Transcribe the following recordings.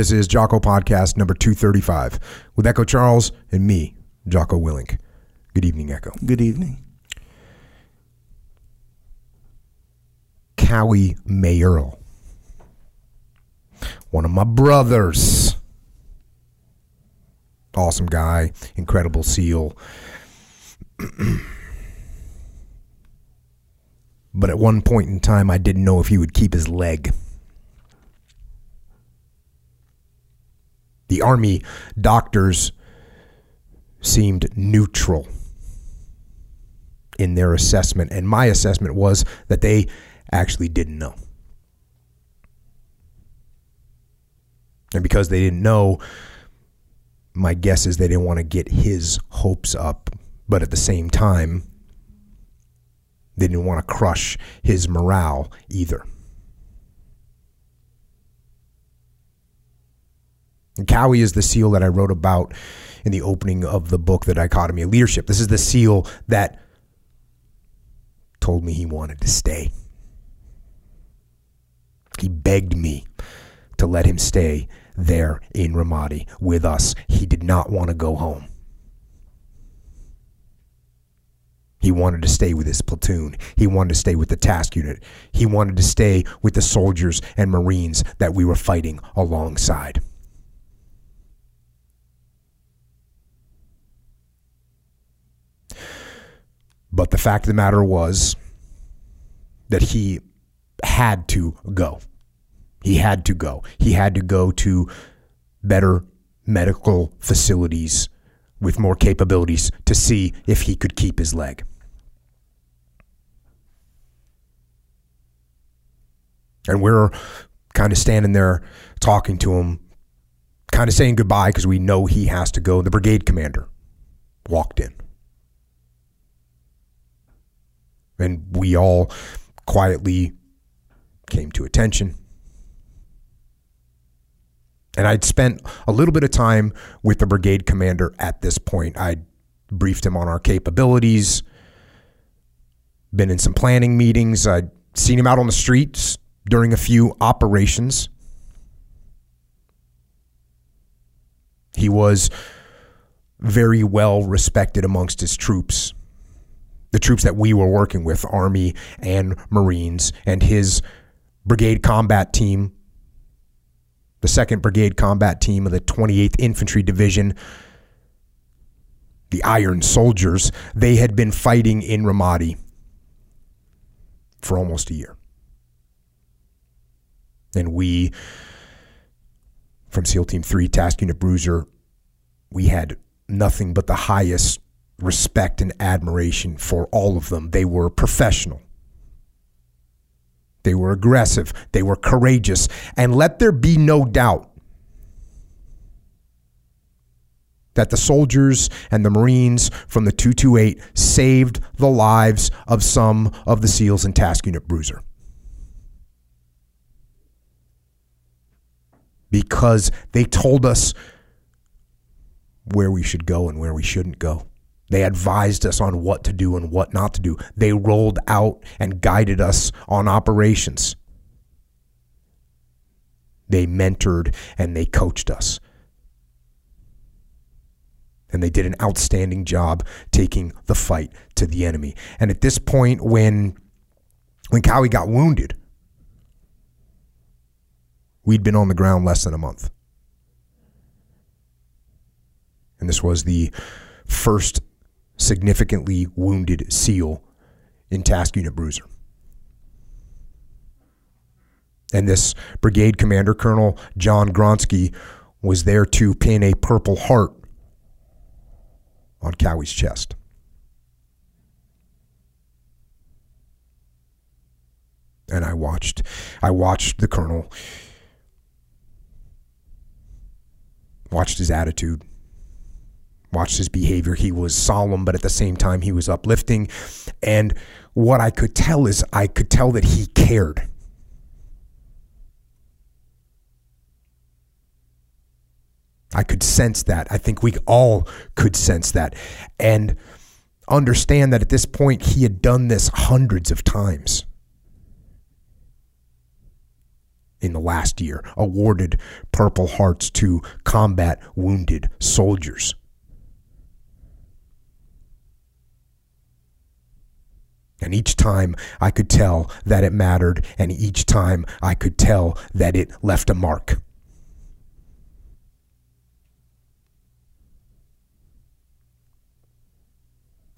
This is Jocko Podcast number 235 with Echo Charles and me, Jocko Willink. Good evening, Echo. Good evening. Cowie Mayerl. One of my brothers. Awesome guy, incredible SEAL. but at one point in time, I didn't know if he would keep his leg. The Army doctors seemed neutral in their assessment, and my assessment was that they actually didn't know. And because they didn't know, my guess is they didn't want to get his hopes up, but at the same time, they didn't want to crush his morale either. And Cowie is the seal that I wrote about in the opening of the book, The Dichotomy of Leadership. This is the seal that told me he wanted to stay. He begged me to let him stay there in Ramadi with us. He did not want to go home. He wanted to stay with his platoon. He wanted to stay with the task unit. He wanted to stay with the soldiers and Marines that we were fighting alongside. But the fact of the matter was that he had to go. He had to go. He had to go to better medical facilities with more capabilities to see if he could keep his leg. And we're kind of standing there talking to him, kind of saying goodbye because we know he has to go. The brigade commander walked in. And we all quietly came to attention. And I'd spent a little bit of time with the brigade commander at this point. I'd briefed him on our capabilities, been in some planning meetings. I'd seen him out on the streets during a few operations. He was very well respected amongst his troops, the troops that we were working with, Army and Marines, and his brigade combat team, the 2nd Brigade Combat Team of the 28th Infantry Division, the Iron Soldiers, they had been fighting in Ramadi for almost a year. And we, from SEAL Team 3, Task Unit Bruiser, we had nothing but the highest respect and admiration for all of them. They were professional. They were aggressive. They were courageous. And let there be no doubt that the soldiers and the Marines from the 228 saved the lives of some of the SEALs and Task Unit Bruiser. Because they told us where we should go and where we shouldn't go. They advised us on what to do and what not to do. They rolled out and guided us on operations. They mentored and they coached us. And they did an outstanding job taking the fight to the enemy. And at this point, when when Cowie got wounded, we'd been on the ground less than a month. And this was the first significantly wounded SEAL in Task Unit Bruiser. And this brigade commander, Colonel John Gronski, was there to pin a Purple Heart on Cowie's chest. And I watched, I watched the colonel, watched his attitude, watched his behavior. He was solemn, but at the same time, he was uplifting. And what I could tell is, I could tell that he cared. I could sense that. I think we all could sense that. And understand that at this point, he had done this hundreds of times. in the last year, awarded Purple Hearts to combat wounded soldiers. And each time I could tell that it mattered, and each time I could tell that it left a mark.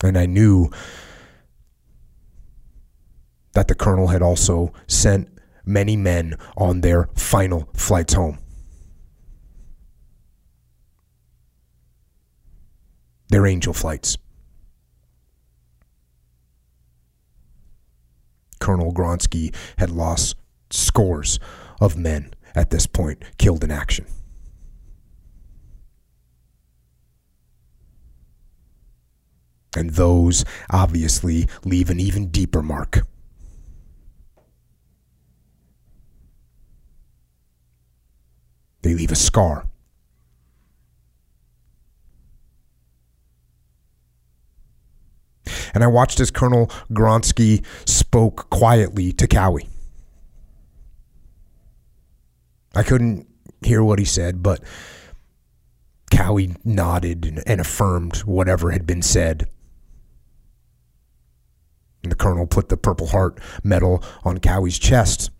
And I knew that the colonel had also sent many men on their final flights home. Their angel flights. Colonel Gronski had lost scores of men at this point killed in action. And those obviously leave an even deeper mark. They leave a scar. And I watched as Colonel Gronski spoke quietly to Cowie. I couldn't hear what he said, but Cowie nodded and affirmed whatever had been said. And the colonel put the Purple Heart medal on Cowie's chest.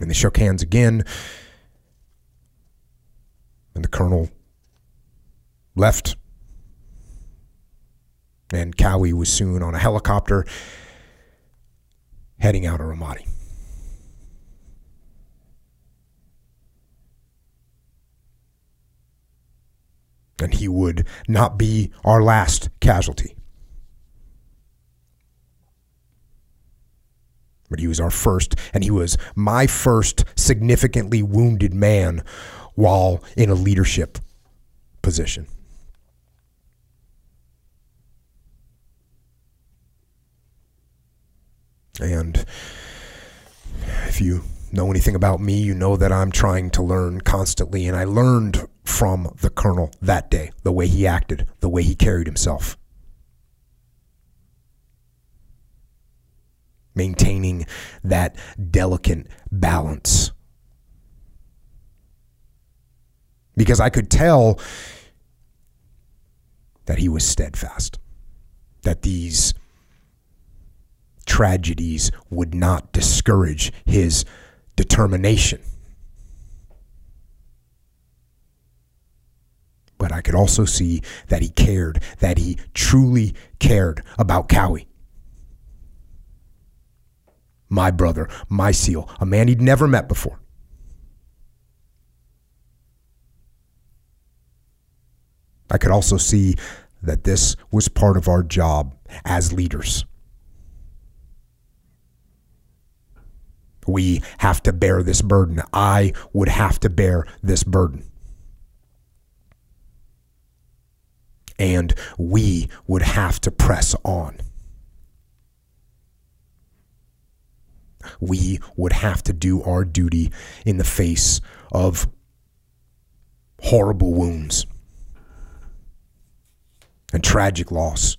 And they shook hands again. And the colonel left. And Cowie was soon on a helicopter heading out of Ramadi. And he would not be our last casualty. but he was our first, and he was my first significantly wounded man while in a leadership position. And if you know anything about me, you know that I'm trying to learn constantly. And I learned from the colonel that day, the way he acted, the way he carried himself. maintaining that delicate balance. Because I could tell that he was steadfast, that these tragedies would not discourage his determination. But I could also see that he cared, that he truly cared about Cowie my brother, my SEAL, a man he'd never met before. I could also see that this was part of our job as leaders. We have to bear this burden. I would have to bear this burden. And we would have to press on. we would have to do our duty in the face of horrible wounds and tragic loss.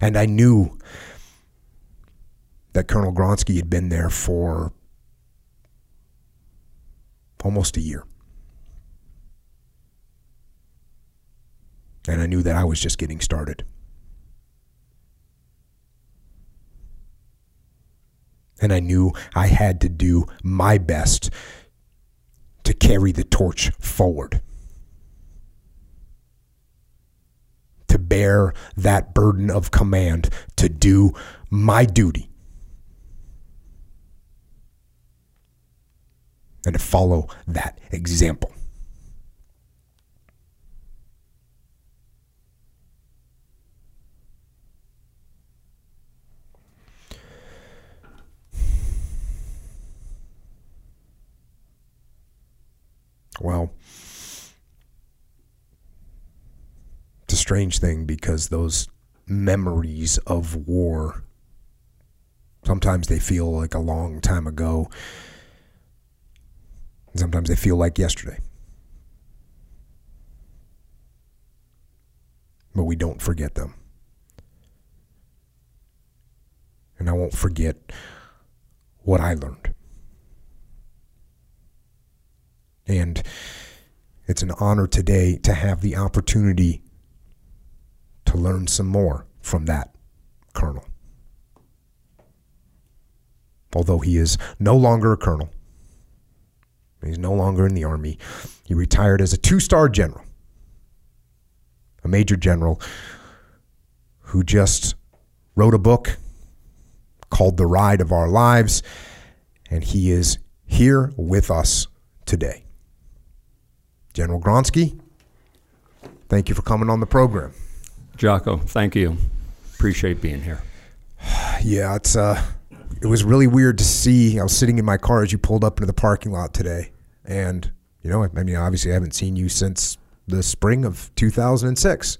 And I knew that Colonel Gronski had been there for almost a year. And I knew that I was just getting started. And I knew I had to do my best to carry the torch forward. To bear that burden of command, to do my duty. And to follow that example. Well, it's a strange thing because those memories of war sometimes they feel like a long time ago. Sometimes they feel like yesterday. but we don't forget them. And I won't forget what I learned. And it's an honor today to have the opportunity to learn some more from that colonel. Although he is no longer a colonel, he's no longer in the Army. He retired as a two star general, a major general who just wrote a book called The Ride of Our Lives, and he is here with us today. General Gronski, thank you for coming on the program. Jocko, thank you. Appreciate being here. Yeah, it's uh it was really weird to see. I was sitting in my car as you pulled up into the parking lot today, and you know, I mean, obviously, I haven't seen you since the spring of 2006,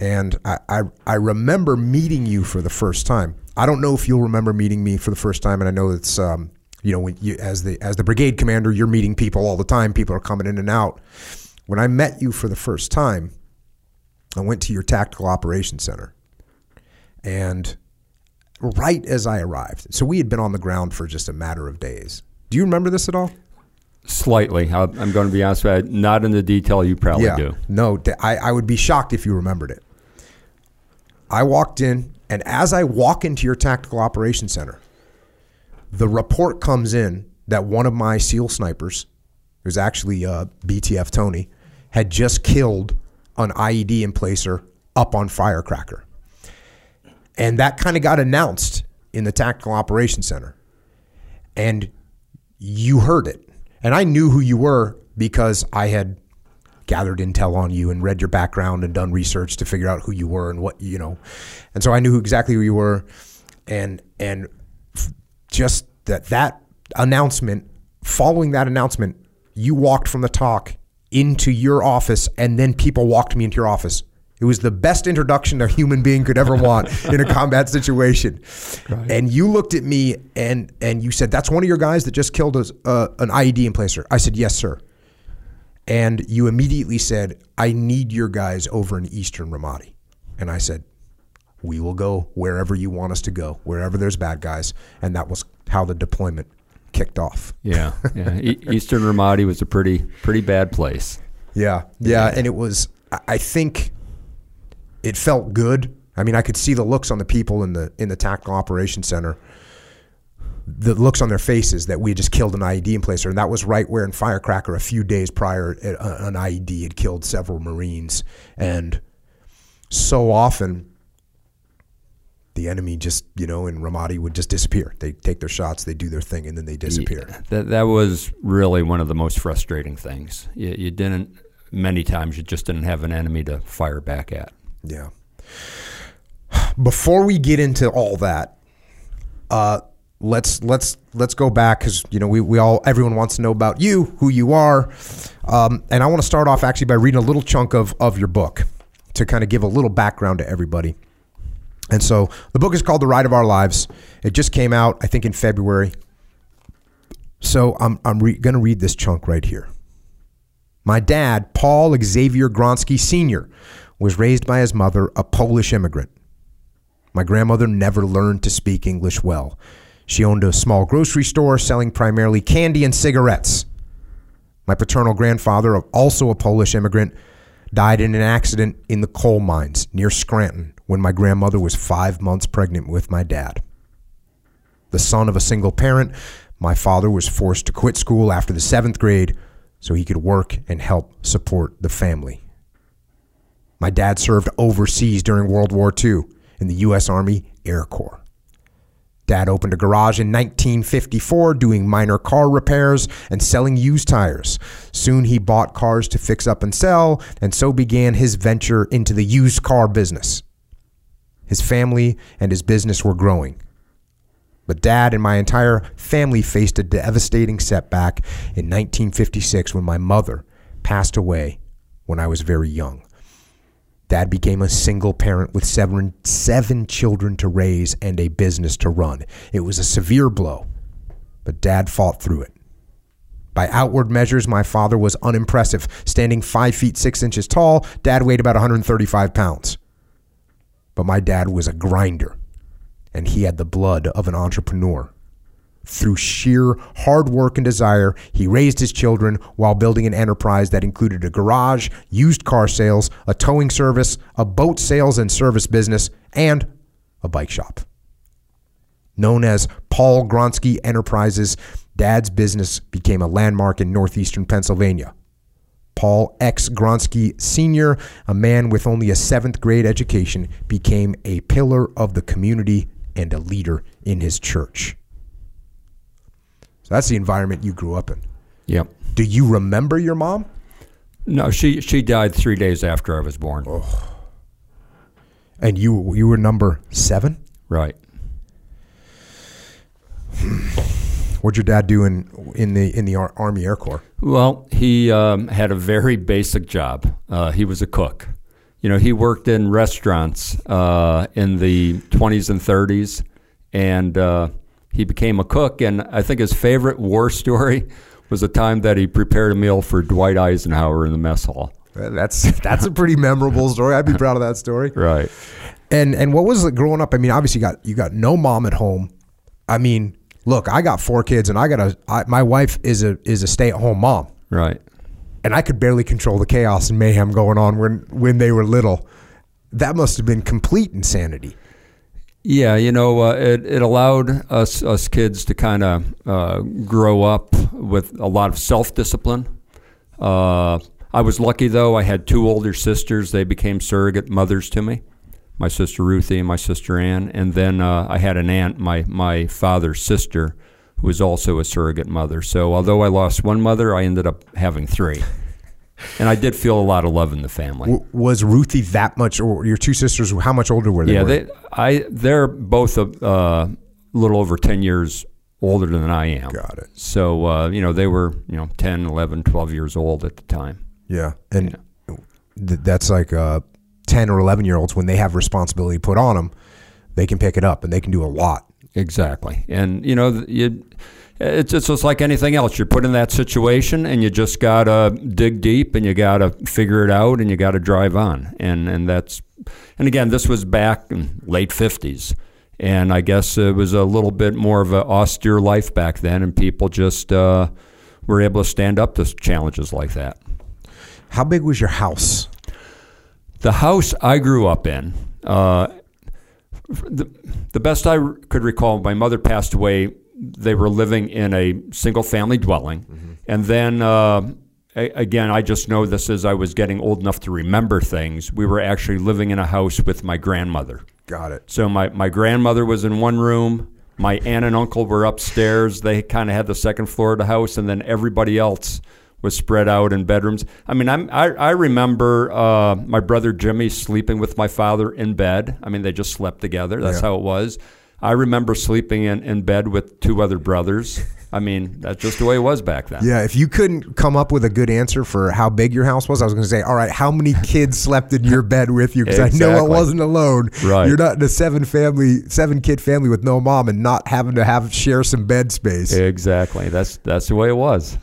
and I I, I remember meeting you for the first time. I don't know if you'll remember meeting me for the first time, and I know it's um, you know, when you as the as the brigade commander, you're meeting people all the time. People are coming in and out. When I met you for the first time, I went to your tactical operations center, and right as I arrived, so we had been on the ground for just a matter of days. Do you remember this at all? Slightly. I'm going to be honest with you, not in the detail you probably yeah, do. No, I, I would be shocked if you remembered it. I walked in, and as I walk into your tactical operations center, the report comes in that one of my SEAL snipers, it was actually uh, BTF Tony, had just killed an IED emplacer up on Firecracker. And that kind of got announced in the Tactical Operations Center. And you heard it. And I knew who you were because I had gathered intel on you and read your background and done research to figure out who you were and what, you know. And so I knew exactly who you were. And, and just that that announcement, following that announcement, you walked from the TOC into your office, and then people walked me into your office. It was the best introduction a human being could ever want in a combat situation. Right. And you looked at me and and you said, "That's one of your guys that just killed a, uh, an IED emplacer." I said, "Yes, sir." And you immediately said, "I need your guys over in Eastern Ramadi." And I said, "We will go wherever you want us to go, wherever there's bad guys." And that was how the deployment kicked off. Yeah, yeah. Eastern Ramadi was a pretty pretty bad place. Yeah, yeah, and it was. I think it felt good. I mean, I could see the looks on the people in the in the tactical operations center, the looks on their faces that we had just killed an IED emplacer, and that was right where in Firecracker a few days prior, an IED had killed several Marines, and so often the enemy just you know in Ramadi would just disappear. They take their shots, they do their thing, and then they disappear. Yeah, that that was really one of the most frustrating things. You, you didn't many times you just didn't have an enemy to fire back at. Yeah. Before we get into all that, uh, let's let's let's go back because you know we, we all everyone wants to know about you, who you are, um, and I want to start off actually by reading a little chunk of of your book to kind of give a little background to everybody. And so the book is called The Ride of Our Lives. It just came out, I think, in February. So I'm, I'm re- going to read this chunk right here. My dad, Paul Xavier Gronski Sr., was raised by his mother, a Polish immigrant. My grandmother never learned to speak English well. She owned a small grocery store selling primarily candy and cigarettes. My paternal grandfather, also a Polish immigrant, died in an accident in the coal mines near Scranton when my grandmother was five months pregnant with my dad. The son of a single parent, my father was forced to quit school after the seventh grade so he could work and help support the family. My dad served overseas during World War II in the U.S. Army Air Corps. Dad opened a garage in 1954 doing minor car repairs and selling used tires. Soon he bought cars to fix up and sell, and so began his venture into the used car business. His family and his business were growing. But dad and my entire family faced a devastating setback in 1956 when my mother passed away when I was very young. Dad became a single parent with seven, seven children to raise and a business to run. It was a severe blow, but Dad fought through it. By outward measures, my father was unimpressive. Standing five feet six inches tall, dad weighed about 135 pounds. But my dad was a grinder, and he had the blood of an entrepreneur. Through sheer hard work and desire, he raised his children while building an enterprise that included a garage, used car sales, a towing service, a boat sales and service business, and a bike shop. Known as Paul Gronski Enterprises, Dad's business became a landmark in northeastern Pennsylvania. Paul X. Gronski Sr., a man with only a seventh grade education, became a pillar of the community and a leader in his church. So that's the environment you grew up in. Yep. Do you remember your mom? No, she she died three days after I was born. Oh. And you you were number seven? Right. Hmm. What'd your dad do in in the in the Ar- Army Air Corps? Well, he um, had a very basic job. Uh, he was a cook. You know, he worked in restaurants uh, in the 20s and 30s, and uh, he became a cook. And I think his favorite war story was the time that he prepared a meal for Dwight Eisenhower in the mess hall. Uh, That's that's a pretty memorable story. I'd be proud of that story. Right. And and what was it growing up? I mean, obviously you got you got no mom at home. I mean, look, I got four kids, and I got a I, my wife is a is a stay at home mom, Right. and I could barely control the chaos and mayhem going on when when they were little. That must have been complete insanity. Yeah, you know, uh, it, it allowed us us kids to kind of uh, grow up with a lot of self discipline. Uh, I was lucky though; I had two older sisters. They became surrogate mothers to me. My sister Ruthie and my sister Ann, and then uh, I had an aunt, my my father's sister, who was also a surrogate mother. So although I lost one mother, I ended up having three, and I did feel a lot of love in the family. W- was Ruthie that much, or your two sisters? How much older were they? Yeah, were? they, I they're both a uh, little over 10 years older than I am. Got it. So, uh, you know, they were, you know, 10, 11, 12 years old at the time. Yeah, and th- that's like uh, ten or eleven year olds when they have responsibility put on them, they can pick it up and they can do a lot. Exactly. And, you know, you, it's, it's just like anything else. You're put in that situation and you just got to dig deep and you got to figure it out and you got to drive on. And, and that's, and again, this was back in late 50s. And I guess it was a little bit more of an austere life back then, and people just uh, were able to stand up to challenges like that. How big was your house? The house I grew up in, uh, the, the best I r- could recall, my mother passed away. They were living in a single family dwelling. And then, uh, a- again, I just know this as I was getting old enough to remember things. We were actually living in a house with my grandmother. Got it. So my, my grandmother was in one room. My aunt and uncle were upstairs. They kind of had the second floor of the house, and then everybody else was spread out in bedrooms. I mean, I'm, I, I remember uh, my brother Jimmy sleeping with my father in bed. I mean, they just slept together. That's Yeah. how it was. I remember sleeping in, in bed with two other brothers. I mean, that's just the way it was back then. Yeah, if you couldn't come up with a good answer for how big your house was, I was going to say, all right, how many kids slept in your bed with you? Because I know I wasn't alone. Right. You're not in a seven family, seven kid family with no mom and not having to have share some bed space. Exactly. That's that's the way it was.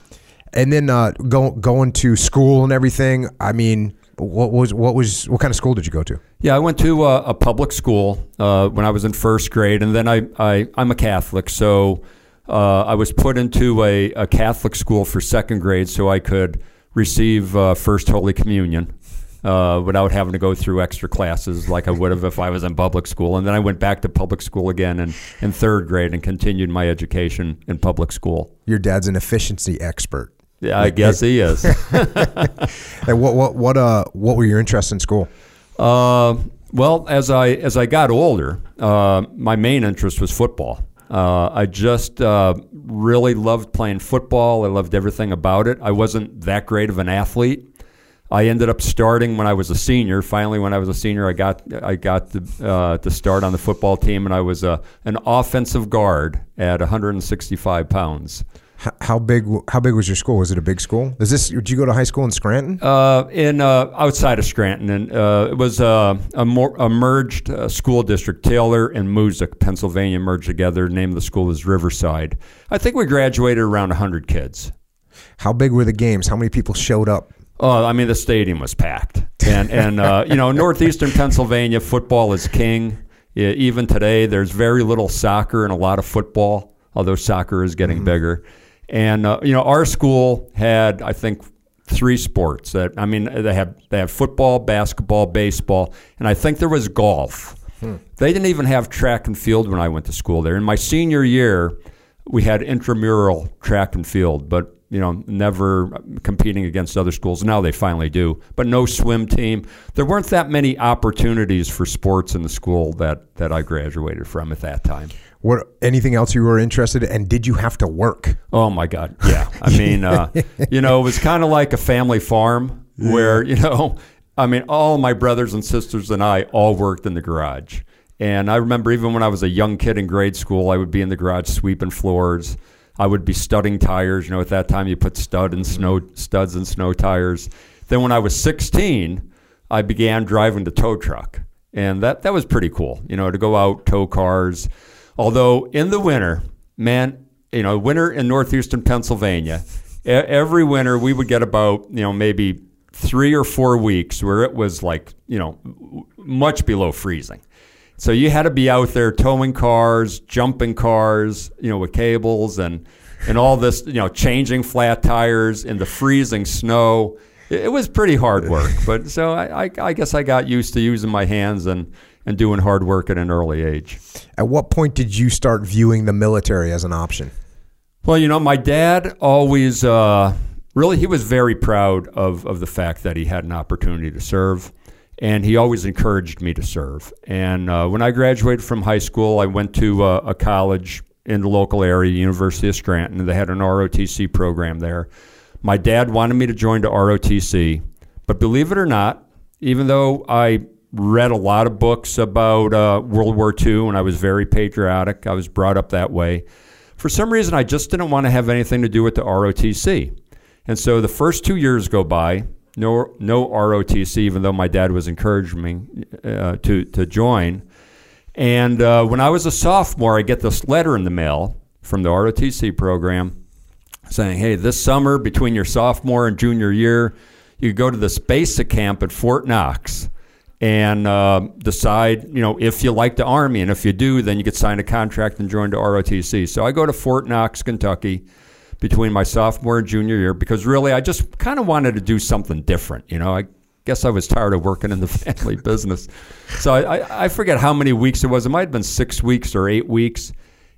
And then uh, go, going to school and everything. I mean, what was what was what kind of school did you go to? Yeah, I went to uh, a public school uh, when I was in first grade, and then I, I I'm a Catholic, so uh, I was put into a, a Catholic school for second grade, so I could receive uh, First Holy Communion uh, without having to go through extra classes like I would have if I was in public school. And then I went back to public school again in, in third grade and continued my education in public school. Your dad's an efficiency expert. Yeah, I guess he is. And what what what uh what were your interests in school? Uh, well, as I as I got older, uh, my main interest was football. Uh, I just uh, really loved playing football. I loved everything about it. I wasn't that great of an athlete. I ended up starting when I was a senior. Finally, when I was a senior, I got I got to, uh, to start on the football team, and I was uh, an offensive guard at 165 pounds. How big how big was your school? Was it a big school? Is this did you go to high school in Scranton? Uh, in uh, outside of Scranton, and uh, it was uh, a more a merged uh, school district. Taylor and Moosic, Pennsylvania, merged together. The name of the school is Riverside. I think we graduated around hundred kids. How big were the games? How many people showed up? Oh, I mean, the stadium was packed, and and uh, you know, northeastern Pennsylvania football is king. Yeah, even today, there's very little soccer and a lot of football, although soccer is getting Mm-hmm. bigger. And uh, you know, our school had, I think, three sports. That I mean, they had they had football, basketball, baseball, and I think there was golf. They didn't even have track and field when I went to school there. In my senior year, we had intramural track and field, but you know, never competing against other schools. Now they finally do, but no swim team. There weren't that many opportunities for sports in the school that that I graduated from at that time. What anything else you were interested in? And did you have to work? Oh my God, yeah. I mean, uh, you know, it was kind of like a family farm where you know, I mean, all my brothers and sisters and I all worked in the garage. And I remember even when I was a young kid in grade school, I would be in the garage sweeping floors. I would be studding tires. You know, at that time you put stud and snow studs and snow tires. Then when I was 16, I began driving the tow truck, and that that was pretty cool. You know, to go out tow cars. Although in the winter, man, you know, winter in northeastern Pennsylvania, every winter we would get about you know maybe three or four weeks where it was like you know much below freezing. So you had to be out there towing cars, jumping cars, you know, with cables and and all this, you know, changing flat tires in the freezing snow. It, it was pretty hard work, but so I, I, I guess I got used to using my hands and and doing hard work at an early age. At what point did you start viewing the military as an option? Well, you know, my dad always uh, really he was very proud of of the fact that he had an opportunity to serve, and he always encouraged me to serve. And uh, when I graduated from high school, I went to uh, a college in the local area, University of Scranton, and they had an ROTC program there. My dad wanted me to join the ROTC, but believe it or not, even though I read a lot of books about uh, World War II and I was very patriotic, I was brought up that way. For some reason, I just didn't want to have anything to do with the ROTC. And so the first two years go by, no, no ROTC, even though my dad was encouraging me uh, to, to join. And uh, when I was a sophomore, I get this letter in the mail from the ROTC program saying, hey, this summer between your sophomore and junior year, you go to this basic camp at Fort Knox and uh, decide, you know, if you like the Army. And if you do, then you could sign a contract and join the ROTC. So I go to Fort Knox, Kentucky between my sophomore and junior year because really I just kind of wanted to do something different. You know, I guess I was tired of working in the family business. So I, I, I forget how many weeks it was. It might have been six weeks or eight weeks.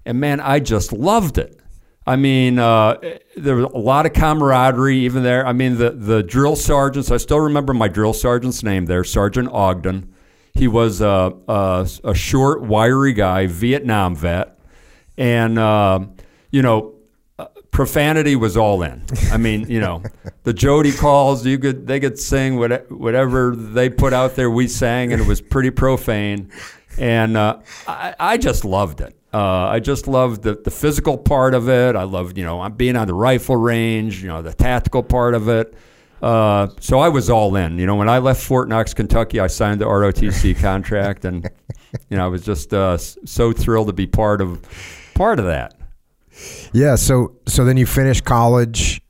And man, I just loved it. I mean, uh, there was a lot of camaraderie even there. I mean, the, the drill sergeants, I still remember my drill sergeant's name there, Sergeant Ogden. He was a, a, a short, wiry guy, Vietnam vet. And, uh, you know, uh, profanity was all in. I mean, you know, the Jody calls, you could they could sing what, whatever they put out there, we sang, and it was pretty profane. And uh, I, I just loved it. Uh, I just loved the, the physical part of it. I loved, you know, I'm being on the rifle range, you know, the tactical part of it. Uh, so I was all in. You know, when I left Fort Knox, Kentucky, I signed the ROTC contract, and you know, I was just uh, so thrilled to be part of part of that. Yeah. So so then you finish college,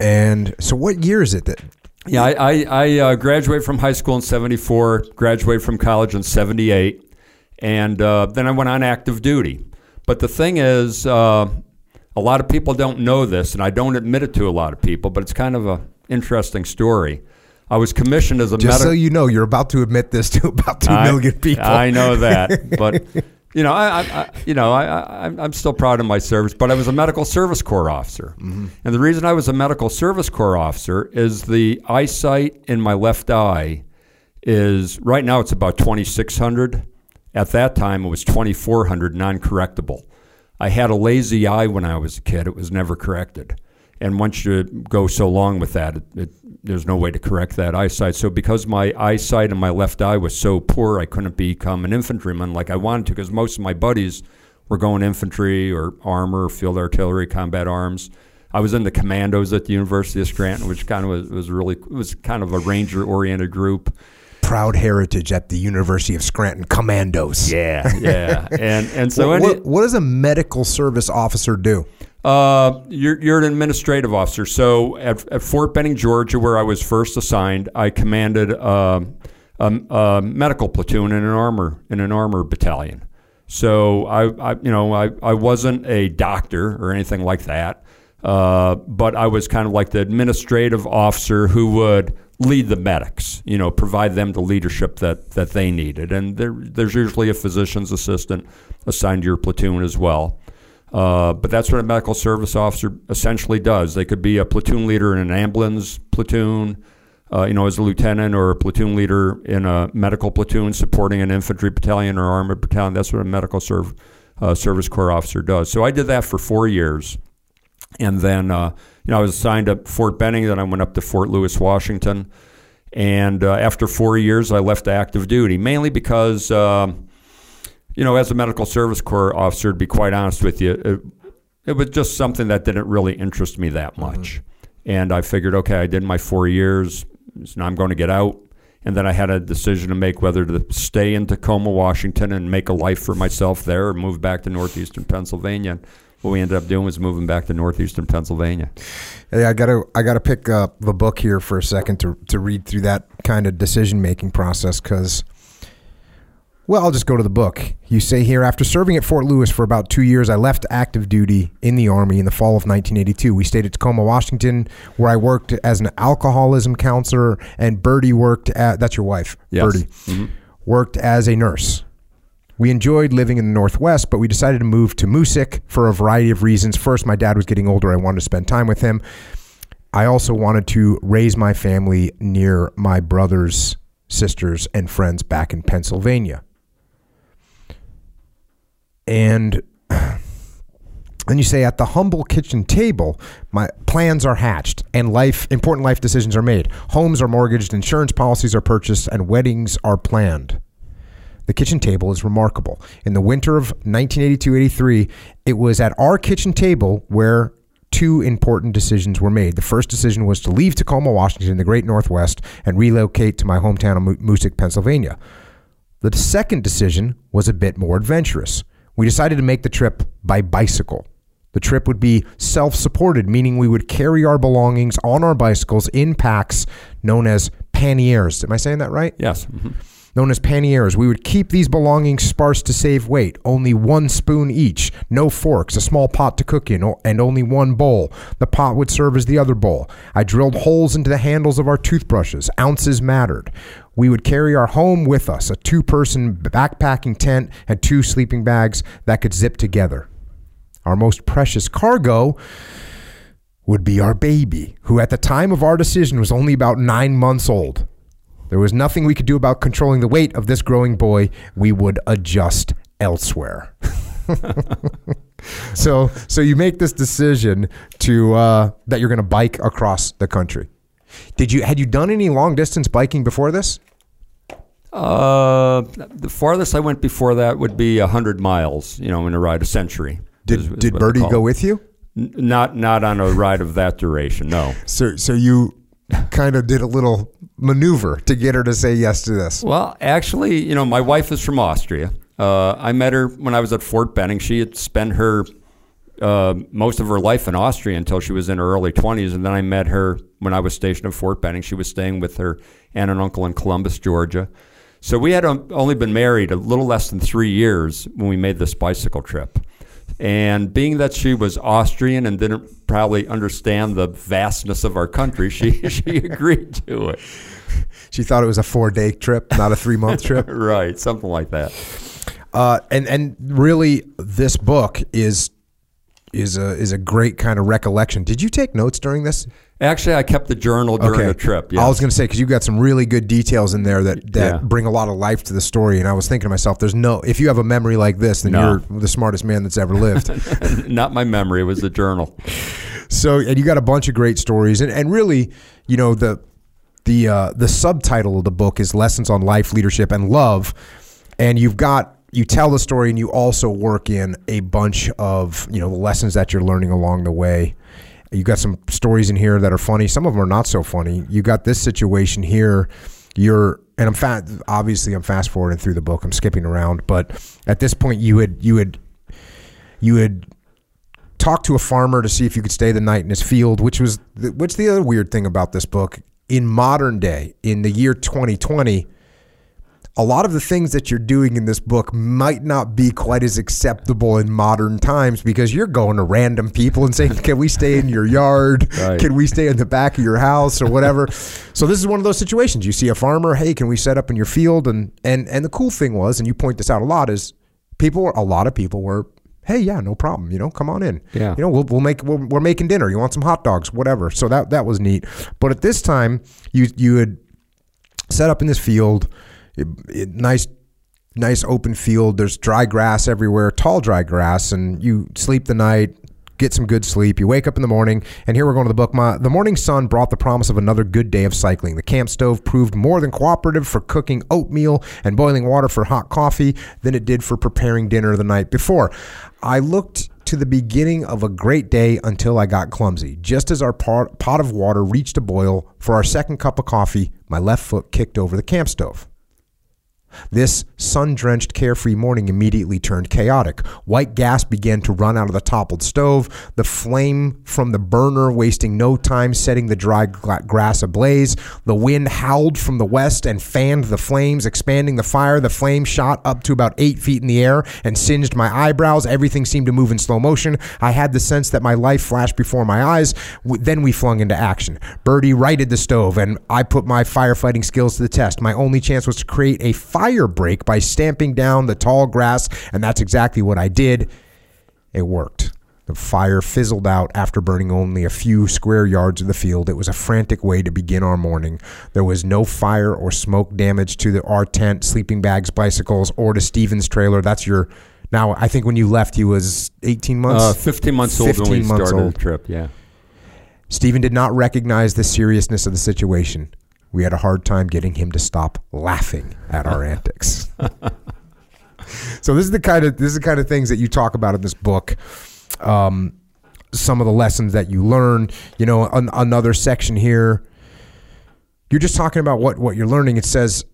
and so what year is it that? Yeah, I, I, I uh, graduated from high school in 74, graduated from college in 78, and uh, then I went on active duty. But the thing is, uh, a lot of people don't know this, and I don't admit it to a lot of people, but it's kind of a interesting story. I was commissioned as a Just so you know, you're about to admit this to about two I- million people. I know that, but you know, I, I, you know, I, I, I'm- I'm still proud of my service. But I was a medical service corps officer, Mm-hmm. and the reason I was a medical service corps officer is the eyesight in my left eye is right now it's about 2,600. At that time, it was 2,400 non-correctable. I had a lazy eye when I was a kid; it was never corrected. And once you go so long with that, it, it, there's no way to correct that eyesight. So because my eyesight in my left eye was so poor, I couldn't become an infantryman like I wanted to. Because most of my buddies were going infantry or armor, field artillery, combat arms. I was in the commandos at the University of Scranton, which kind of was, was really was kind of a ranger-oriented group. Proud heritage at the University of Scranton Commandos. Yeah, yeah, and and so what, what, what does a medical service officer do? Uh, you're, you're an administrative officer. So at, at Fort Benning, Georgia, where I was first assigned, I commanded uh, a, a, medical platoon in an armor in an armor battalion. So I, I you know, I, I wasn't a doctor or anything like that, uh, but I was kind of like the administrative officer who would lead the medics, you know, provide them the leadership that, that they needed. And there, there's usually a physician's assistant assigned to your platoon as well. Uh, but that's what a medical service officer essentially does. They could be a platoon leader in an ambulance platoon, uh, you know, as a lieutenant, or a platoon leader in a medical platoon supporting an infantry battalion or armored battalion. That's what a medical serv- uh, service corps officer does. So I did that for four years. And then, uh, you know, I was assigned to Fort Benning. Then I went up to Fort Lewis, Washington. And uh, after four years, I left active duty, mainly because, um, you know, as a medical service corps officer, to be quite honest with you, it, it was just something that didn't really interest me that much. Mm-hmm. And I figured, okay, I did my four years. So now I'm going to get out. And then I had a decision to make whether to stay in Tacoma, Washington, and make a life for myself there, or move back to northeastern Pennsylvania what we ended up doing was moving back to northeastern Pennsylvania. Hey, I gotta I gotta pick up the book here for a second to to read through that kind of decision making process because. Well, I'll just go to the book. You say here, after serving at Fort Lewis for about two years, I left active duty in the Army in the fall of 1982. We stayed at Tacoma, Washington, where I worked as an alcoholism counselor, and Birdie worked at, that's your wife, yes. Birdie, mm-hmm. worked as a nurse. We enjoyed living in the Northwest, but we decided to move to Moosic for a variety of reasons. First, my dad was getting older. I wanted to spend time with him. I also wanted to raise my family near my brothers, sisters, and friends back in Pennsylvania. And then you say, at the humble kitchen table, my plans are hatched and life important life decisions are made. Homes are mortgaged, insurance policies are purchased, and weddings are planned. The kitchen table is remarkable. In the winter of 1982 83, it was at our kitchen table where two important decisions were made. The first decision was to leave Tacoma, Washington, the great Northwest, and relocate to my hometown of Moosic, Pennsylvania. The second decision was a bit more adventurous. We decided to make the trip by bicycle. The trip would be self supported, meaning we would carry our belongings on our bicycles in packs known as panniers. Am I saying that right? Yes. Mm-hmm known as panniers. We would keep these belongings sparse to save weight, only one spoon each, no forks, a small pot to cook in, and only one bowl. The pot would serve as the other bowl. I drilled holes into the handles of our toothbrushes. Ounces mattered. We would carry our home with us, a two person backpacking tent and two sleeping bags that could zip together. Our most precious cargo would be our baby, who at the time of our decision was only about nine months old. There was nothing we could do about controlling the weight of this growing boy. We would adjust elsewhere. so, so you make this decision to uh, that you're going to bike across the country. Did you had you done any long distance biking before this? Uh, the farthest I went before that would be hundred miles. You know, in a ride, a century. Did is, is did Birdie go with you? N- not not on a ride of that duration. No. So so you kind of did a little maneuver to get her to say yes to this? Well, actually, you know, my wife is from Austria. Uh, I met her when I was at Fort Benning. She had spent her uh, most of her life in Austria until she was in her early 20s. And then I met her when I was stationed at Fort Benning. She was staying with her aunt and uncle in Columbus, Georgia. So we had um, only been married a little less than three years when we made this bicycle trip. And being that she was Austrian and didn't probably understand the vastness of our country, she, she agreed to it. She thought it was a four day trip, not a three month trip. right, something like that. Uh, and and really, this book is is a is a great kind of recollection. Did you take notes during this? Actually, I kept the journal during okay. the trip. Yes. I was going to say because you got some really good details in there that that yeah. bring a lot of life to the story. And I was thinking to myself, "There's no if you have a memory like this, then no. you're the smartest man that's ever lived." Not my memory; it was the journal. So, and you got a bunch of great stories, and and really, you know the the uh, the subtitle of the book is "Lessons on Life, Leadership, and Love," and you've got you tell the story and you also work in a bunch of you know the lessons that you're learning along the way you got some stories in here that are funny. Some of them are not so funny. You got this situation here. You're and i'm fast obviously i'm fast forwarding through the book. I'm skipping around. But at this point you had you had you had talk to a farmer to see if you could stay the night in his field, which was the, what's the other weird thing about this book in modern day in the year 2020 a lot of the things that you're doing in this book might not be quite as acceptable in modern times because you're going to random people and saying, "Can we stay in your yard? Right. Can we stay in the back of your house or whatever?" so this is one of those situations. You see a farmer, "Hey, can we set up in your field?" and and and the cool thing was, and you point this out a lot, is people, a lot of people were. Hey, yeah, no problem. You know, come on in. Yeah. You know, we'll, we'll make we're, we're making dinner. You want some hot dogs, whatever. So that that was neat. But at this time, you you had set up in this field, it, it- nice nice open field. There's dry grass everywhere, tall dry grass, and you sleep the night, get some good sleep. You wake up in the morning, and here we're going to the book. My, the morning sun brought the promise of another good day of cycling. The camp stove proved more than cooperative for cooking oatmeal and boiling water for hot coffee than it did for preparing dinner the night before. I looked to the beginning of a great day until I got clumsy. Just as our pot, pot of water reached a boil for our second cup of coffee, my left foot kicked over the camp stove. This sun drenched, carefree morning immediately turned chaotic. White gas began to run out of the toppled stove, the flame from the burner wasting no time setting the dry grass ablaze. The wind howled from the west and fanned the flames, expanding the fire. The flame shot up to about eight feet in the air and singed my eyebrows. Everything seemed to move in slow motion. I had the sense that my life flashed before my eyes. Then we flung into action. Birdie righted the stove, and I put my firefighting skills to the test. My only chance was to create a fire break by stamping down the tall grass, and that's exactly what I did. It worked. The fire fizzled out after burning only a few square yards of the field. It was a frantic way to begin our morning. There was no fire or smoke damage to the, our tent, sleeping bags, bicycles, or to Steven's trailer. That's your. Now, I think when you left, he was 18 months. Uh, 15 months old when we 15 months started old. the trip. Yeah. Stephen did not recognize the seriousness of the situation. We had a hard time getting him to stop laughing at our antics. so this is the kind of this is the kind of things that you talk about in this book. Um, some of the lessons that you learn. You know, an, another section here. You're just talking about what what you're learning. It says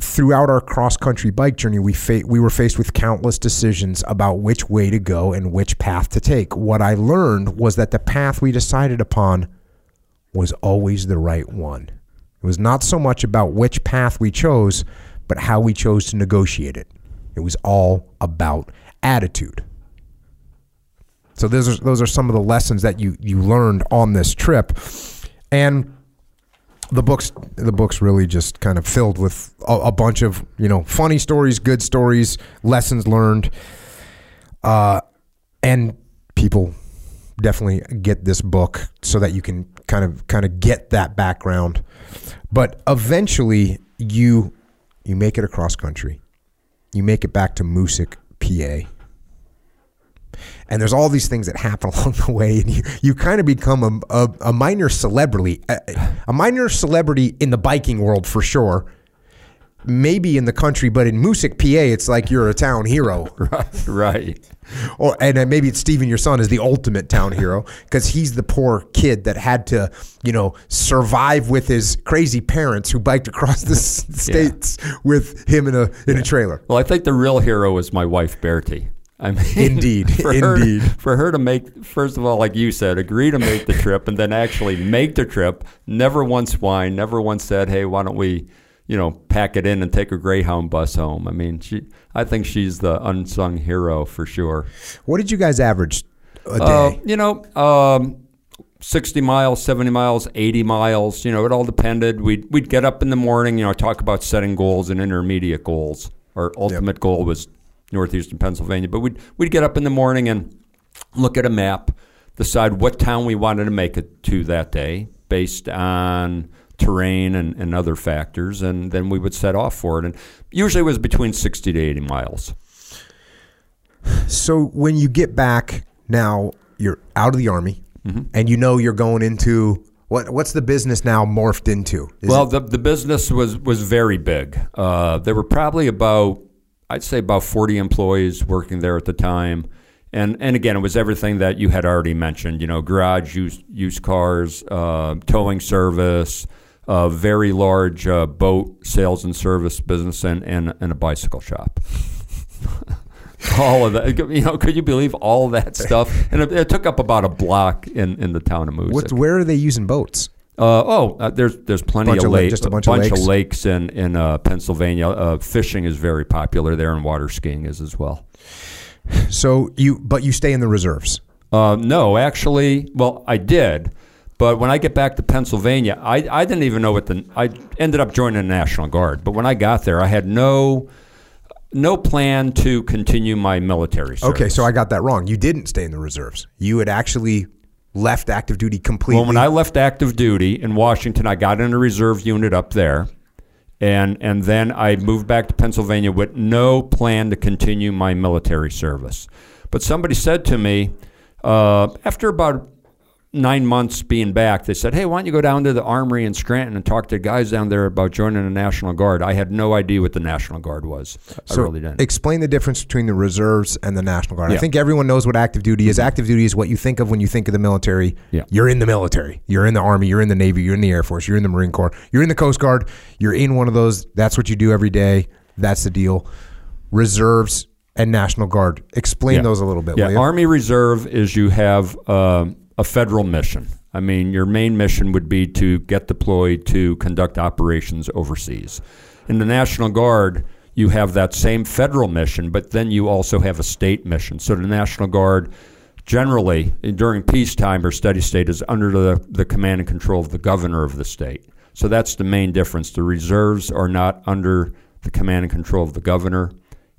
throughout our cross country bike journey, we fa- we were faced with countless decisions about which way to go and which path to take. What I learned was that the path we decided upon was always the right one. It was not so much about which path we chose, but how we chose to negotiate it. It was all about attitude. So those are those are some of the lessons that you you learned on this trip, and the books the books really just kind of filled with a, a bunch of you know funny stories, good stories, lessons learned, uh, and people definitely get this book so that you can kind of kind of get that background. But eventually, you you make it across country, you make it back to Moosic, PA. And there's all these things that happen along the way, and you, you kind of become a, a, a minor celebrity, a, a minor celebrity in the biking world for sure. Maybe in the country, but in Moosic, PA, it's like you're a town hero. right. Or and uh, maybe it's Steven, your son, is the ultimate town hero because he's the poor kid that had to, you know, survive with his crazy parents who biked across the states with him in a in a trailer. Well, I think the real hero is my wife, Bertie. I mean, Indeed, for her- indeed. for her to make, first of all, like you said, agree to make the trip, and then actually make the trip. Never once whined. Never once said, "Hey, why don't we, you know, pack it in and take a Greyhound bus home?" I mean, she. I think she's the unsung hero for sure. What did you guys average a day? Uh, you know, um, 60 miles, 70 miles, 80 miles, you know, it all depended. We'd, we'd get up in the morning, you know, talk about setting goals and intermediate goals. Our ultimate goal was northeastern Pennsylvania. But we'd, we'd get up in the morning and look at a map, decide what town we wanted to make it to that day based on terrain and, and other factors. And then we would set off for it. And usually it was between 60 to 80 miles. so when you get back now, you're out of the army, Mm-hmm. and you know you're going into what? What's the business now morphed into? Is well, it- the, the business was, was very big. Uh, there were probably about, I'd say about 40 employees working there at the time. And, and again, it was everything that you had already mentioned, you know, garage, used, used cars, uh, towing service, a very large uh, boat sales and service business, and, and, and a bicycle shop. all of that. You know, could you believe all that stuff? And it, it took up about a block in, in the town of Moose. What, where are they using boats? Uh, oh, uh, there's there's plenty Bunch of of lakes, just a bunch of lakes? lakes in in uh, Pennsylvania. Uh, fishing is very popular there, and water skiing is as well. So you, but you stay in the reserves. Uh, no, actually, well, I did, but when I get back to Pennsylvania, I, I didn't even know what the I ended up joining the National Guard. But when I got there, I had no no plan to continue my military service. Okay, so I got that wrong. You didn't stay in the reserves. You had actually left active duty completely. Well, when I left active duty in Washington, I got in a reserve unit up there, and and then I moved back to Pennsylvania with no plan to continue my military service. But somebody said to me uh, after about nine months being back, they said, "Hey, why don't you go down to the Armory in Scranton and talk to the guys down there about joining the National Guard?" I had no idea what the National Guard was. I so really didn't. explain the difference between the reserves and the National Guard. I think everyone knows what active duty is. Active duty is what you think of when you think of the military. Yeah. You're in the military. You're in the Army. You're in the Navy. You're in the Air Force. You're in the Marine Corps. You're in the Coast Guard. You're in one of those. That's what you do every day. That's the deal. Reserves and National Guard. Explain Yeah. those a little bit. Yeah? Army Reserve is you have um, a federal mission. I mean, your main mission would be to get deployed to conduct operations overseas. In the National Guard, you have that same federal mission, but then you also have a state mission. So the National Guard, generally during peacetime or steady state, is under the, the command and control of the governor of the state. So that's the main difference. The reserves are not under the command and control of the governor.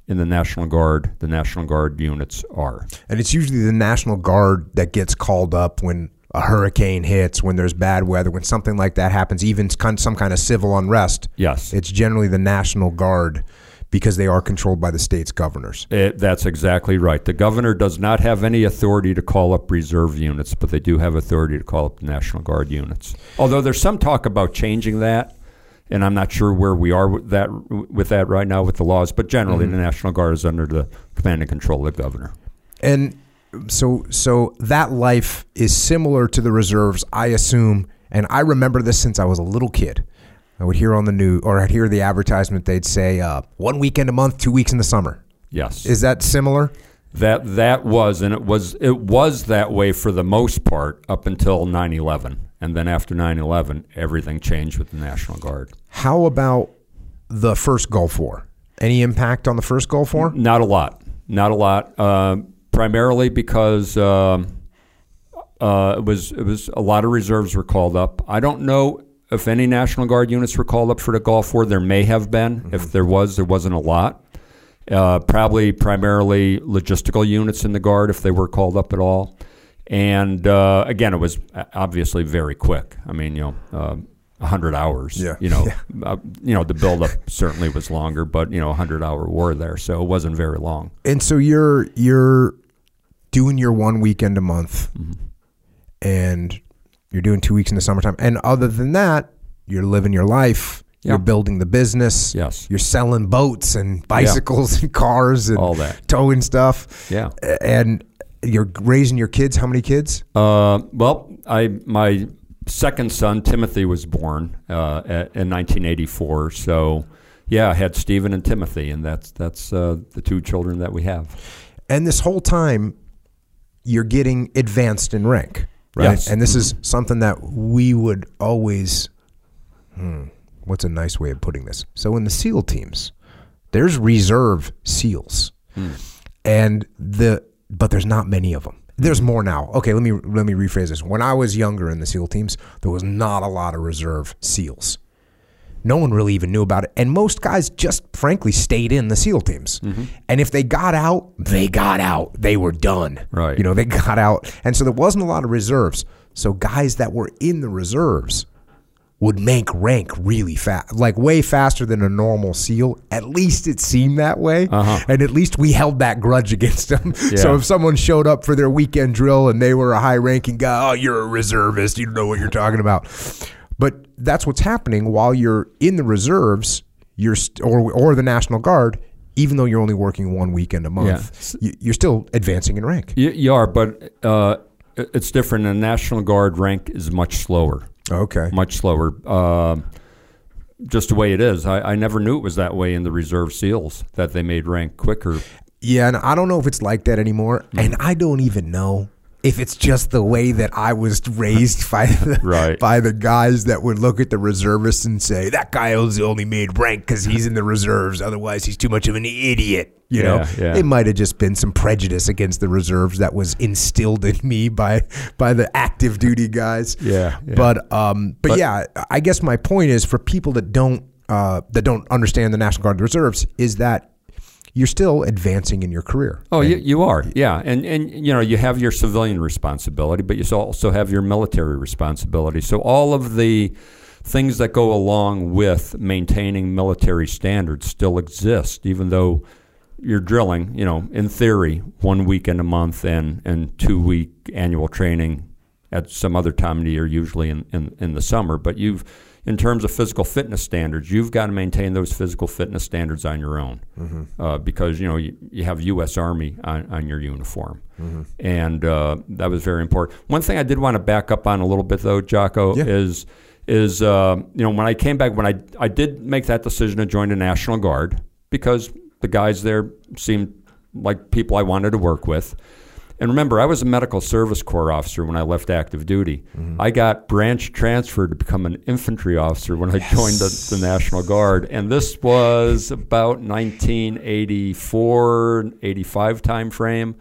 In the National Guard, the National Guard units are. And it's usually the National Guard that gets called up when a hurricane hits, when there's bad weather, when something like that happens, even some kind of civil unrest. Yes. It's generally the National Guard because they are controlled by the state's governors. It, that's exactly right. The governor does not have any authority to call up reserve units, but they do have authority to call up the National Guard units. Although there's some talk about changing that, and I'm not sure where we are with that with that right now with the laws. But generally, the National Guard is under the command and control of the governor. And so so that life is similar to the reserves, I assume, and I remember this since I was a little kid. I would hear on the news or I'd hear the advertisement they'd say uh, one weekend a month, two weeks in the summer. Yes, Is that similar? that that was, and it was it was that way for the most part up until 9/11, and then after 9/11, everything changed with the National Guard. How about the first Gulf War? Any impact on the first Gulf War? Not a lot. Not a lot. Uh, primarily because um, uh, it was it was a lot of reserves were called up. I don't know if any National Guard units were called up for the Gulf War. There may have been. If there was, there wasn't a lot. Uh, probably primarily logistical units in the Guard if they were called up at all. And uh, again, it was obviously very quick. I mean, you know. Uh, 100 hours Yeah. you know uh, you know the buildup certainly was longer but you know a 100 hour war there so it wasn't very long And so you're you're doing your one weekend a month, and you're doing two weeks in the summertime. And other than that, you're living your life. Yeah. You're building the business. Yes. You're selling boats and bicycles and cars and All that. towing stuff. Yeah. And you're raising your kids. How many kids? Uh, well, I my second son Timothy was born uh, at, in 1984. So, yeah, I had Stephen and Timothy, and that's that's uh, the two children that we have. And this whole time, you're getting advanced in rank, right? Yes. And this is something that we would always. Hmm, what's a nice way of putting this? So in the SEAL teams, there's reserve SEALs, and the but there's not many of them. There's mm-hmm. more now. Okay, let me let me rephrase this. When I was younger in the SEAL teams, there was not a lot of reserve SEALs. No one really even knew about it. And most guys just frankly stayed in the SEAL teams. Mm-hmm. And if they got out, they got out. They were done. Right. You know, they got out. And so there wasn't a lot of reserves. So guys that were in the reserves would make rank really fast, like way faster than a normal SEAL. At least it seemed that way. And at least we held that grudge against them. So if someone showed up for their weekend drill and they were a high ranking guy, oh, you're a reservist. You don't know what you're talking about. But that's what's happening while you're in the reserves, you're st- or or the National Guard. Even though you're only working one weekend a month, you, you're still advancing in rank. You, you are, but uh, it's different. The National Guard rank is much slower. Okay. much slower. Um just the way it is. I, I never knew it was that way in the Reserve SEALs that they made rank quicker. Yeah, and I don't know if it's like that anymore, Hmm. and I don't even know if it's just the way that I was raised by the Right. by the guys that would look at the reservists and say that guy only made rank because he's in the reserves. Otherwise, he's too much of an idiot. You know, Yeah, yeah. it might have just been some prejudice against the reserves that was instilled in me by by the active duty guys. Yeah, yeah. But um, but, yeah, I guess my point is for people that don't uh, that don't understand the National Guard Reserves is that you're still advancing in your career. Oh, you, you are, yeah, and and you know you have your civilian responsibility, but you also have your military responsibility. So all of the things that go along with maintaining military standards still exist, even though you're drilling. You know, in theory, one weekend a month and and two week annual training at some other time of the year, usually in, in, in the summer. But you've, in terms of physical fitness standards, you've got to maintain those physical fitness standards on your own uh, because you know you, you have U.S. Army on, on your uniform, and uh, that was very important. One thing I did want to back up on a little bit though, Jocko, Yeah. is is uh, you know when I came back when I I did make that decision to join the National Guard because the guys there seemed like people I wanted to work with. And remember, I was a medical service corps officer when I left active duty. Mm-hmm. I got branch transferred to become an infantry officer when I joined the, the National Guard. And this was about 1984, 85 time frame.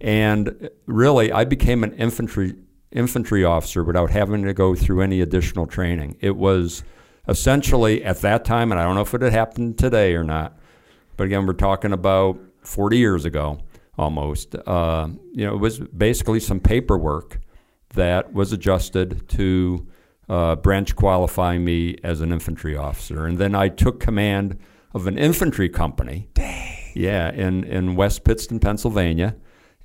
And really, I became an infantry infantry officer without having to go through any additional training. It was essentially at that time, and I don't know if it had happened today or not, but again, we're talking about 40 years ago almost. Uh, you know, it was basically some paperwork that was adjusted to uh, branch qualify me as an infantry officer. And then I took command of an infantry company. Dang. Yeah, in, in West Pittston, Pennsylvania.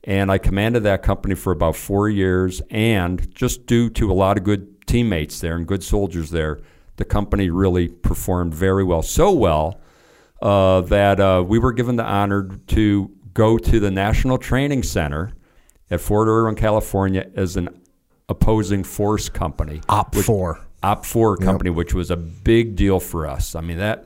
And I commanded that company for about four years. And just due to a lot of good teammates there and good soldiers there, the company really performed very well. So well uh, that uh, we were given the honor to go to the National Training Center at Fort Irwin, California, as an opposing force company. OPFOR. Op Four company, which was a big deal for us. I mean that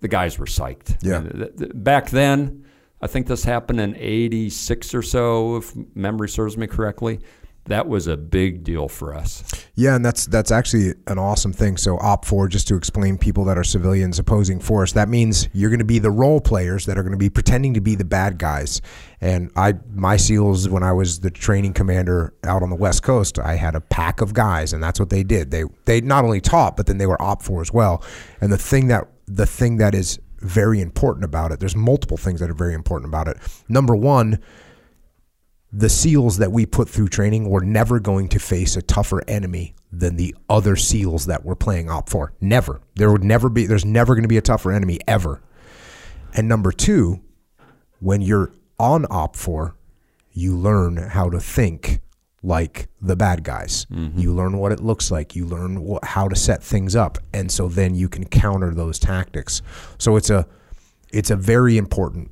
the guys were psyched. Yeah. I mean, th- th- back then, I think this happened in '86 or so, if memory serves me correctly. That was a big deal for us. Yeah, and that's that's actually an awesome thing. So OPFOR, just to explain people that are civilians opposing force, that means you're going to be the role players that are going to be pretending to be the bad guys. And I, my SEALs, when I was the training commander out on the West Coast, I had a pack of guys, and that's what they did. They they not only taught, but then they were OPFOR as well. And the thing that the thing that is very important about it, there's multiple things that are very important about it. Number one the SEALs that we put through training were never going to face a tougher enemy than the other SEALs that we're playing OPFOR. Never. There would never be, there's never going to be a tougher enemy ever. And number two, when you're on OPFOR, you learn how to think like the bad guys. Mm-hmm. You learn what it looks like. You learn wh- how to set things up, and so then you can counter those tactics. So it's a it's a very important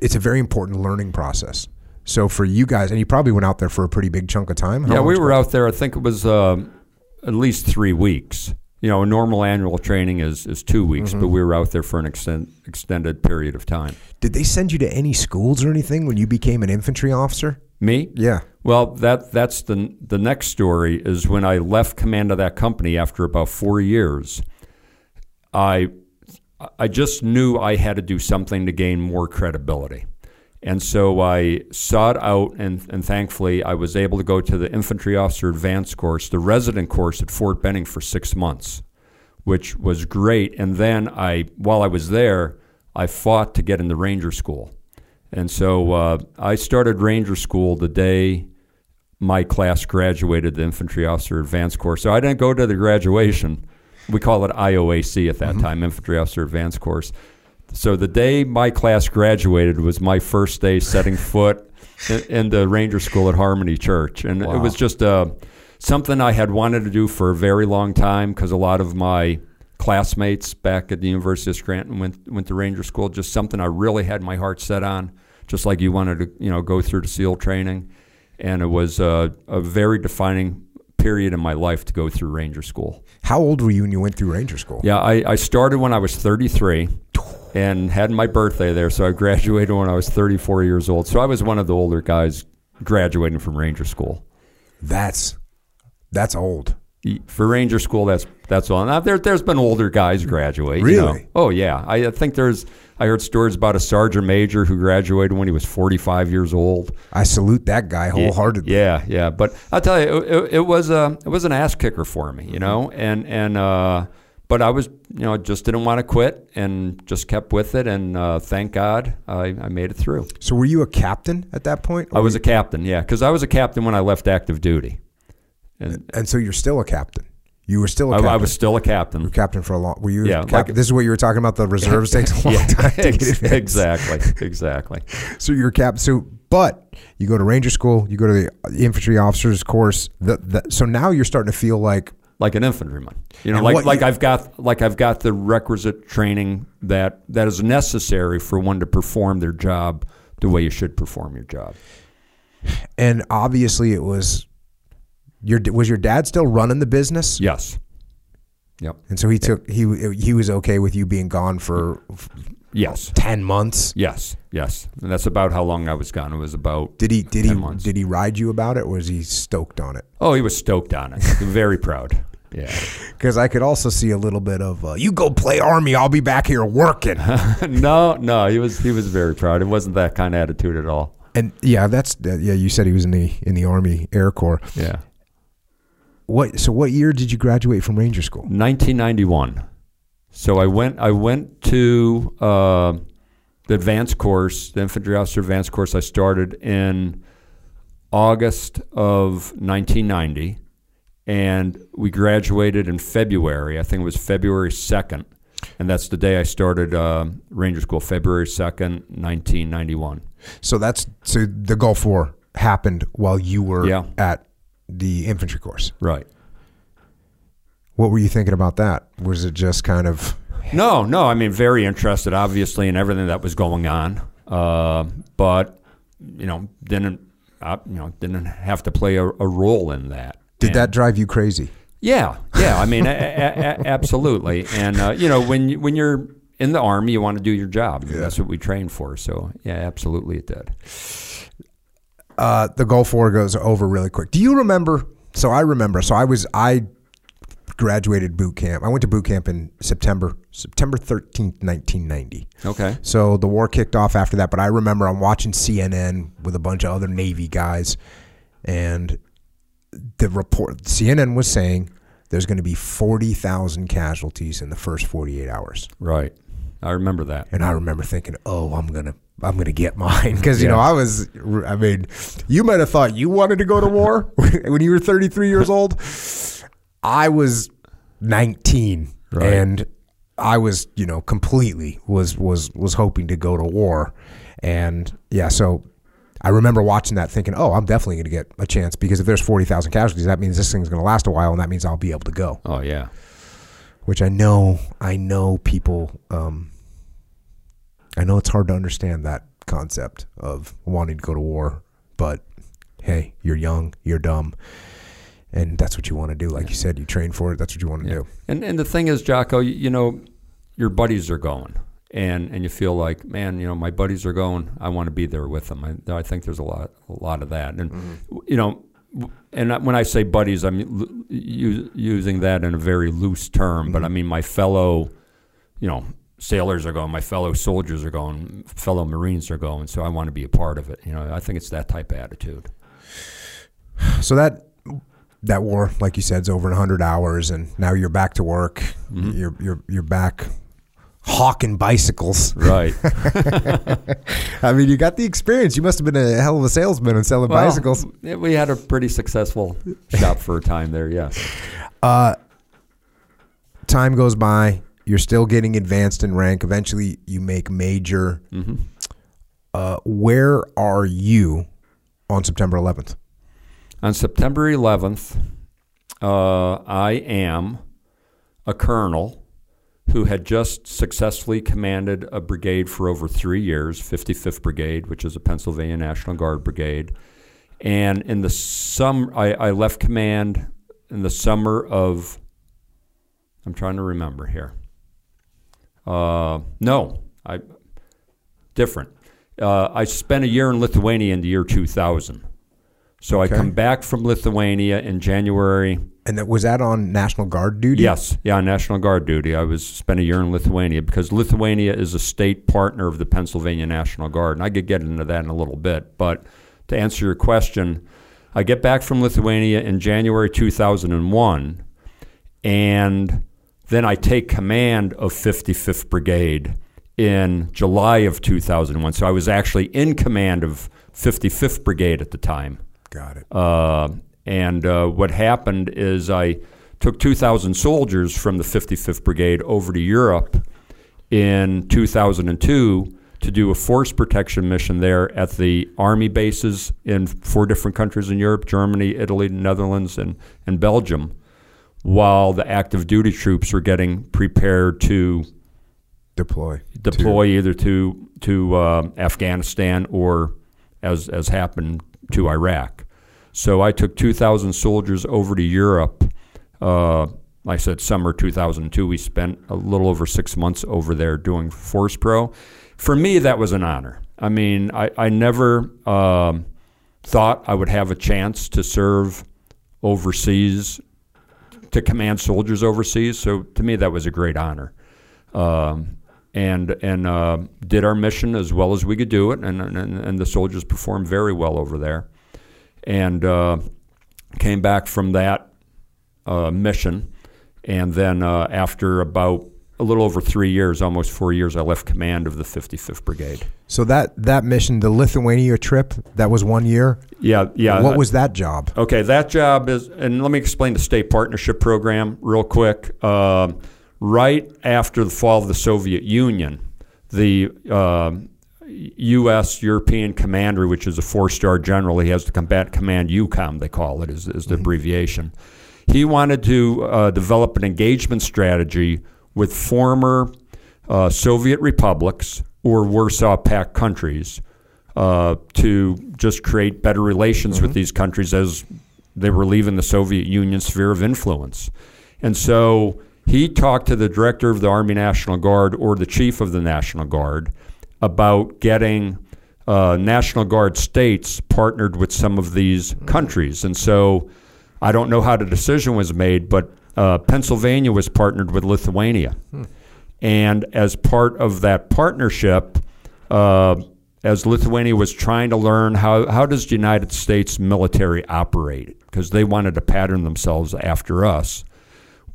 it's a very important learning process. So for you guys, and you probably went out there for a pretty big chunk of time. How yeah, we were out there. I think it was uh, at least three weeks. You know, a normal annual training is, is two weeks, Mm-hmm. but we were out there for an extend, extended period of time. Did they send you to any schools or anything when you became an infantry officer? Me? Yeah. Well, that that's the the next story is when I left command of that company after about four years. I I just knew I had to do something to gain more credibility, and so I sought out and and thankfully I was able to go to the infantry officer advanced course, the resident course at Fort Benning for six months, which was great. And then I while I was there, I fought to get in the Ranger School. And so uh, I started Ranger School the day my class graduated the Infantry Officer Advanced Course. So I didn't go to the graduation. We call it IOAC at that time, Infantry Officer Advanced Course. So the day my class graduated was my first day setting foot in, in the Ranger School at Harmony Church, and it was just uh, something I had wanted to do for a very long time because a lot of my classmates back at the University of Scranton went went to Ranger School. Just something I really had my heart set on, just like you wanted to, you know, go through the SEAL training, and it was a, a very defining period in my life to go through Ranger School. How old were you when you went through Ranger School? Yeah, I, I started when I was 33, and had my birthday there. So I graduated when I was 34 years old. So I was one of the older guys graduating from Ranger School. That's that's old. For Ranger School, that's that's all. Now there, there's been older guys graduate. you know. Really? Oh yeah. I I think there's. I heard stories about a sergeant major who graduated when he was 45 years old. I salute that guy wholeheartedly. Yeah, yeah. But I'll tell you, it, it, was a it was an ass kicker for me, you know. And and uh, but I was you know just didn't want to quit and just kept with it. And uh, thank God I, I made it through. So were you a captain at that point? I was a captain, yeah, because I was a captain when I left active duty, and and so you're still a captain. You were still a I, captain. I was still a captain. You were captain for a long. Were you? Yeah, cap- like- this is what you were talking about. The reserves takes a long Yeah, time to get ex- exactly, exactly. So you're a captain. So, but you go to Ranger School. You go to the infantry officers course. The, the, so now you're starting to feel like like an infantryman. You know, like what like I've got like I've got the requisite training that that is necessary for one to perform their job the way you should perform your job. and obviously it was your was your dad still running the business Yes. Yep. and so he took he he was okay with you being gone for Yes. 10 months Yes. Yes. And that's about how long I was gone. It was about did he did he months. did he ride you about it or was he stoked on it Oh, he was stoked on it. Very proud. Yeah. because i could also see a little bit of uh, you go play army i'll be back here working no, no, he was he was very proud. It wasn't that kind of attitude at all. and yeah that's uh, yeah you said he was in the in the army air corps Yeah. What so what year did you graduate from ranger school 1991. So I went. I went to uh, the advanced course, the infantry officer advanced course. I started in August of 1990, and we graduated in February. I think it was February 2nd, and that's the day I started uh, Ranger School. February 2nd, 1991. so that's so the gulf war happened while you were Yeah. at the infantry course Right. What were you thinking about that? Was it just kind of No, no. I mean, very interested, obviously, in everything that was going on, uh, but you know, didn't uh, you know didn't have to play a, a role in that. did And- that drive you crazy? Yeah, yeah. I mean, a, a, a, absolutely. And uh, you know, when you, when you're in the army, you want to do your job. Yeah. That's what we train for. So yeah, absolutely, it did. Uh, the Gulf War goes over really quick. Do you remember? So I remember. So I was I graduated boot camp. I went to boot camp in September September thirteenth, nineteen ninety. Okay. So the war kicked off after that. But I remember I'm watching CNN with a bunch of other Navy guys, and the report CNN was saying there's going to be forty thousand casualties in the first forty eight hours. Right. I remember that. And I remember thinking, "Oh, I'm gonna, I'm gonna get mine," because you know I was, I mean, you might have thought you wanted to go to war when you were 33 years old. I was 19, Right. and I was, you know, completely was was was hoping to go to war, and yeah, so. I remember watching that thinking, oh, I'm definitely going to get a chance because if there's 40,000 casualties, that means this thing's going to last a while and that means I'll be able to go Oh yeah. Which I know I know people um, I know it's hard to understand that concept of wanting to go to war, but hey, you're young, you're dumb, and that's what you want to do. Like you said, you train for it. That's what you want to do. And and the thing is, Jocko, you, you know, your buddies are going, and and you feel like, man, you know, my buddies are going. I want to be there with them. I, I think there's a lot a lot of that, and you know. And when I say buddies, I'm using that in a very loose term, but I mm-hmm. mean my fellow, you know, sailors are going, my fellow soldiers are going, fellow Marines are going. So I want to be a part of it. You know, I think it's that type of attitude. So that that war, like you said, is over 100 hours, and now you're back to work. Mm-hmm. You're you're you're back hawking bicycles. Right. I mean, you got the experience. You must have been a hell of a salesman and selling Well, bicycles. We had a pretty successful shop for a time there. Yes. time goes by you're still getting advanced in rank eventually you make major uh, where are you on september 11th On September 11th, uh, I am a colonel who had just successfully commanded a brigade for over three years, 55th Brigade, which is a Pennsylvania National Guard brigade. And in the summer, I, I left command in the summer of, I'm trying to remember here. Uh, no, I different. Uh, I spent a year in Lithuania in the year 2000. So Okay. I come back from Lithuania in January. And that was that on National Guard duty? Yes, yeah, National Guard duty. I was spent a year in Lithuania because Lithuania is a state partner of the Pennsylvania National Guard, and I could get into that in a little bit. But to answer your question, I get back from Lithuania in January 2001, and then I take command of 55th Brigade in July of 2001. So I was actually in command of 55th Brigade at the time. Got it. Uh, and uh, what happened is I took 2,000 soldiers from the 55th Brigade over to Europe in 2002 to do a force protection mission there at the army bases in four different countries in Europe Germany, Italy, Netherlands, and, and Belgium, while the active duty troops were getting prepared to Deploy. deploy either to to uh, Afghanistan or, as as happened, to Iraq. So I took 2,000 soldiers over to Europe. Uh, I said, summer 2002, we spent a little over six months over there doing Force Pro. For me, that was an honor. I mean, I, I never um, thought I would have a chance to serve overseas, to command soldiers overseas. So to me, that was a great honor. Um, and and uh, did our mission as well as we could do it, and and, and the soldiers performed very well over there, and uh, came back from that uh, mission, and then uh, after about a little over three years, almost four years, I left command of the 55th Brigade. So that that mission, the Lithuania trip, that was one year. Yeah, yeah. what was that job? Okay, that job is, and let me explain the state partnership program real quick. Um right after the fall of the Soviet Union, the um U.S. European Commander, which is a four-star general, he has the Combat Command EUCOM, they call it, is, is the abbreviation. He wanted to uh, develop an engagement strategy with former uh, Soviet republics or Warsaw Pact countries uh, to just create better relations with these countries as they were leaving the Soviet Union sphere of influence. And so he talked to the director of the Army National Guard or the chief of the National Guard about getting uh, National Guard states partnered with some of these countries. And so I don't know how the decision was made, but uh, Pennsylvania was partnered with Lithuania. And as part of that partnership, uh, as Lithuania was trying to learn how, how does the United States military operate, because they wanted to pattern themselves after us,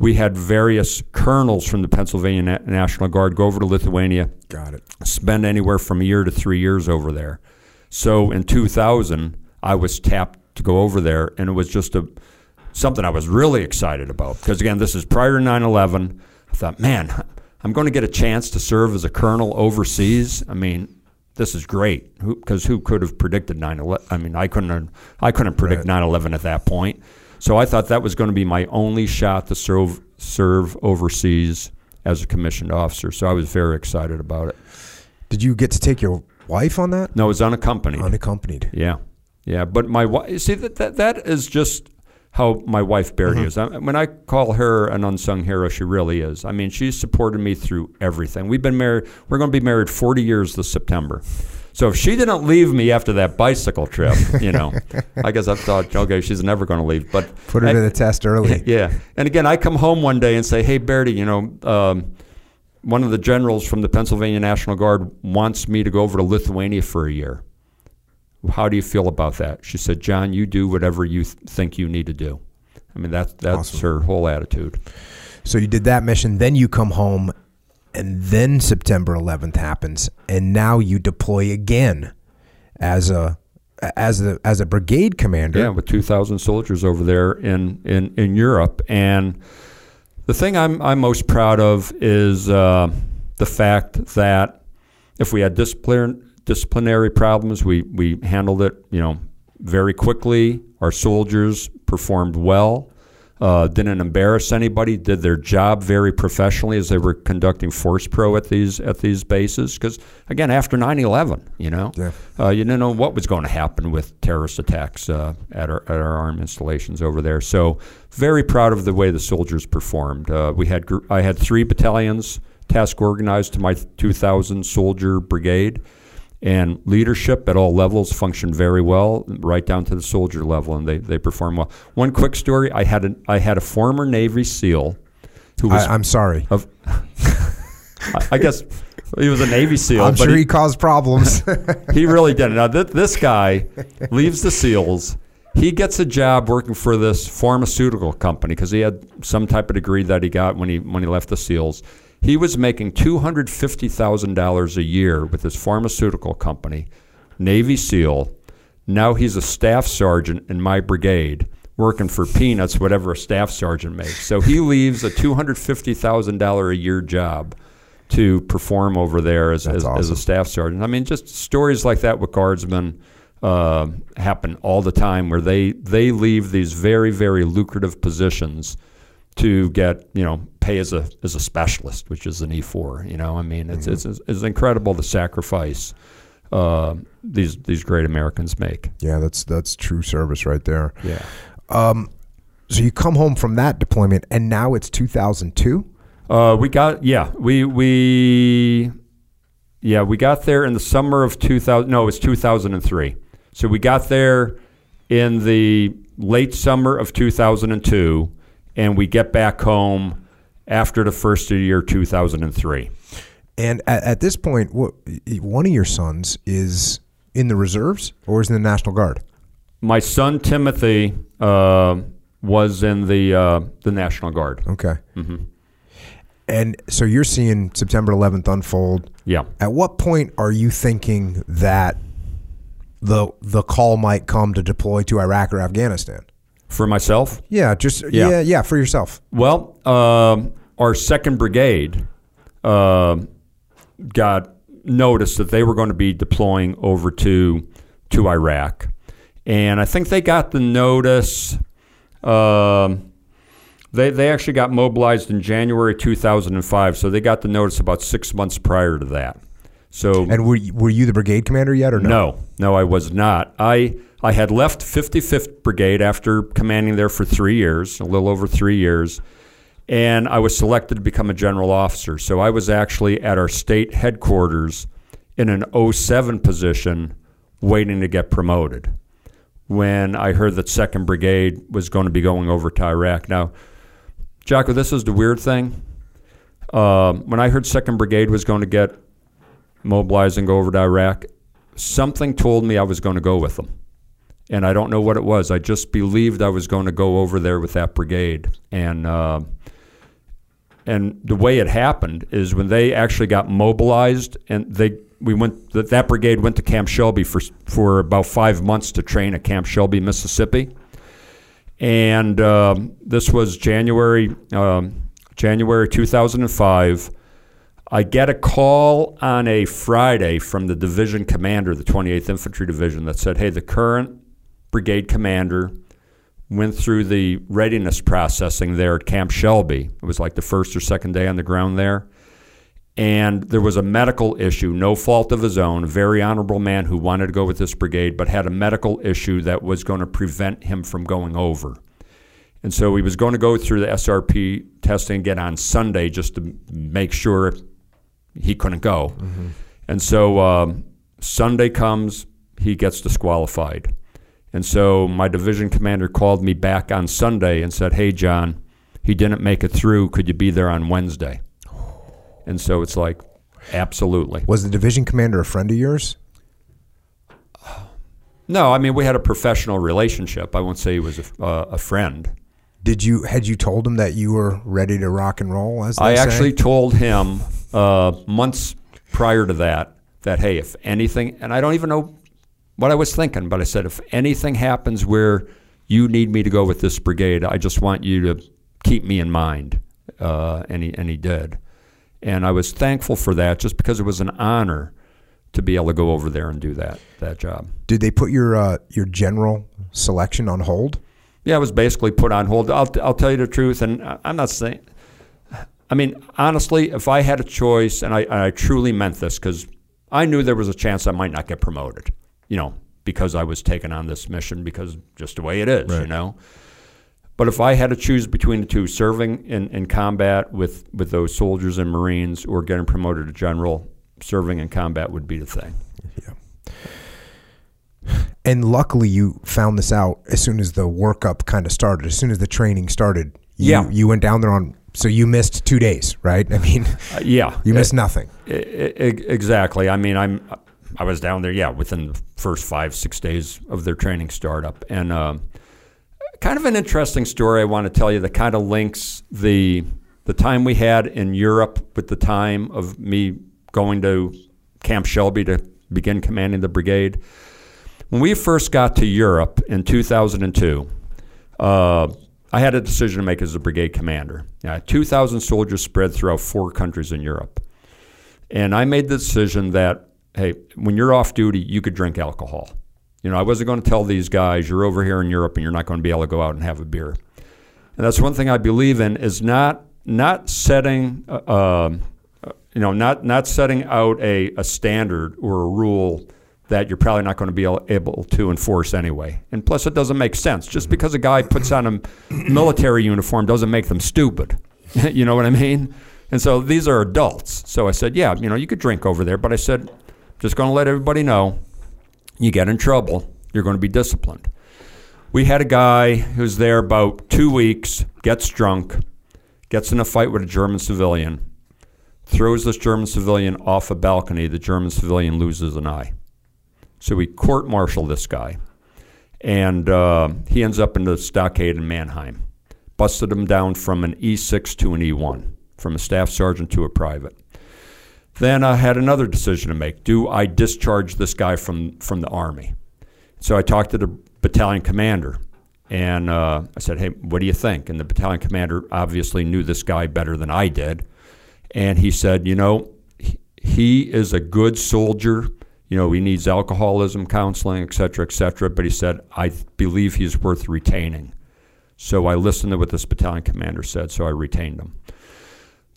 we had various colonels from the Pennsylvania Na- National Guard go over to Lithuania, Got it. spend anywhere from a year to three years over there. So in 2000, I was tapped to go over there, and it was just a something I was really excited about because again, this is prior to 9/11. I thought, man, I'm going to get a chance to serve as a colonel overseas. I mean, this is great because who, could have predicted 9/11? I mean, I couldn't. I couldn't predict 9/11 at that point. So I thought that was going to be my only shot to serve serve overseas as a commissioned officer. So I was very excited about it. Did you get to take your wife on that? No, it was unaccompanied. Unaccompanied. Yeah, yeah. But my wife, see that, that that is just how my wife Betty Mm-hmm. is. I, when I call her an unsung hero, she really is. I mean, she's supported me through everything. We've been married. We're going to be married 40 years this September. So if she didn't leave me after that bicycle trip, you know, I guess I thought, okay, she's never going to leave. But Put her I- to the test early. yeah. And again, I come home one day and say, hey, Bertie, you know, um, one of the generals from the Pennsylvania National Guard wants me to go over to Lithuania for a year. How do you feel about that? She said, John, you do whatever you th- think you need to do. I mean, that, that's Awesome. her whole attitude. So you did that mission, then you come home, and then September 11th happens, and now you deploy again as a as a as a brigade commander. Yeah, with 2,000 soldiers over there in, in, in Europe. And the thing I'm, I'm most proud of is uh, the fact that if we had discipline, disciplinary problems, we, we handled it, you know, very quickly. Our soldiers performed well, uh, didn't embarrass anybody, did their job very professionally as they were conducting force pro at these at these bases. Because again, after 9/11, you know, Yeah. uh, you didn't know what was going to happen with terrorist attacks uh, at our at our arm installations over there. So very proud of the way the soldiers performed. Uh, we had I had three battalions task organized to my 2,000 soldier brigade. And leadership at all levels functioned very well, right down to the soldier level, and they, they perform well. One quick story: I had a I had a former Navy SEAL who was I, I'm sorry. of, I- I guess he was a Navy SEAL, I'm but sure he, he caused problems. he really did. Now th- this guy leaves the SEALs. He gets a job working for this pharmaceutical company because he had some type of degree that he got when he when he left the SEALs. He was making two hundred fifty thousand dollars a year with his pharmaceutical company, Navy SEAL. Now he's a staff sergeant in my brigade, working for peanuts, whatever a staff sergeant makes. So he leaves a two hundred fifty thousand dollar a year job to perform over there as, as, That's as a staff sergeant. I mean, just stories like that with guardsmen uh, happen all the time, where they they leave these very very lucrative positions to get you know pay as a as a specialist, which is an E four. You know, I mean, it's it's, it's incredible the sacrifice uh, these these great Americans make. yeah, that's that's true service right there. Yeah. So you come home from that deployment, and now it's 2002. Uh, we got yeah we we yeah we got there in the summer of 2000 no it was 2003 so we got there in the late summer of 2002 and we get back home after the first of the year 2003 And at, at this point, what, one of your sons is in the reserves or is in the National Guard. my son Timothy uh, was in the uh, the National Guard Okay. And so you're seeing September 11th unfold. yeah At what point are you thinking that the the call might come to deploy to Iraq or Afghanistan? For myself Yeah, just Yeah. yeah, yeah, for yourself. Well, um, our second brigade uh, got notice that they were going to be deploying over to to Iraq, and I think they got the notice. Um, they they actually got mobilized in January 2005, so they got the notice about six months prior to that. So And were you, were you the brigade commander yet or no? no, no, I was not. I I had left 55th Brigade after commanding there for three years, a little over three years, and I was selected to become a general officer. So I was actually at our state headquarters in an 07 position, waiting to get promoted. When I heard that Second Brigade was going to be going over to Iraq. Now, Jocko, this is the weird thing. Um, when I heard Second Brigade was going to get go over to Iraq, something told me I was going to go with them. And I don't know what it was. I just believed I was going to go over there with that brigade. And uh, and the way it happened is when they actually got mobilized, and they we went that that brigade went to Camp Shelby for for about five months to train at Camp Shelby, Mississippi. And um, this was January um, January 2005. I get a call on a Friday from the division commander, the 28th Infantry Division, that said, "Hey, the current brigade commander went through the readiness processing there at Camp Shelby. It was like the first or second day on the ground there." And there was a medical issue, no fault of his own. A very honorable man who wanted to go with this brigade, but had a medical issue that was going to prevent him from going over. And so he was going to go through the SRP testing again on Sunday just to make sure he couldn't go. And so um, Sunday comes, he gets disqualified. And so my division commander called me back on Sunday and said, Hey, John, he didn't make it through. Could you be there on Wednesday? And so it's like, absolutely. Was the division commander a friend of yours? No, I mean, we had a professional relationship. I won't say he was a, uh, a friend. Did you had you told him that you were ready to rock and roll? As I say? actually told him uh, months prior to that that hey, if anything, and I don't even know what I was thinking, but I said if anything happens where you need me to go with this brigade, I just want you to keep me in mind. Uh, and he and he did, and I was thankful for that, just because it was an honor to be able to go over there and do that that job. Did they put your uh, your general selection on hold? Yeah, it was basically put on hold. I'll, I'll tell you the truth, and I'm not saying. I mean, honestly, if I had a choice, and I, and I truly meant this, because I knew there was a chance I might not get promoted, you know, because I was taking on this mission, because just the way it is, you know. But if I had to choose between the two, serving in, in combat with, with those soldiers and Marines or getting promoted to general, serving in combat would be the thing. Yeah. And luckily, you found this out as soon as the workup kind of started. As soon as the training started, you, Yeah. you went down there on. So you missed two days, right? I mean, Uh, yeah. you missed nothing. I- I- I- exactly. I mean, I'm I was down there, yeah, within the first five six days of their training startup, and um, kind of an interesting story I want to tell you that kind of links the the time we had in Europe with the time of me going to Camp Shelby to begin commanding the brigade. When we first got to Europe in 2002, uh, I had a decision to make as a brigade commander. Had 2,000 soldiers spread throughout four countries in Europe. And I made the decision that, hey, when you're off duty, you could drink alcohol. You know, I wasn't going to tell these guys, you're over here in Europe and you're not going to be able to go out and have a beer. And that's one thing I believe in is not not setting, uh, um, uh, you know, not not setting out a, a standard or a rule that you're probably not going to be able- to enforce anyway. And plus, it doesn't make sense. Just mm-hmm. because a guy puts on a military uniform doesn't make them stupid. you know what I mean? And so these are adults. So I said, yeah, you know, you could drink over there, but I said, just going to let everybody know, you get in trouble, you're going to be disciplined. We had a guy who's there about two weeks, gets drunk, gets in a fight with a German civilian, throws this German civilian off a balcony. The German civilian loses an eye. So we court martial this guy, and uh, he ends up in the stockade in Mannheim. Busted him down from an E6 to an E1, from a staff sergeant to a private. Then I had another decision to make. Do I discharge this guy from, from the Army? So I talked to the battalion commander, and uh, I said, "Hey, what do you think?" And the battalion commander obviously knew this guy better than I did, and he said, "You know, he, he is a good soldier. You know, he needs alcoholism counseling, et cetera, et cetera. But he said, I believe he's worth retaining." So I listened to what this battalion commander said, so I retained him.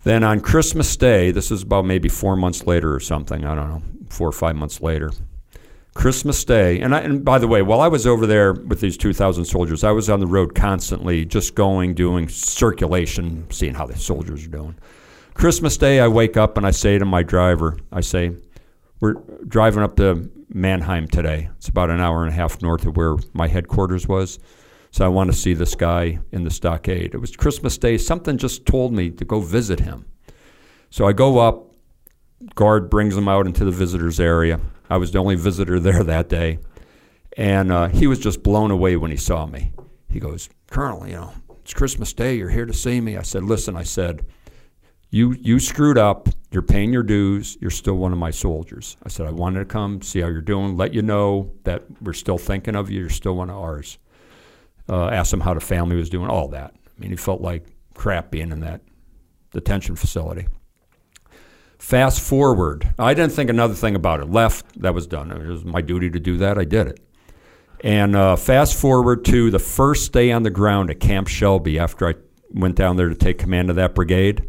Then on Christmas Day, this is about maybe four months later or something, I don't know, four or five months later. Christmas Day, and, I, and by the way, while I was over there with these 2,000 soldiers, I was on the road constantly, just going, doing circulation, seeing how the soldiers are doing. Christmas Day, I wake up and I say to my driver, I say, We're driving up to Mannheim today. It's about an hour and a half north of where my headquarters was. So I want to see this guy in the stockade. It was Christmas Day. Something just told me to go visit him. So I go up. Guard brings him out into the visitors area. I was the only visitor there that day, and uh, he was just blown away when he saw me. He goes, "Colonel, you know, it's Christmas Day. You're here to see me." I said, "Listen," I said, "you you screwed up. You're paying your dues. You're still one of my soldiers." I said, "I wanted to come see how you're doing, let you know that we're still thinking of you. You're still one of ours." Uh, asked him how the family was doing, all that. I mean, he felt like crap being in that detention facility. Fast forward, I didn't think another thing about it. Left, that was done. It was my duty to do that. I did it. And uh, fast forward to the first day on the ground at Camp Shelby after I went down there to take command of that brigade.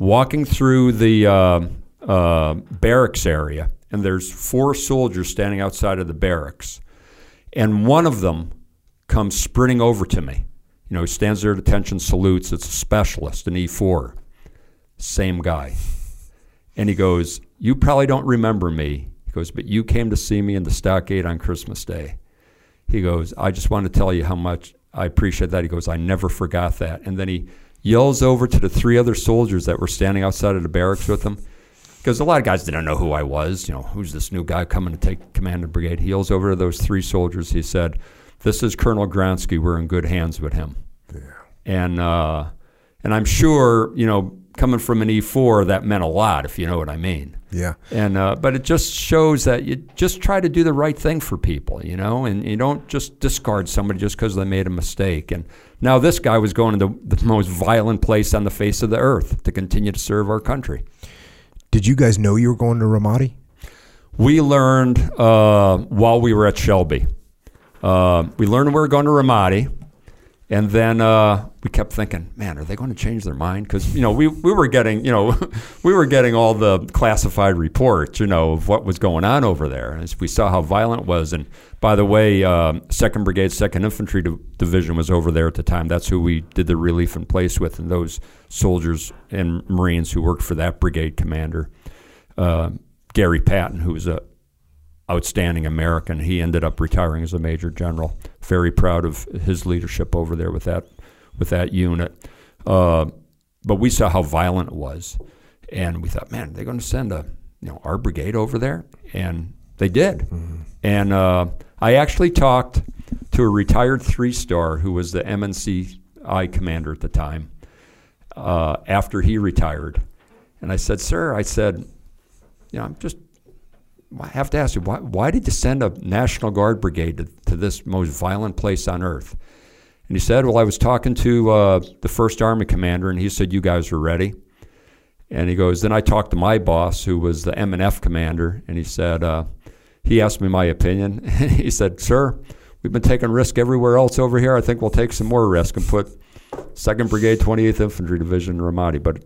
Walking through the uh, uh, barracks area, and there's four soldiers standing outside of the barracks. And one of them comes sprinting over to me. You know, he stands there at attention, salutes. It's a specialist, an E4. Same guy. And he goes, You probably don't remember me. He goes, But you came to see me in the stockade on Christmas Day. He goes, I just want to tell you how much I appreciate that. He goes, I never forgot that. And then he yells over to the three other soldiers that were standing outside of the barracks with him. Because a lot of guys didn't know who I was. You know, who's this new guy coming to take command of the brigade? He yells over to those three soldiers. He said, This is Colonel Gronski. We're in good hands with him. Yeah. And, uh, and I'm sure, you know, coming from an E4, that meant a lot, if you know what I mean. Yeah. And uh, but it just shows that you just try to do the right thing for people, you know, and you don't just discard somebody just because they made a mistake. And now this guy was going to the, the most violent place on the face of the earth to continue to serve our country. Did you guys know you were going to Ramadi? We learned uh, while we were at Shelby. Uh, we learned we were going to Ramadi, And then uh, we kept thinking, man, are they going to change their mind? Because you know, we, we were getting you know, we were getting all the classified reports, you know, of what was going on over there. As we saw how violent it was. And by the way, uh, Second Brigade, Second Infantry Div- Division was over there at the time. That's who we did the relief in place with, and those soldiers and Marines who worked for that brigade commander, uh, Gary Patton, who was a outstanding American. He ended up retiring as a major general. Very proud of his leadership over there with that with that unit. Uh, but we saw how violent it was, and we thought, man, they're going to send a you know our brigade over there, and they did. Mm-hmm. And uh, I actually talked to a retired three star who was the MNCI commander at the time. Uh, after he retired, and I said, "Sir," I said, "You know, I'm just I have to ask you, why, why did you send a National Guard brigade to, to, this most violent place on earth? And he said, Well, I was talking to uh, the First Army commander, and he said, You guys were ready. And he goes, Then I talked to my boss, who was the MNF commander, and he said, uh, He asked me my opinion. he said, Sir, we've been taking risk everywhere else over here. I think we'll take some more risk and put 2nd Brigade, 28th Infantry Division Ramadi. But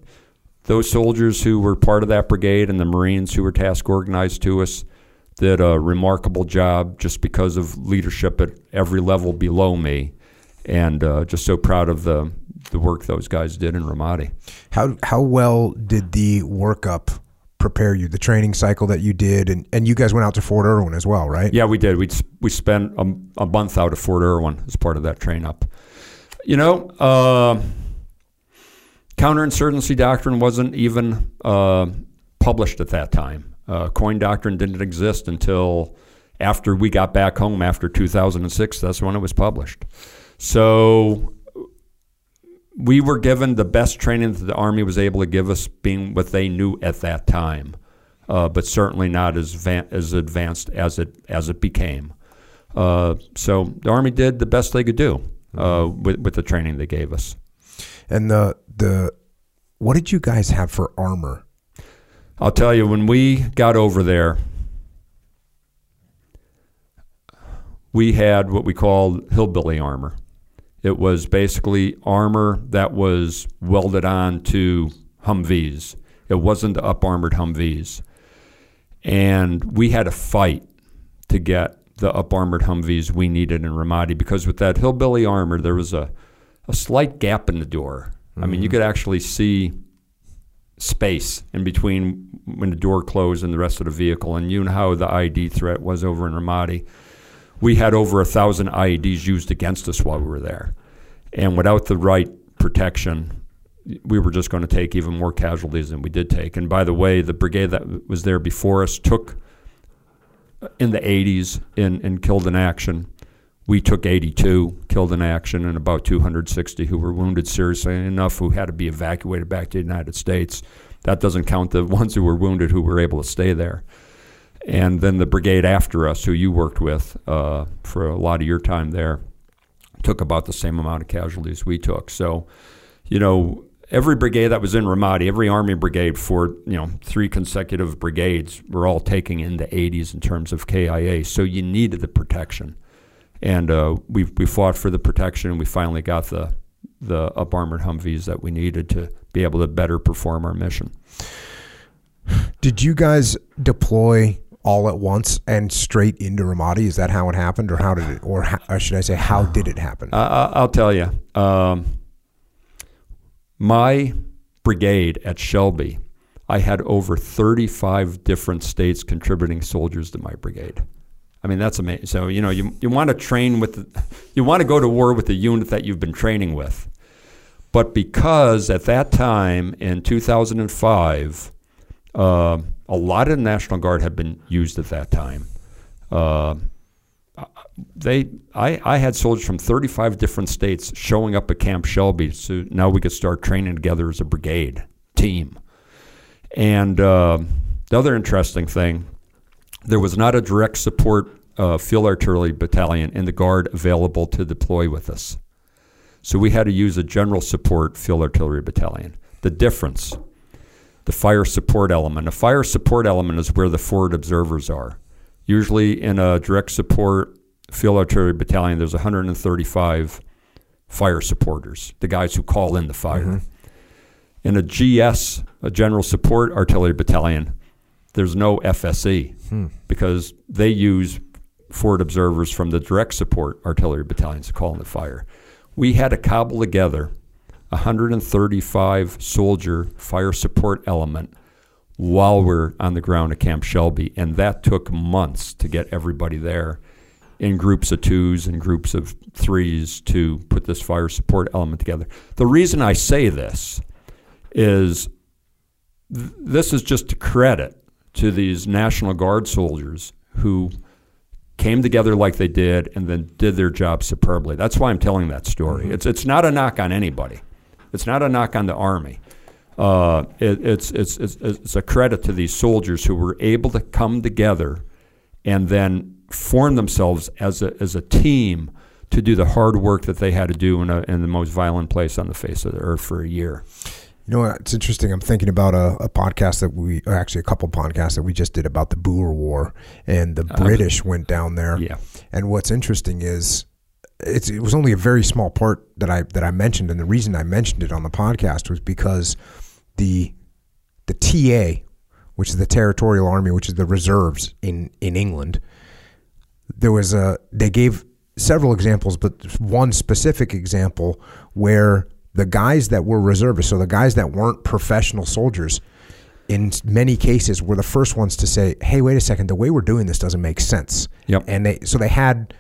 those soldiers who were part of that brigade and the Marines who were task organized to us did a remarkable job just because of leadership at every level below me. And uh, just so proud of the, the work those guys did in Ramadi. How, how well did the workup prepare you, the training cycle that you did? And, and you guys went out to Fort Irwin as well, right? Yeah, we did. We, we spent a, a month out of Fort Irwin as part of that train up. You know, uh, counterinsurgency doctrine wasn't even uh, published at that time. Uh, coin doctrine didn't exist until after we got back home after 2006. That's when it was published. So we were given the best training that the Army was able to give us, being what they knew at that time, uh, but certainly not as as advanced as it as it became. Uh, so the Army did the best they could do uh, with, with the training they gave us. And the the what did you guys have for armor? I'll tell you when we got over there, we had what we called hillbilly armor. It was basically armor that was welded on to Humvees. It wasn't the up armored Humvees. And we had a fight to get the up armored Humvees we needed in Ramadi because with that hillbilly armor, there was a, a slight gap in the door. Mm-hmm. I mean, you mm-hmm. could actually see space in between when the door closed and the rest of the vehicle. And you know how the IED threat was over in Ramadi. We had over a thousand IEDs used against us while we were there. And without the right protection, we were just going to take even more casualties than we did take. And by the way, the brigade that was there before us took in the 80s in, in killed in action we took 82 killed in action and about 260 who were wounded seriously enough who had to be evacuated back to the United States. That doesn't count the ones who were wounded who were able to stay there. And then the brigade after us, who you worked with uh, for a lot of your time there, took about the same amount of casualties we took. So, you know, every brigade that was in Ramadi, every Army brigade for you know three consecutive brigades, were all taking in the 80s in terms of KIA. So you needed the protection and uh, we we fought for the protection, and we finally got the the up armored Humvees that we needed to be able to better perform our mission. Did you guys deploy all at once and straight into Ramadi? Is that how it happened, or how did it, or, how, or should I say, how did it happen? Uh, I'll tell you. Um, my brigade at Shelby, I had over 35 different states contributing soldiers to my brigade. I mean, that's amazing. So, you know, you, you want to train with, you want to go to war with the unit that you've been training with. But because at that time in 2005, uh, a lot of the National Guard had been used at that time. Uh, they, I, I had soldiers from 35 different states showing up at Camp Shelby, so now we could start training together as a brigade team. And uh, the other interesting thing there was not a direct support uh, field artillery battalion in the Guard available to deploy with us. So we had to use a general support field artillery battalion. The difference, the fire support element. A fire support element is where the forward observers are. Usually in a direct support field artillery battalion, there's 135 fire supporters, the guys who call in the fire. In a GS, a General Support Artillery Battalion, there's no FSE hmm. because they use forward observers from the direct support artillery battalions to call in the fire. We had to cobble together a 135 soldier fire support element while we're on the ground at Camp Shelby, and that took months to get everybody there in groups of twos and groups of threes to put this fire support element together. The reason I say this is th- this is just to credit to these National Guard soldiers who came together like they did and then did their job superbly. That's why I'm telling that story. It's it's not a knock on anybody. It's not a knock on the army. Uh, it, it's, it's it's it's a credit to these soldiers who were able to come together and then form themselves as a as a team to do the hard work that they had to do in a, in the most violent place on the face of the earth for a year. You know what? It's interesting. I'm thinking about a, a podcast that we, or actually a couple podcasts that we just did about the Boer War, and oh, the British went down there. Yeah. And what's interesting is, it's, it was only a very small part that I that I mentioned, and the reason I mentioned it on the podcast was because the the TA, which is the Territorial Army, which is the reserves in in England, there was a they gave several examples, but one specific example where the guys that were reservists, so the guys that weren't professional soldiers, in many cases were the first ones to say, "Hey, wait a second, the way we're doing this doesn't make sense." Yep. And they so they had,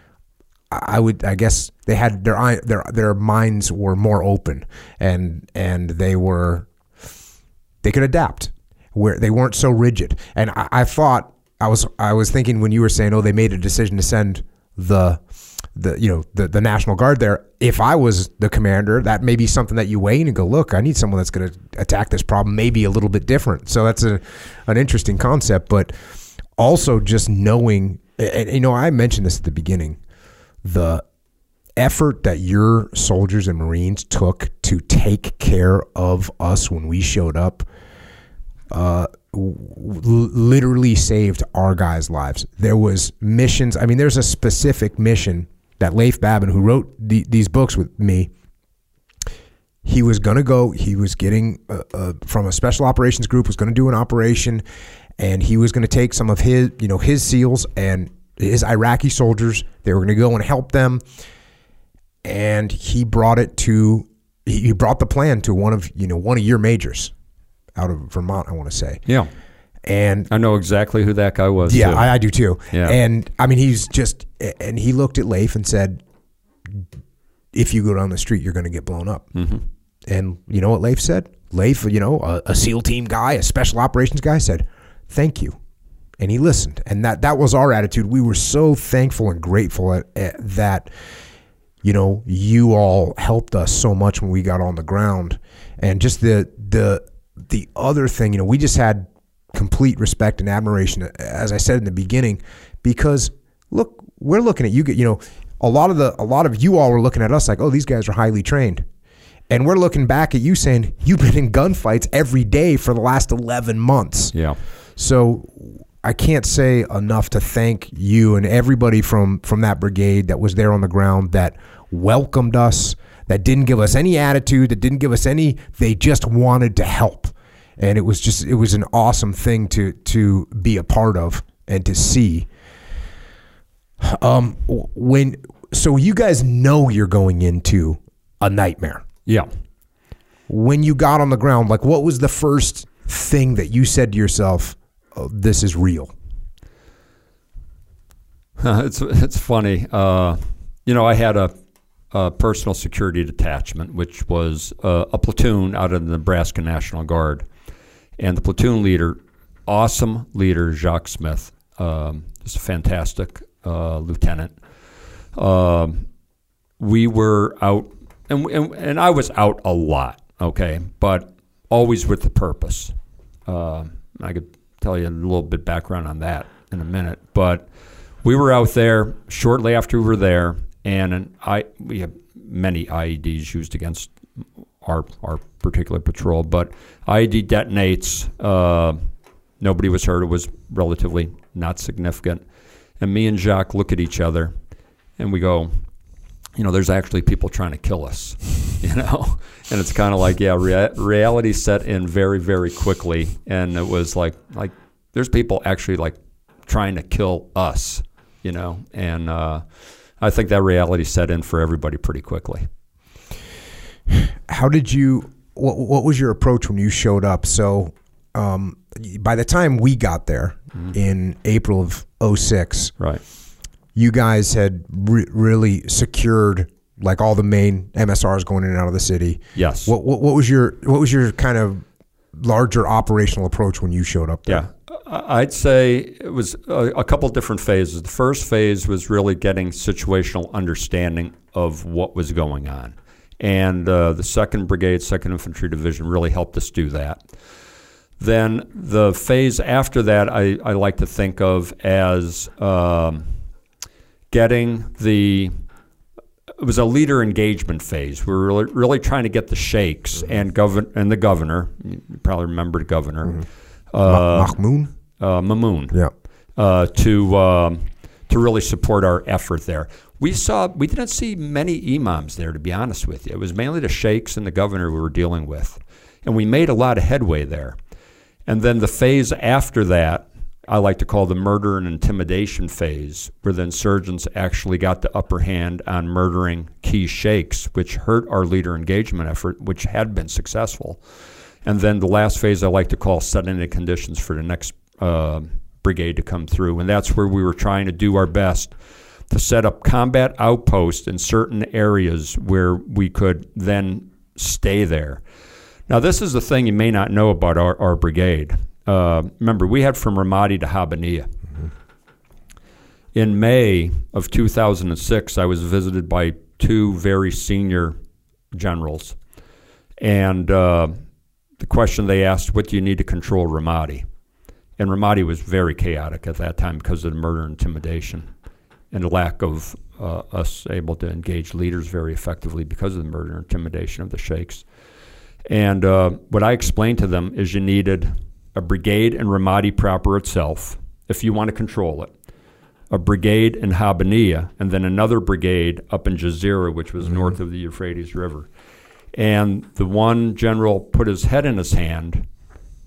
I would I guess they had their eye their their minds were more open, and and they were they could adapt where they weren't so rigid. And I, I thought I was I was thinking when you were saying, oh, they made a decision to send the the you know the the National Guard there. If I was the commander, that may be something that you weigh in and go, look, I need someone that's going to attack this problem maybe a little bit different. So that's a an interesting concept, but also just knowing, and you know, I mentioned this at the beginning, the effort that your soldiers and Marines took to take care of us when we showed up uh, literally saved our guys' lives. There was missions. I mean, there's a specific mission that Leif Babin, who wrote the, these books with me, he was going to go. He was getting uh, uh, from a special operations group. Was going to do an operation, and he was going to take some of his, you know, his SEALs and his Iraqi soldiers. They were going to go and help them, and he brought it to. He he brought the plan to one of you know one of your majors out of Vermont. I want to say, Yeah. And I know exactly who that guy was. yeah. I, I do too. Yeah. And I mean, he's just, and he looked at Leif and said, if you go down the street, you're going to get blown up. Mm-hmm. And you know what Leif said? Leif, you know, a, a SEAL team guy, a special operations guy, said, thank you. And he listened. And that, that was our attitude. We were so thankful and grateful at, at that, you know, you all helped us so much when we got on the ground. And just the, the, the other thing, you know, we just had complete respect and admiration, as I said in the beginning, because look, we're looking at you. You know, a lot of the a lot of you all were looking at us like, oh, these guys are highly trained, and we're looking back at you saying you've been in gunfights every day for the last eleven months. Yeah. So I can't say enough to thank you and everybody from from that brigade that was there on the ground that welcomed us, that didn't give us any attitude, that didn't give us any. They just wanted to help, and it was just it was an awesome thing to to be a part of and to see. Um, when so you guys know you're going into a nightmare Yeah. when you got on the ground, like what was the first thing that you said to yourself, oh, "This is real"? it's it's funny. Uh, you know, I had a, a personal security detachment, which was uh, a platoon out of the Nebraska National Guard, and the platoon leader, awesome leader, Jacques Smith, um, just a fantastic uh, lieutenant. Um, we were out, and, and and I was out a lot. Okay, but always with the purpose. Uh, I could tell you a little bit background on that in a minute, but we were out there shortly after we were there, and an I we have many IEDs used against our our particular patrol, but IED detonates. Uh, nobody was hurt. It was relatively not significant. And me and Jacques look at each other, and we go, you know, there's actually people trying to kill us, you know? And it's kind of like, yeah, rea- reality set in very, very quickly. And it was like, like, there's people actually like trying to kill us, you know? And uh, I think that reality set in for everybody pretty quickly. How did you, what, what was your approach when you showed up? So, um, by the time we got there in April of 06, Right. you guys had re- really secured like all the main MSRs going in and out of the city. Yes. What, what what was your what was your kind of larger operational approach when you showed up there? Yeah, I'd say it was a, a couple different phases. The first phase was really getting situational understanding of what was going on, and uh, the Second Brigade, Second Infantry Division, really helped us do that. Then the phase after that, I, I like to think of as um, getting the it was a leader engagement phase. We were really, really trying to get the sheikhs and govern and the governor. You probably remember the governor, uh, Mahmoud? uh, Mamoon, Yeah. uh, to um, to really support our effort there. We saw we didn't see many imams there, to be honest with you. It was mainly the sheikhs and the governor we were dealing with, and we made a lot of headway there. And then the phase after that, I like to call the murder and intimidation phase, where the insurgents actually got the upper hand on murdering key sheikhs, which hurt our leader engagement effort, which had been successful. And then the last phase I like to call setting the conditions for the next uh, brigade to come through. And that's where we were trying to do our best to set up combat outposts in certain areas where we could then stay there. Now, this is the thing you may not know about our, our brigade. Uh, remember, we had from Ramadi to Habaniya. In May of 2006, I was visited by two very senior generals. And uh, the question they asked, What do you need to control Ramadi? And Ramadi was very chaotic at that time because of the murder and intimidation and lack of uh, us able to engage leaders very effectively because of the murder and intimidation of the sheikhs. And uh, what I explained to them is you needed a brigade in Ramadi proper itself, if you want to control it, a brigade in Habaniya, and then another brigade up in Jazeera, which was north of the Euphrates River. And the one general put his head in his hand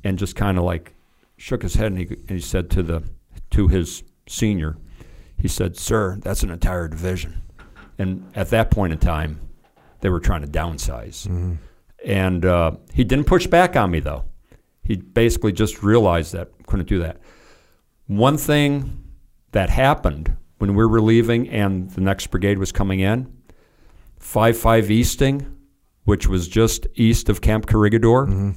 and just kind of like shook his head and he, and he said to the to his senior, he said, "Sir, that's an entire division." And at that point in time, they were trying to downsize. Mm-hmm. And uh, he didn't push back on me though. He basically just realized that couldn't do that. One thing that happened when we were leaving and the next brigade was coming in, five five Easting, which was just east of Camp Corregidor. Mm-hmm.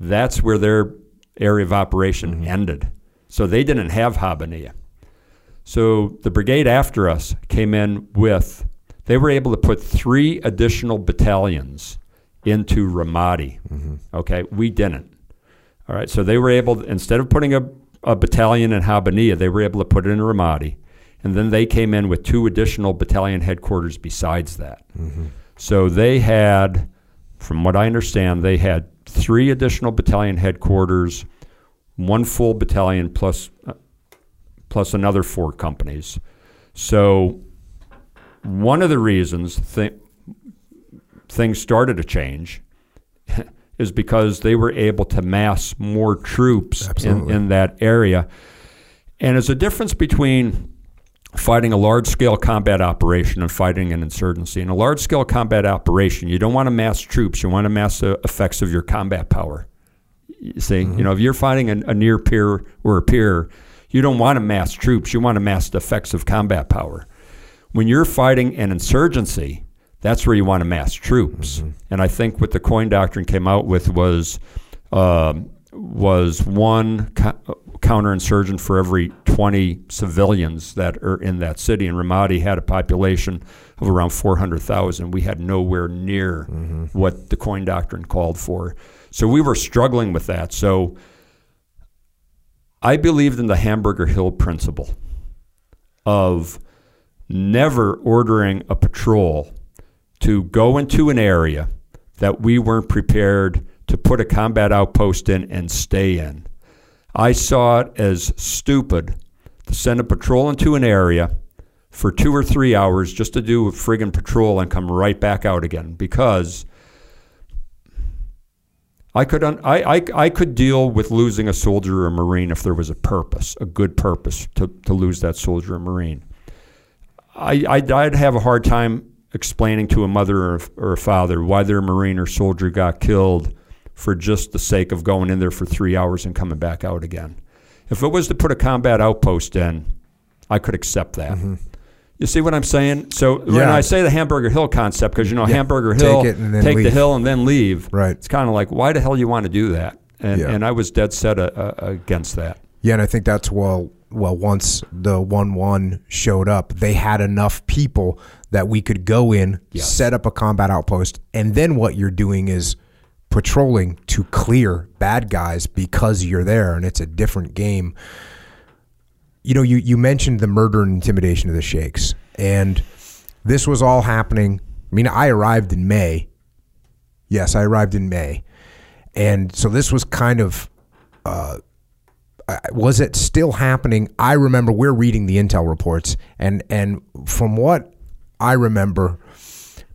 That's where their area of operation mm-hmm. ended. So they didn't have Habaniya. So the brigade after us came in with, they were able to put three additional battalions into Ramadi. Okay, we didn't. All right, so they were able, instead of putting a, a battalion in Habaniya, they were able to put it in Ramadi. And then they came in with two additional battalion headquarters besides that. So they had, from what I understand, they had three additional battalion headquarters, one full battalion plus uh, plus another four companies. So one of the reasons th- things started to change is because they were able to mass more troops in, in that area. And there's a difference between fighting a large scale combat operation and fighting an insurgency. In a large scale combat operation, you don't want to mass troops, you want to mass the effects of your combat power. You see, mm-hmm. you know, if you're fighting a, a near peer or a peer, you don't want to mass troops, you want to mass the effects of combat power. When you're fighting an insurgency, that's where you want to mass troops. Mm-hmm. And I think what the coin doctrine came out with was um was one co- uh, counterinsurgent for every 20 civilians that are in that city. And Ramadi had a population of around 400,000. We had nowhere near mm-hmm. what the coin doctrine called for. So we were struggling with that. So I believed in the Hamburger Hill principle of never ordering a patrol to go into an area that we weren't prepared to put a combat outpost in and stay in. I saw it as stupid to send a patrol into an area for two or three hours just to do a friggin' patrol and come right back out again because I could un- I, I, I could deal with losing a soldier or a marine if there was a purpose, a good purpose to, to lose that soldier or marine. I, I'd, I'd have a hard time explaining to a mother or, or a father why their marine or soldier got killed for just the sake of going in there for three hours and coming back out again. If it was to put a combat outpost in, I could accept that. Mm-hmm. You see what I'm saying? So when Yeah. I say the Hamburger Hill concept, because you know Yeah. Hamburger Take Hill, it and then take the hill and then leave. Right. It's kind of like, why the hell you want to do that? And Yeah. and I was dead set uh, uh, against that. Yeah, and I think that's well. Well, once the one one showed up, they had enough people that we could go in, Yes. set up a combat outpost, and then what you're doing is patrolling to clear bad guys because you're there, and it's a different game. You know, you you mentioned the murder and intimidation of the sheiks, and this was all happening. I mean, I arrived in May. Yes, I arrived in May, and so this was kind of uh, uh, was it still happening? I remember we're reading the intel reports, and and from what I remember,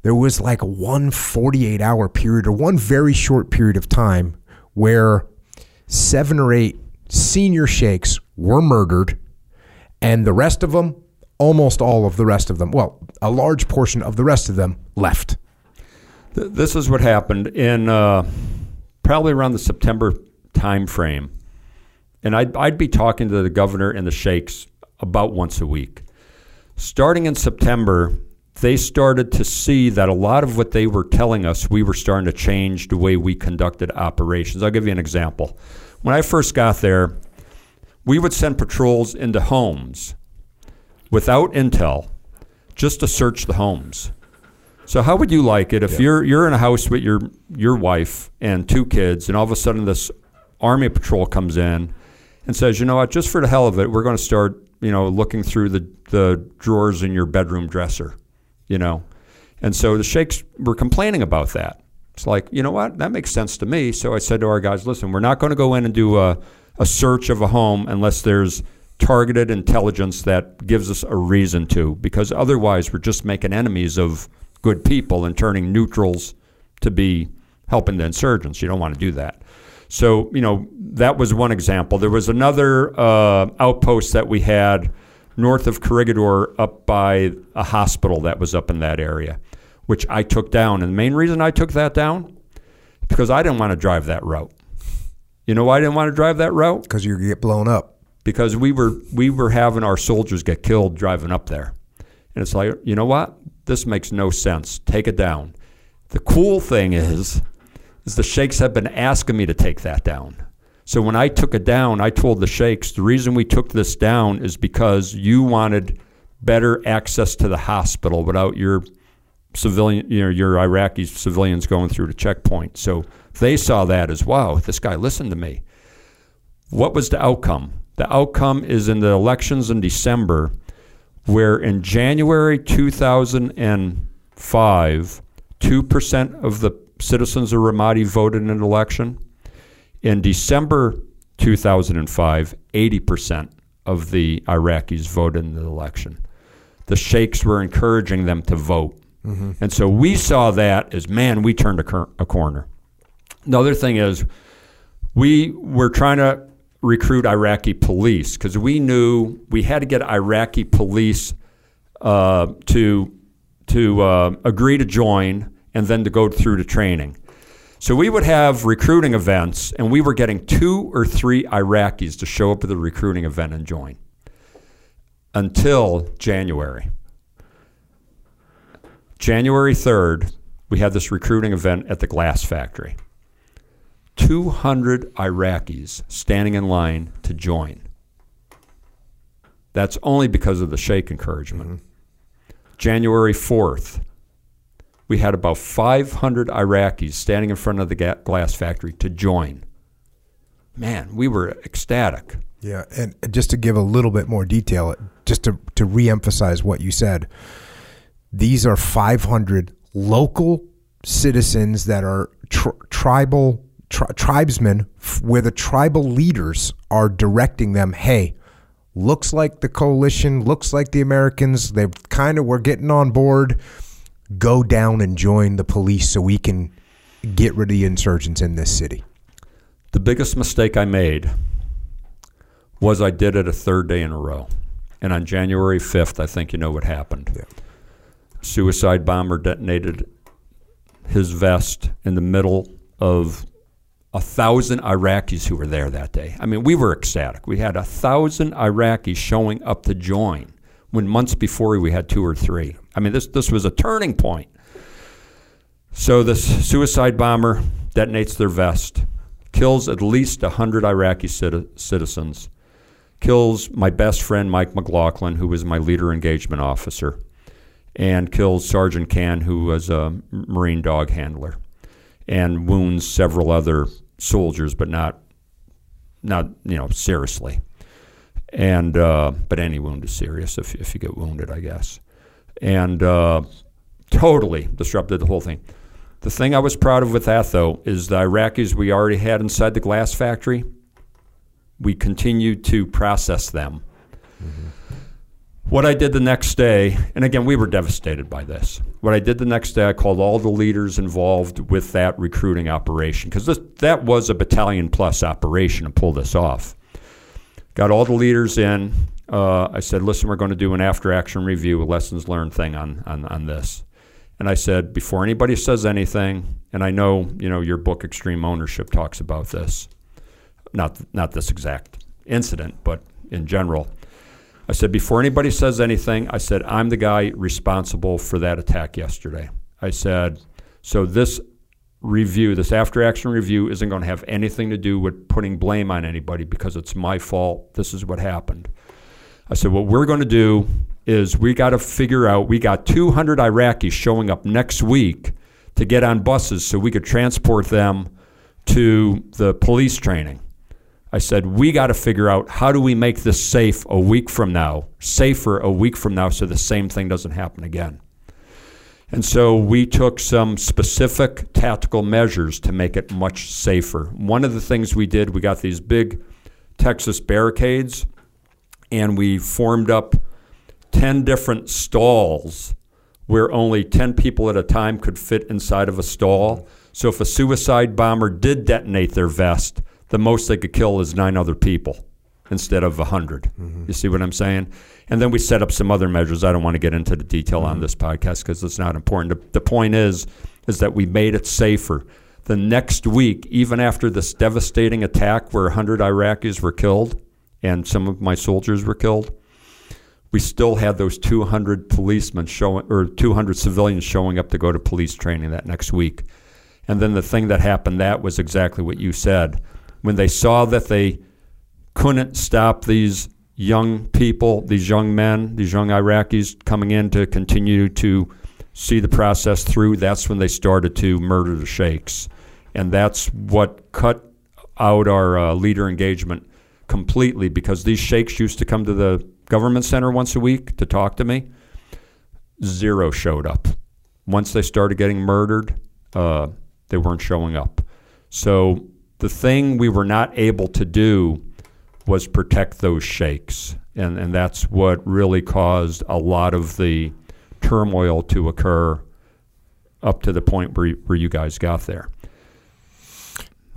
there was like one 48 hour period or one very short period of time where seven or eight senior sheikhs were murdered, and the rest of them, almost all of the rest of them, well, a large portion of the rest of them left. Th- This is what happened in uh, probably around the September time frame. And I'd, I'd be talking to the governor and the sheikhs about once a week. Starting in September, they started to see that a lot of what they were telling us, we were starting to change the way we conducted operations. I'll give you an example. When I first got there, we would send patrols into homes without intel just to search the homes. So how would you like it if you're you're in a house with your your wife and two kids, and all of a sudden this army patrol comes in and says, you know what, just for the hell of it, we're going to start you know looking through the the drawers in your bedroom dresser, you know, and so the sheikhs were complaining about that. It's like you know what, that makes sense to me. So I said to our guys, listen, we're not going to go in and do a a search of a home unless there's targeted intelligence that gives us a reason to, because otherwise we're just making enemies of good people and turning neutrals to be helping the insurgents. You don't want to do that. So, you know, that was one example. There was another uh, outpost that we had north of Corregidor up by a hospital that was up in that area, which I took down. And the main reason I took that down, because I didn't want to drive that route. You know why I didn't want to drive that route? Because you get blown up. because we were we were having our soldiers get killed driving up there, and it's like you know what this makes no sense. Take it down. The cool thing is, is the sheikhs have been asking me to take that down. So when I took it down, I told the sheikhs the reason we took this down is because you wanted better access to the hospital without your civilian, you know, your Iraqi civilians going through the checkpoint. So they saw that as wow. This guy listened to me. What was the outcome? The outcome is in the elections in December, where in January 2005, 2% of the citizens of Ramadi voted in an election. In December 2005, 80% of the Iraqis voted in the election. The sheikhs were encouraging them to vote. And so we saw that as, man, we turned a, cor- a corner. The other thing is, we were trying to recruit Iraqi police because we knew we had to get Iraqi police uh, to to uh, agree to join and then to go through the training. So we would have recruiting events, and we were getting two or three Iraqis to show up at the recruiting event and join until January. January 3rd, we had this recruiting event at the glass factory. 200 Iraqis standing in line to join. That's only because of the Sheikh encouragement. Mm-hmm. January 4th, we had about 500 Iraqis standing in front of the ga- glass factory to join. Man, we were ecstatic. Yeah, and just to give a little bit more detail, just to to reemphasize what you said, these are 500 local citizens that are tr- tribal tri- tribesmen, f- where the tribal leaders are directing them. Hey, looks like the coalition, looks like the Americans, they kind of were getting on board. Go down and join the police so we can get rid of the insurgents in this city. The biggest mistake I made was I did it a third day in a row. And on January 5th, I think you know what happened. Yeah. Suicide bomber detonated his vest in the middle of a thousand Iraqis who were there that day. I mean, we were ecstatic. We had a thousand Iraqis showing up to join when months before we had two or three. I mean, this, this was a turning point. So this suicide bomber detonates their vest, kills at least 100 Iraqi citi- citizens, kills my best friend Mike McLaughlin, who was my leader engagement officer, and kills Sergeant Cann, who was a Marine dog handler, and wounds several other soldiers, but not not you know seriously. And uh, but any wound is serious if if you get wounded, I guess. And uh, totally disrupted the whole thing. The thing I was proud of with that though is the Iraqis we already had inside the glass factory. We continued to process them. What I did the next day, and again, we were devastated by this. What I did the next day, I called all the leaders involved with that recruiting operation because that was a battalion plus operation to pull this off. Got all the leaders in. Uh, I said, listen, we're going to do an after action review, a lessons learned thing on, on, on this. And I said, before anybody says anything, and I know, you know, your book, Extreme Ownership, talks about this, not, not this exact incident, but in general. I said, before anybody says anything, I said, I'm the guy responsible for that attack yesterday. I said, so this review, this after action review, isn't going to have anything to do with putting blame on anybody because it's my fault. This is what happened. I said, what we're going to do is we got to figure out, we got 200 Iraqis showing up next week to get on buses so we could transport them to the police training. I said, we got to figure out how do we make this safe a week from now, safer a week from now, so the same thing doesn't happen again. And so we took some specific tactical measures to make it much safer. One of the things we did, we got these big Texas barricades, and we formed up 10 different stalls where only 10 people at a time could fit inside of a stall. So if a suicide bomber did detonate their vest, the most they could kill is nine other people instead of 100. Mm-hmm. You see what I'm saying? And then we set up some other measures. I don't want to get into the detail mm-hmm. on this podcast because it's not important. The, the point is, is that we made it safer. The next week, even after this devastating attack where 100 Iraqis were killed and some of my soldiers were killed, we still had those 200 policemen showing, or 200 civilians showing up to go to police training that next week. And then the thing that happened, that was exactly what you said. When they saw that they couldn't stop these young people, these young men, these young Iraqis coming in to continue to see the process through, that's when they started to murder the sheikhs. And that's what cut out our uh, leader engagement completely because these sheikhs used to come to the government center once a week to talk to me. Zero showed up. Once they started getting murdered, uh, they weren't showing up. So the thing we were not able to do was protect those sheikhs. And, and that's what really caused a lot of the turmoil to occur up to the point where, where you guys got there.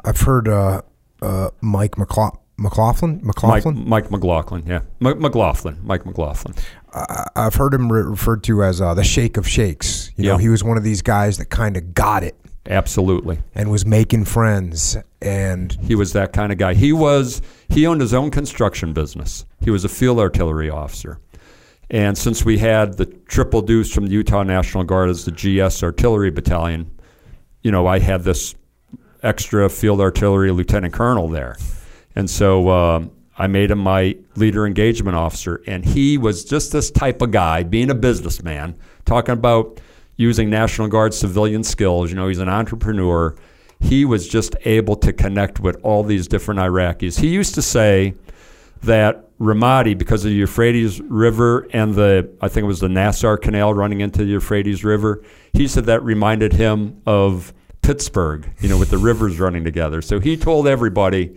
I've heard uh, uh, Mike McCla- McLaughlin, McLaughlin, Mike, Mike McLaughlin, yeah, M- McLaughlin, Mike McLaughlin. I, I've heard him re- referred to as uh, the Sheikh of Sheikhs. You know, Yeah. he was one of these guys that kind of got it Absolutely. and was making friends. And He was that kind of guy. He was he owned his own construction business. He was a field artillery officer. And since we had the triple deuce from the Utah National Guard as the GS Artillery Battalion, you know, I had this extra field artillery lieutenant colonel there. And so um, I made him my leader engagement officer. And he was just this type of guy, being a businessman, talking about using National Guard civilian skills. You know, he's an entrepreneur. He was just able to connect with all these different Iraqis. He used to say that Ramadi, because of the Euphrates River and the, I think it was the Nassar Canal running into the Euphrates River, he said that reminded him of Pittsburgh, you know, with the rivers running together. So he told everybody,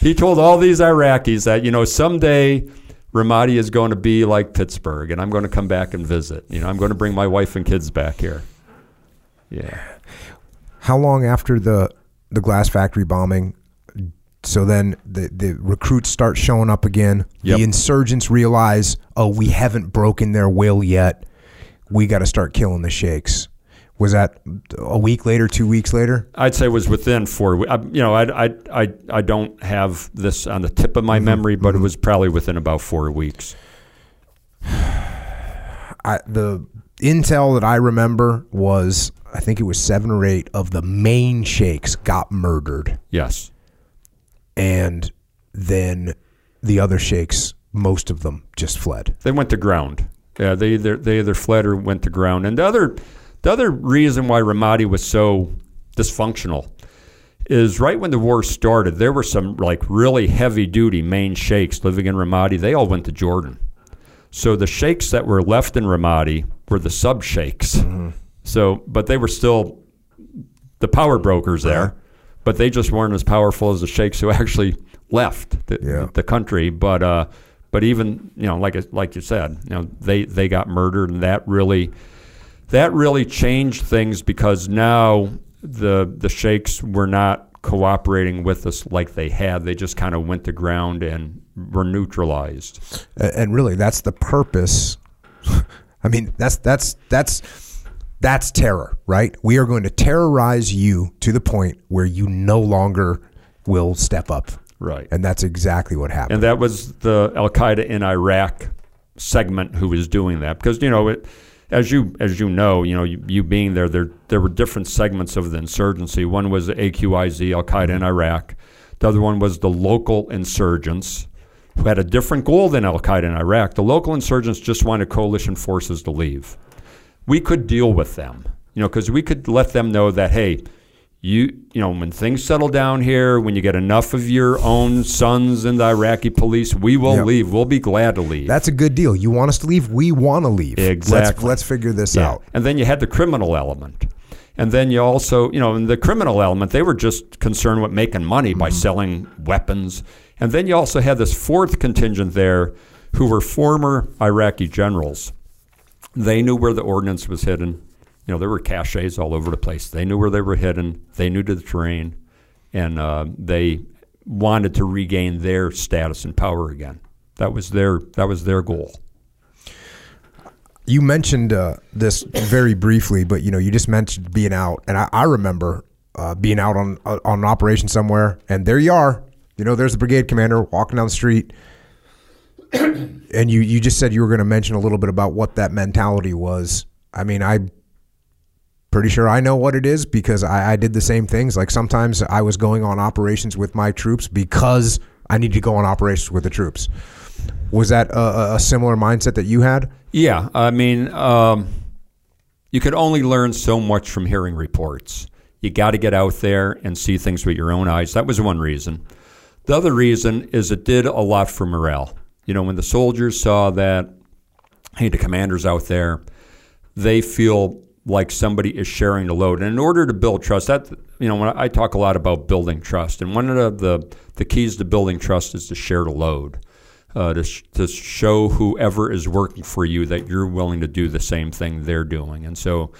he told all these Iraqis that, you know, someday Ramadi is going to be like Pittsburgh, and I'm going to come back and visit. You know, I'm going to bring my wife and kids back here. Yeah. How long after the the glass factory bombing? So then the the recruits start showing up again. Yep. The insurgents realize, oh, we haven't broken their will yet. We got to start killing the sheiks. Was that a week later, two weeks later? I'd say it was within four. I, you know, I, I, I, I don't have this on the tip of my mm-hmm. memory, but it mm-hmm. was probably within about four weeks. I, the intel that I remember was I think it was seven or eight of the main sheiks got murdered, Yes. and then the other sheiks, most of them, just fled. They went to ground. Yeah, they either they either fled or went to ground. And the other the other reason why Ramadi was so dysfunctional is right when the war started, there were some like really heavy duty main sheikhs living in Ramadi. They all went to Jordan. So the sheikhs that were left in Ramadi were the sub sheikhs. So, but they were still the power brokers there, but they just weren't as powerful as the sheikhs who actually left the, Yeah. the country. But uh, but even you know, like like you said, you know, they they got murdered, and that really that really changed things because now the the sheikhs were not cooperating with us like they had. They just kind of went to ground and were neutralized. And really that's the purpose i mean that's that's that's that's terror right we are going to terrorize you to the point where you no longer will step up Right. and that's exactly what happened And that was the Al Qaeda in Iraq segment who was doing that because you know it, as you as you know you know you, you being there there there were different segments of the insurgency. One was the AQIZ Al Qaeda in Iraq. The other one was the local insurgents who had a different goal than Al Qaeda in Iraq. The local insurgents just wanted coalition forces to leave. We could deal with them, you know, because we could let them know that hey, you you know when things settle down here, when you get enough of your own sons in the Iraqi police, we will Yep. leave. We'll be glad to leave. that's a good deal you want us to leave we want to leave let's, Exactly. let's figure this Yeah. out And then you had the criminal element. And then you also, you know, in the criminal element, they were just concerned with making money by mm-hmm. selling weapons. And then you also had this fourth contingent there who were former Iraqi generals. They knew where the ordnance was hidden. You know, there were caches all over the place. They knew where they were hidden. They knew the terrain. And uh, they wanted to regain their status and power again. That was their that was their goal. you mentioned uh, this very briefly, but you know, you just mentioned being out, and I, I remember uh, being out on uh, on an operation somewhere, and there you are. You know, there's the brigade commander walking down the street, and you you just said you were going to mention a little bit about what that mentality was. I mean, I pretty sure I know what it is because I, I did the same things. Like sometimes I was going on operations with my troops because I need to go on operations with the troops. Was that a, a- a similar mindset that you had? Yeah, I mean, um, you could only learn so much from hearing reports. You got to get out there and see things with your own eyes. That was one reason. The other reason is it did a lot for morale. You know, when the soldiers saw that, hey, the commander's out there, they feel like somebody is sharing the load. And in order to build trust, that you know, I, talk a lot about building trust, and one of the the, the keys to building trust is to share the load, uh, to sh- to show whoever is working for you that you're willing to do the same thing they're doing. And so,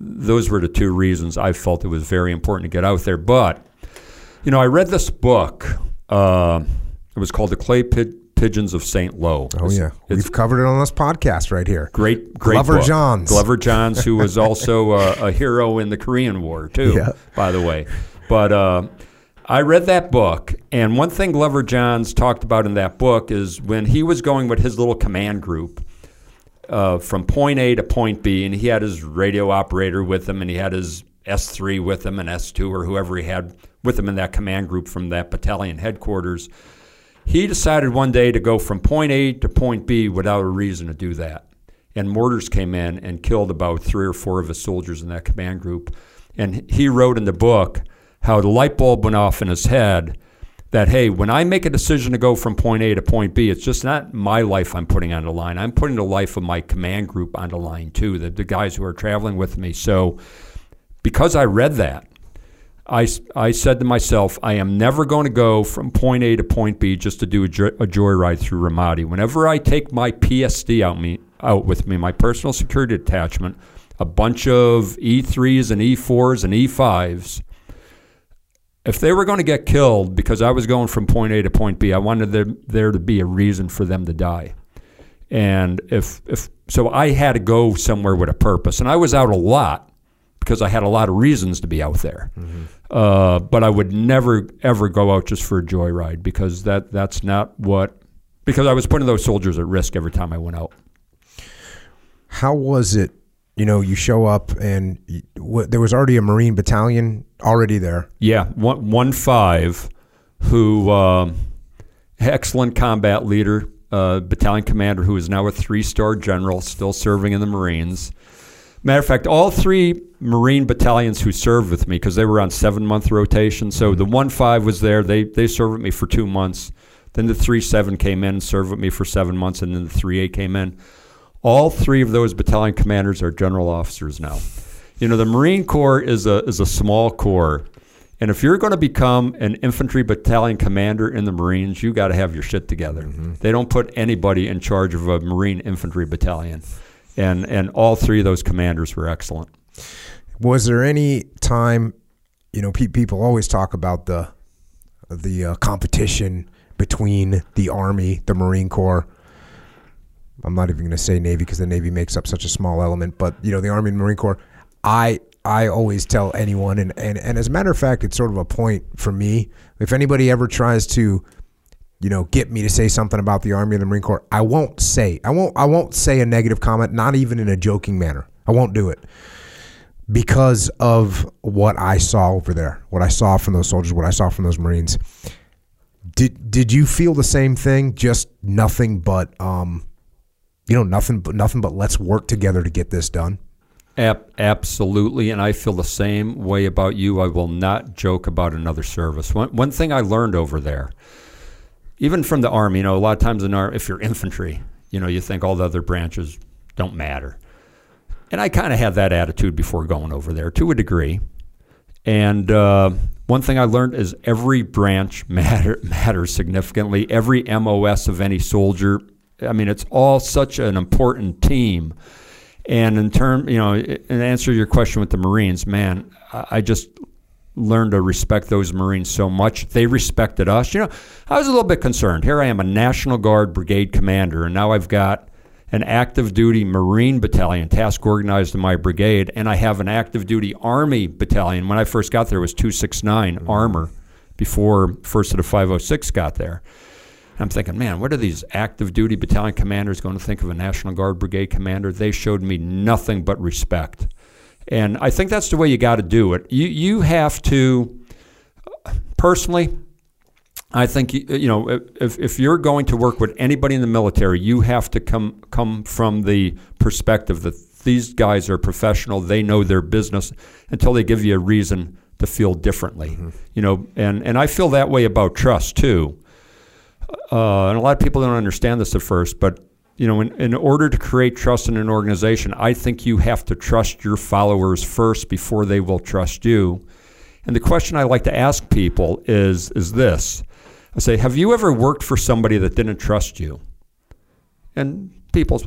those were the two reasons I felt it was very important to get out there. But you know, I read this book. Uh, it was called The Clay Pid- Pigeons of St. Lo. Oh It's- yeah, it's we've covered it on this podcast right here. great, great Glover book. Johns. Glover Johns, who was also a, a hero in the Korean War too, Yeah. by the way. But uh, I read that book, and one thing Glover Johns talked about in that book is when he was going with his little command group uh, from point A to point B, and he had his radio operator with him, and he had his S3 with him, and S2 or whoever he had with him in that command group from that battalion headquarters. He decided one day to go from point A to point B without a reason to do that. And mortars came in and killed about three or four of his soldiers in that command group. And he wrote in the book how the light bulb went off in his head that, hey, when I make a decision to go from point A to point B, it's just not my life I'm putting on the line. I'm putting the life of my command group on the line too, the, the guys who are traveling with me. So because I read that, I, I said to myself, I am never going to go from point A to point B just to do a, jo- a joyride through Ramadi. Whenever I take my PSD out me out with me, my personal security attachment, a bunch of E3s and E4s and E5s. If they were going to get killed because I was going from point A to point B, I wanted there, there to be a reason for them to die. And if, if so, I had to go somewhere with a purpose. And I was out a lot because I had a lot of reasons to be out there. Mm-hmm. Uh, but I would never ever go out just for a joyride because that that's not what because I was putting those soldiers at risk every time I went out. How was it? You know, you show up and you, w- there was already a Marine battalion already there. Yeah, one, one five, who uh, excellent combat leader, uh, battalion commander, who is now a three star general, still serving in the Marines. Matter of fact, all three Marine battalions who served with me, because they were on seven month rotation. So the 1 5 was there. They, they served with me for two months. Then the 3 7 came in and served with me for seven months. And then the 3 8 came in. All three of those battalion commanders are general officers now. You know, the Marine Corps is a, is a small corps. And if you're going to become an infantry battalion commander in the Marines, you got to have your shit together. Mm-hmm. They don't put anybody in charge of a Marine infantry battalion and and all three of those commanders were excellent. Was there any time, you know, pe- people always talk about the the uh, competition between the Army, the Marine Corps. I'm not even going to say Navy because the Navy makes up such a small element, but you know, the Army and Marine Corps. I I always tell anyone, and, and, and as a matter of fact, it's sort of a point for me. If anybody ever tries to you know, get me to say something about the Army and the Marine Corps, I won't say. I won't I won't say a negative comment, not even in a joking manner. I won't do it. Because of what I saw over there, what I saw from those soldiers, what I saw from those Marines. Did did you feel the same thing? Just nothing but um you know, nothing but nothing but let's work together to get this done. absolutely, and I feel the same way about you. I will not joke about another service. One, one thing I learned over there even from the army, you know, a lot of times in our, if you're infantry, you know, you think all the other branches don't matter. And I kind of had that attitude before going over there to a degree. And uh, one thing I learned is every branch matter, matters significantly. Every MOS of any soldier, I mean, it's all such an important team. And in term, you know, in answer to your question with the Marines, man, I just learned to respect those Marines so much. They respected us. You know, I was a little bit concerned. Here I am, a National Guard brigade commander, and now I've got an active duty Marine battalion task organized in my brigade, and I have an active duty Army battalion. When I first got there, it was 269 mm-hmm. Armor before 1st of the 506 got there. I'm thinking, man, what are these active duty battalion commanders going to think of a National Guard brigade commander? They showed me nothing but respect. And I think that's the way you got to do it. You you have to personally. I think you know if, if you're going to work with anybody in the military, you have to come come from the perspective that these guys are professional. They know their business until they give you a reason to feel differently. Mm-hmm. You know, and and I feel that way about trust too. Uh, and a lot of people don't understand this at first, but you know, in, in order to create trust in an organization, I think you have to trust your followers first before they will trust you. And the question I like to ask people is is this. I say, have you ever worked for somebody that didn't trust you? And people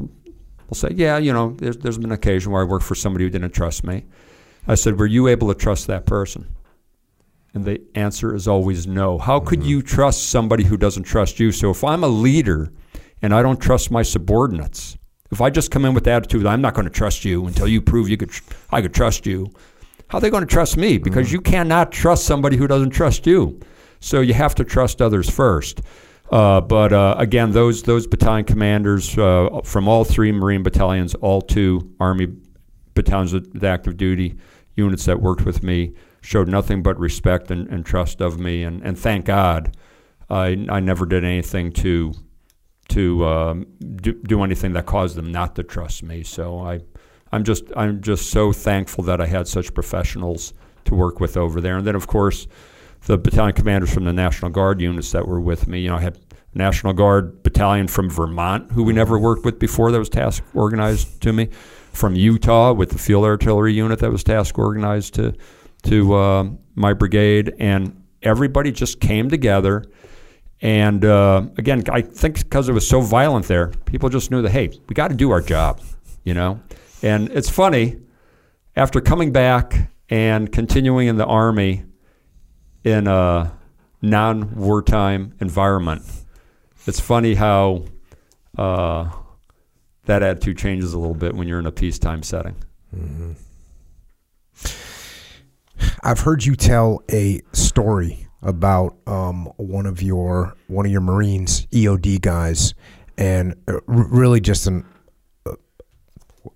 will say, yeah, you know, there's, there's been an occasion where I worked for somebody who didn't trust me. I said, were you able to trust that person? And the answer is always no. How could mm-hmm. you trust somebody who doesn't trust you? So if I'm a leader – and I don't trust my subordinates. If I just come in with the attitude, I'm not going to trust you until you prove you could, I could trust you. How are they going to trust me? Because mm-hmm. you cannot trust somebody who doesn't trust you. So you have to trust others first. Uh, but uh, again, those those battalion commanders uh, from all three Marine battalions, all two Army battalions with active duty units that worked with me, showed nothing but respect and, and trust of me. And, and thank God, I, I never did anything to to um, do, do anything that caused them not to trust me. So I, I'm just I'm just so thankful that I had such professionals to work with over there. And then of course, the battalion commanders from the National Guard units that were with me. You know, I had National Guard battalion from Vermont, who we never worked with before, that was task organized to me. From Utah with the field artillery unit that was task organized to to uh, my brigade, and everybody just came together. And uh, again, I think because it was so violent there, people just knew that hey, we got to do our job, you know. And it's funny, after coming back and continuing in the army in a non-wartime environment, it's funny how uh, that attitude changes a little bit when you're in a peacetime setting. Mm-hmm. I've heard you tell a story about um, one of your one of your Marines EOD guys, and uh, really just an. Uh,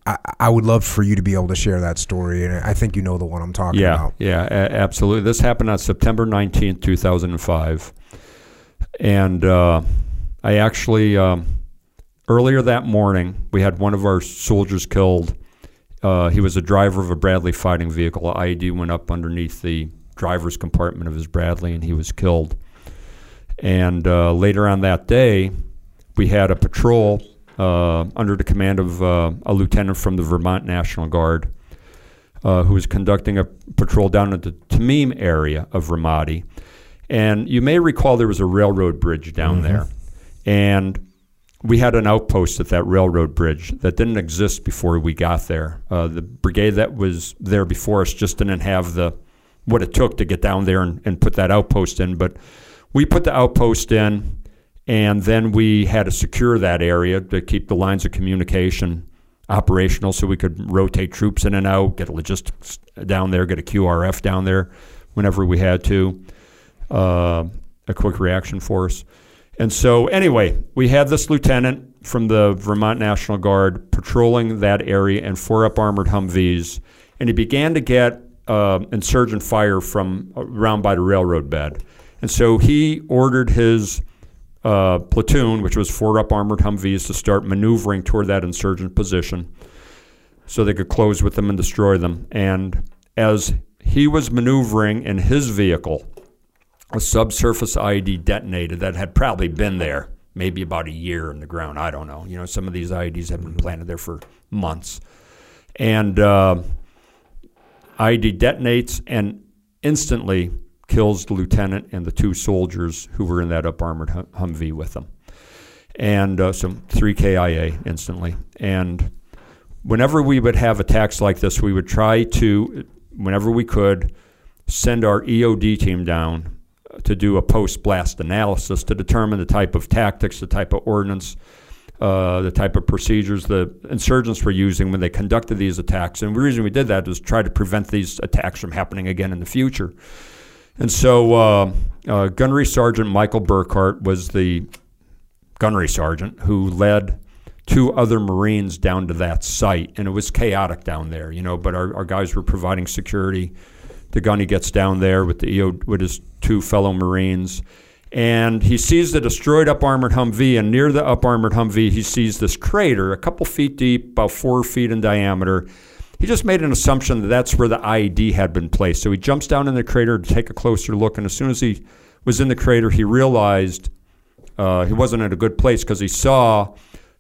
I, I would love for you to be able to share that story, and I think you know the one I'm talking yeah, about. Yeah, a- absolutely. This happened on September 19th, 2005. And uh, I actually, um, earlier that morning, we had one of our soldiers killed. Uh, he was a driver of a Bradley fighting vehicle. A IED went up underneath the driver's compartment of his Bradley, and he was killed. And uh, later on that day, we had a patrol uh, under the command of uh, a lieutenant from the Vermont National Guard uh, who was conducting a patrol down at the Tamim area of Ramadi. And you may recall there was a railroad bridge down Mhm. there. And we had an outpost at that railroad bridge that didn't exist before we got there. Uh, the brigade that was there before us just didn't have the what it took to get down there and, and put that outpost in. But we put the outpost in, and then we had to secure that area to keep the lines of communication operational so we could rotate troops in and out, get logistics down there, get a QRF down there whenever we had to, uh, a quick reaction force. And so, anyway, we had this lieutenant from the Vermont National Guard patrolling that area in four up armored Humvees, and he began to get uh, insurgent fire from around by the railroad bed. And so he ordered his uh, platoon, which was four up armored Humvees, to start maneuvering toward that insurgent position so they could close with them and destroy them. And as he was maneuvering in his vehicle, a subsurface IED detonated that had probably been there maybe about a year in the ground. I don't know. You know, some of these IEDs have been planted there for months. And uh, IED detonates and instantly kills the lieutenant and the two soldiers who were in that up armored hum- Humvee with them. And uh, some 3 KIA instantly. And whenever we would have attacks like this, we would try to, whenever we could, send our EOD team down to do a post blast analysis to determine the type of tactics, the type of ordnance, uh, the type of procedures the insurgents were using when they conducted these attacks. And the reason we did that was try to prevent these attacks from happening again in the future. And so, uh, uh, Gunnery Sergeant Michael Burghardt was the gunnery sergeant who led two other Marines down to that site. And it was chaotic down there, you know, but our, our guys were providing security. The gunny gets down there with the EO, with his two fellow Marines, and he sees the destroyed up armored Humvee. And near the up armored Humvee, he sees this crater, a couple feet deep, about four feet in diameter. He just made an assumption that that's where the IED had been placed. So he jumps down in the crater to take a closer look. And as soon as he was in the crater, he realized uh, he wasn't in a good place because he saw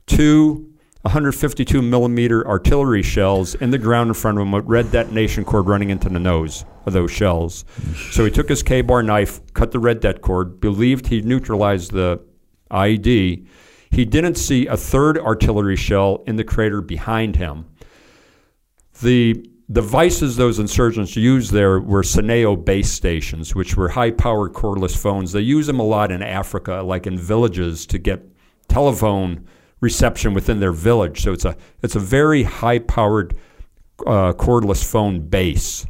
two 152 millimeter artillery shells in the ground in front of him with red detonation cord running into the nose of those shells. So he took his K bar knife, cut the red det cord, believed he neutralized the IED. He didn't see a third artillery shell in the crater behind him. The devices those insurgents used there were Senao base stations, which were high powered cordless phones. They use them a lot in Africa, like in villages, to get telephone reception within their village. So it's a it's a very high powered uh, cordless phone base,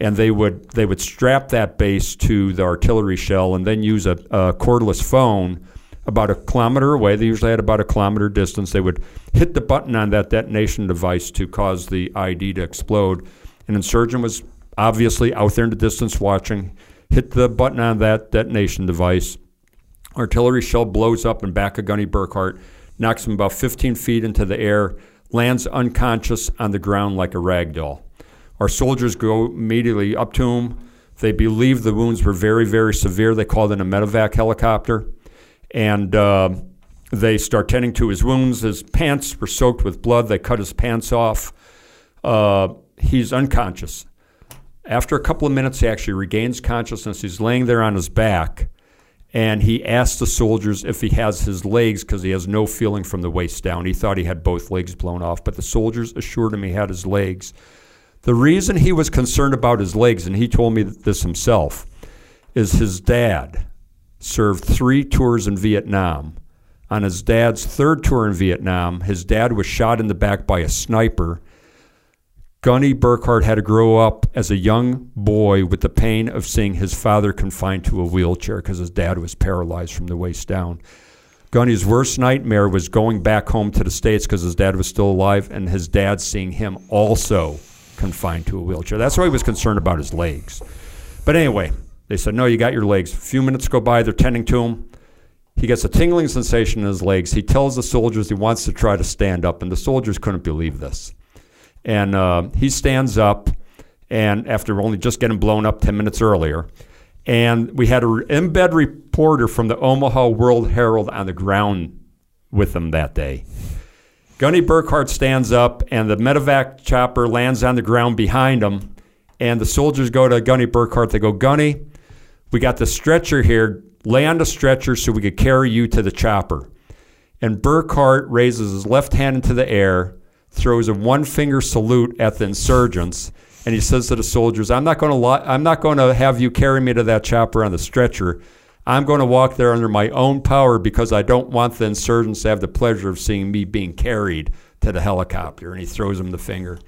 and they would they would strap that base to the artillery shell and then use a, a cordless phone about a kilometer away. They usually had about a kilometer distance. They would hit the button on that detonation device to cause the ID to explode. An insurgent was obviously out there in the distance watching. Hit the button on that detonation device. Artillery shell blows up and back of Gunny Burghardt knocks him about 15 feet into the air, lands unconscious on the ground like a rag doll. Our soldiers go immediately up to him. They believe the wounds were very, very severe. They called in a medevac helicopter, and uh, they start tending to his wounds. His pants were soaked with blood. They cut his pants off. Uh, he's unconscious. After a couple of minutes, he actually regains consciousness. He's laying there on his back, and he asks the soldiers if he has his legs because he has no feeling from the waist down. He thought he had both legs blown off, but the soldiers assured him he had his legs. The reason he was concerned about his legs, and he told me this himself, is his dad served three tours in Vietnam. On his dad's third tour in Vietnam, his dad was shot in the back by a sniper. Gunny Burghardt had to grow up as a young boy with the pain of seeing his father confined to a wheelchair because his dad was paralyzed from the waist down. Gunny's worst nightmare was going back home to the States because his dad was still alive and his dad seeing him also confined to a wheelchair. That's why he was concerned about his legs. But anyway, they said, No, you got your legs. A few minutes go by, they're tending to him. He gets a tingling sensation in his legs. He tells the soldiers he wants to try to stand up, and the soldiers couldn't believe this. And uh, he stands up, and after only just getting blown up 10 minutes earlier, and we had an embed reporter from the Omaha World Herald on the ground with him that day. Gunny Burghardt stands up, and the medevac chopper lands on the ground behind him. And the soldiers go to Gunny Burghardt. They go, Gunny, we got the stretcher here. Lay on the stretcher so we could carry you to the chopper. And Burghardt raises his left hand into the air, throws a one finger salute at the insurgents, and he says to the soldiers, "I'm not going to I'm not going to have you carry me to that chopper on the stretcher. I'm going to walk there under my own power because I don't want the insurgents to have the pleasure of seeing me being carried to the helicopter." And he throws him the finger,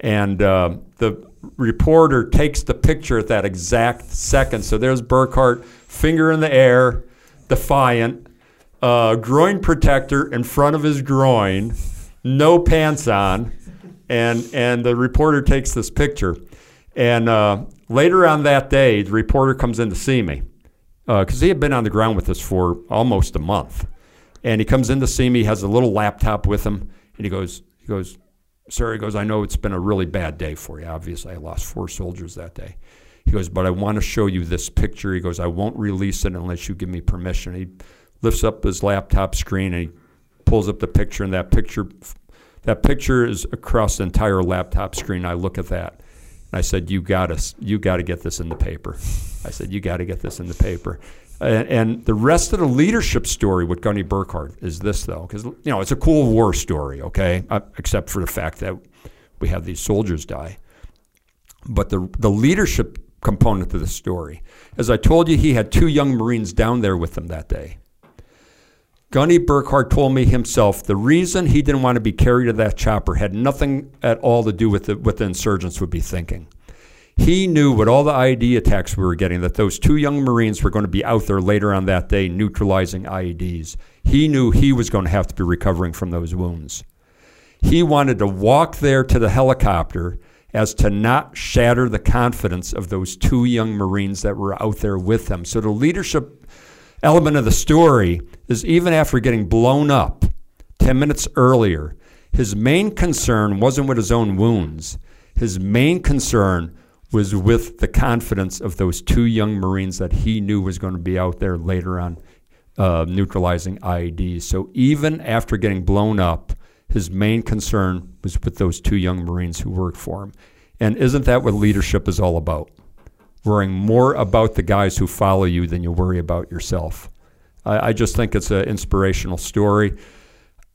and uh, the reporter takes the picture at that exact second. So there's Burghardt, finger in the air, defiant, uh, groin protector in front of his groin, no pants on, and and the reporter takes this picture. And uh, later on that day, the reporter comes in to see me because uh, he had been on the ground with us for almost a month. And he comes in to see me, has a little laptop with him, and he goes, he goes, sir, he goes, I know it's been a really bad day for you. Obviously, I lost four soldiers that day. He goes, but I want to show you this picture. He goes, I won't release it unless you give me permission. He lifts up his laptop screen and he pulls up the picture, and that picture, that picture is across the entire laptop screen. I look at that. And I said, "You got to, you got to get this in the paper." I said, "You got to get this in the paper." And, and, the rest of the leadership story with Gunny Burghardt is this, though, because you know it's a cool war story, okay, uh, except for the fact that we have these soldiers die. But the the leadership component to the story, as I told you, he had two young Marines down there with him that day. Gunny Burghardt told me himself the reason he didn't want to be carried to that chopper had nothing at all to do with the, what the insurgents would be thinking. He knew with all the IED attacks we were getting that those two young Marines were going to be out there later on that day neutralizing IEDs. He knew he was going to have to be recovering from those wounds. He wanted to walk there to the helicopter as to not shatter the confidence of those two young Marines that were out there with him. So the leadership element of the story is even after getting blown up 10 minutes earlier, his main concern wasn't with his own wounds. His main concern was with the confidence of those two young Marines that he knew was going to be out there later on uh, neutralizing IEDs. So even after getting blown up, his main concern was with those two young Marines who worked for him. And isn't that what leadership is all about? Worrying more about the guys who follow you than you worry about yourself. I, I just think it's an inspirational story.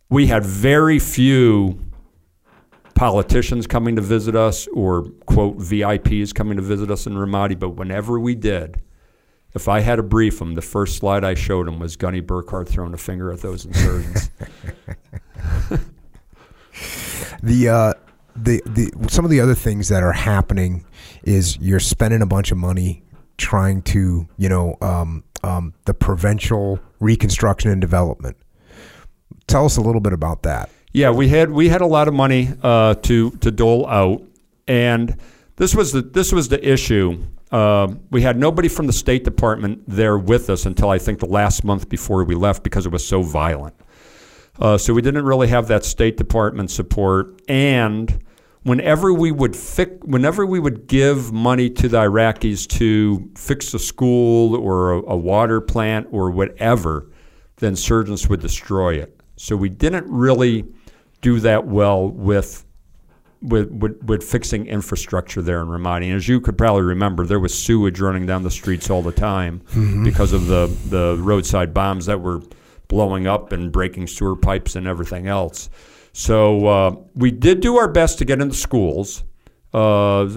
We had very few politicians coming to visit us or, quote, VIPs coming to visit us in Ramadi, but whenever we did, if I had to brief them, the first slide I showed them was Gunny Burghardt throwing a finger at those insurgents. the uh, the the some of the other things that are happening is you're spending a bunch of money trying to you know um, um, the provincial reconstruction and development. Tell us a little bit about that. Yeah, we had we had a lot of money uh, to to dole out, and this was the this was the issue. Uh, we had nobody from the State Department there with us until I think the last month before we left because it was so violent. Uh, so we didn't really have that State Department support, and whenever we would fix, whenever we would give money to the Iraqis to fix a school or a, a water plant or whatever, the insurgents would destroy it. So we didn't really do that well with with, with, with fixing infrastructure there in Ramadi. And as you could probably remember, there was sewage running down the streets all the time mm-hmm. because of the, the roadside bombs that were blowing up and breaking sewer pipes and everything else. So uh, we did do our best to get into schools. Uh,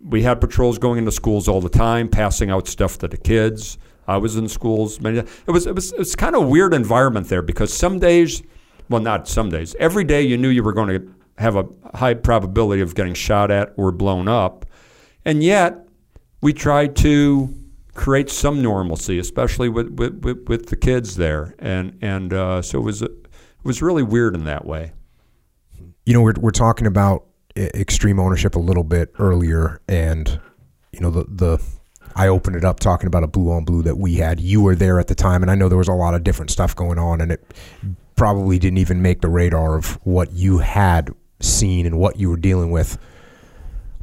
we had patrols going into schools all the time, passing out stuff to the kids. I was in schools. Many, it was it was it was kind of a weird environment there because some days, well, not some days, every day you knew you were going to have a high probability of getting shot at or blown up, and yet we tried to create some normalcy, especially with with, with, with the kids there, and and uh, so it was it was really weird in that way. You know, we're we're talking about extreme ownership a little bit earlier, and you know the the I opened it up talking about a blue on blue that we had. You were there at the time, and I know there was a lot of different stuff going on, and it probably didn't even make the radar of what you had seen and what you were dealing with.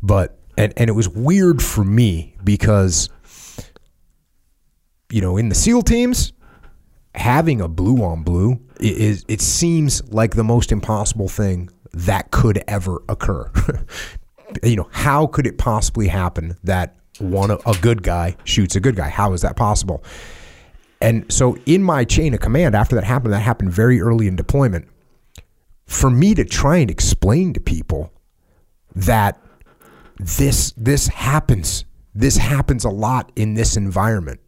But and and it was weird for me because you know in the SEAL teams having a blue on blue is it seems like the most impossible thing that could ever occur. you know, how could it possibly happen that one a good guy shoots a good guy. How is that possible? And so in my chain of command, after that happened, that happened very early in deployment. For me to try and explain to people that this this happens, this happens a lot in this environment.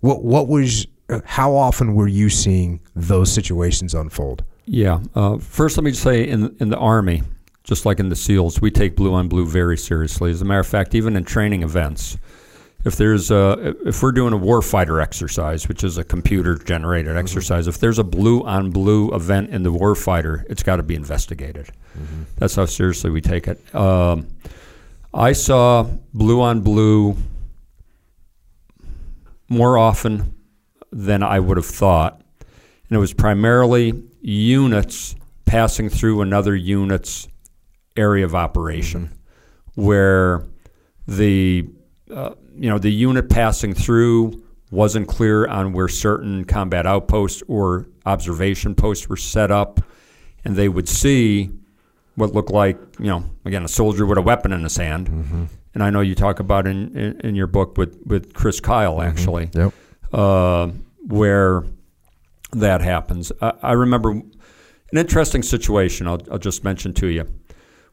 What what was how often were you seeing those situations unfold? Yeah. Uh, first, let me just say in in the army, just like in the SEALs, we take blue on blue very seriously. As a matter of fact, even in training events, if there's a, if we're doing a warfighter exercise, which is a computer generated mm-hmm. exercise, if there's a blue on blue event in the warfighter, it's got to be investigated. Mm-hmm. That's how seriously we take it. Um, I saw blue on blue more often than I would have thought, and it was primarily units passing through another unit's area of operation mm-hmm. where the uh, you know the unit passing through wasn't clear on where certain combat outposts or observation posts were set up, and they would see what looked like you know again a soldier with a weapon in his hand. Mm-hmm. And I know you talk about in, in, in your book with, with Chris Kyle mm-hmm. actually, mm-hmm. yep. uh, where that happens. I, I, remember an interesting situation. I'll, I'll just mention to you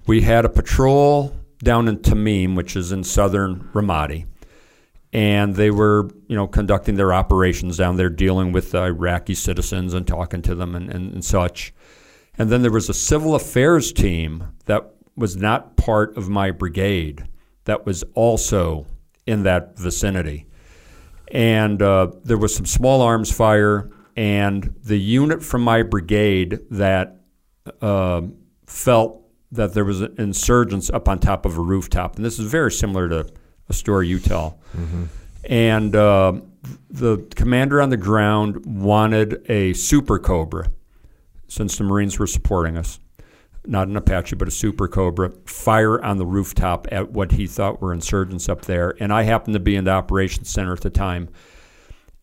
we had a patrol down in Tamim, which is in southern Ramadi, and they were, you know, conducting their operations down there, dealing with Iraqi citizens and talking to them and, and, and such. And then there was a civil affairs team that was not part of my brigade that was also in that vicinity. And uh, there was some small arms fire, and the unit from my brigade that uh, felt that there was an insurgents up on top of a rooftop, and this is very similar to a story you tell. Mm-hmm. And uh, the commander on the ground wanted a Super Cobra, since the Marines were supporting us, not an Apache, but a Super Cobra, fire on the rooftop at what he thought were insurgents up there. And I happened to be in the operations center at the time.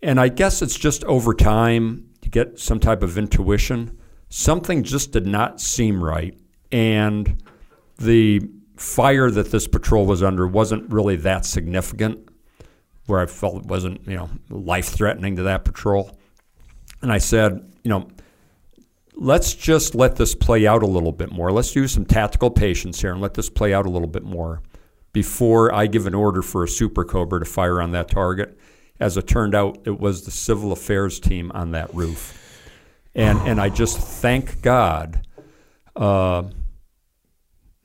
And I guess it's just over time to get some type of intuition. Something just did not seem right and the fire that this patrol was under wasn't really that significant, where I felt it wasn't you know life threatening to that patrol. And I said, you know, let's just let this play out a little bit more. Let's use some tactical patience here and let this play out a little bit more before I give an order for a Super Cobra to fire on that target. As it turned out, it was the civil affairs team on that roof. And, and I just thank God uh,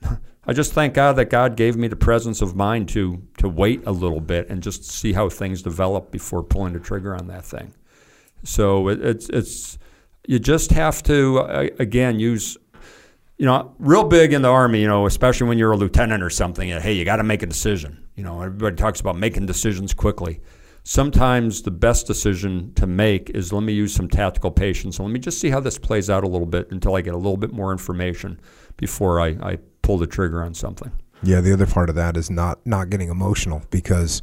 I just thank God that God gave me the presence of mind to to wait a little bit and just see how things develop before pulling the trigger on that thing. So it, it's it's you just have to uh, again use you know real big in the army you know especially when you're a lieutenant or something hey you got to make a decision you know everybody talks about making decisions quickly sometimes the best decision to make is let me use some tactical patience and let me just see how this plays out a little bit until I get a little bit more information before I, I pull the trigger on something. Yeah, the other part of that is not not getting emotional because,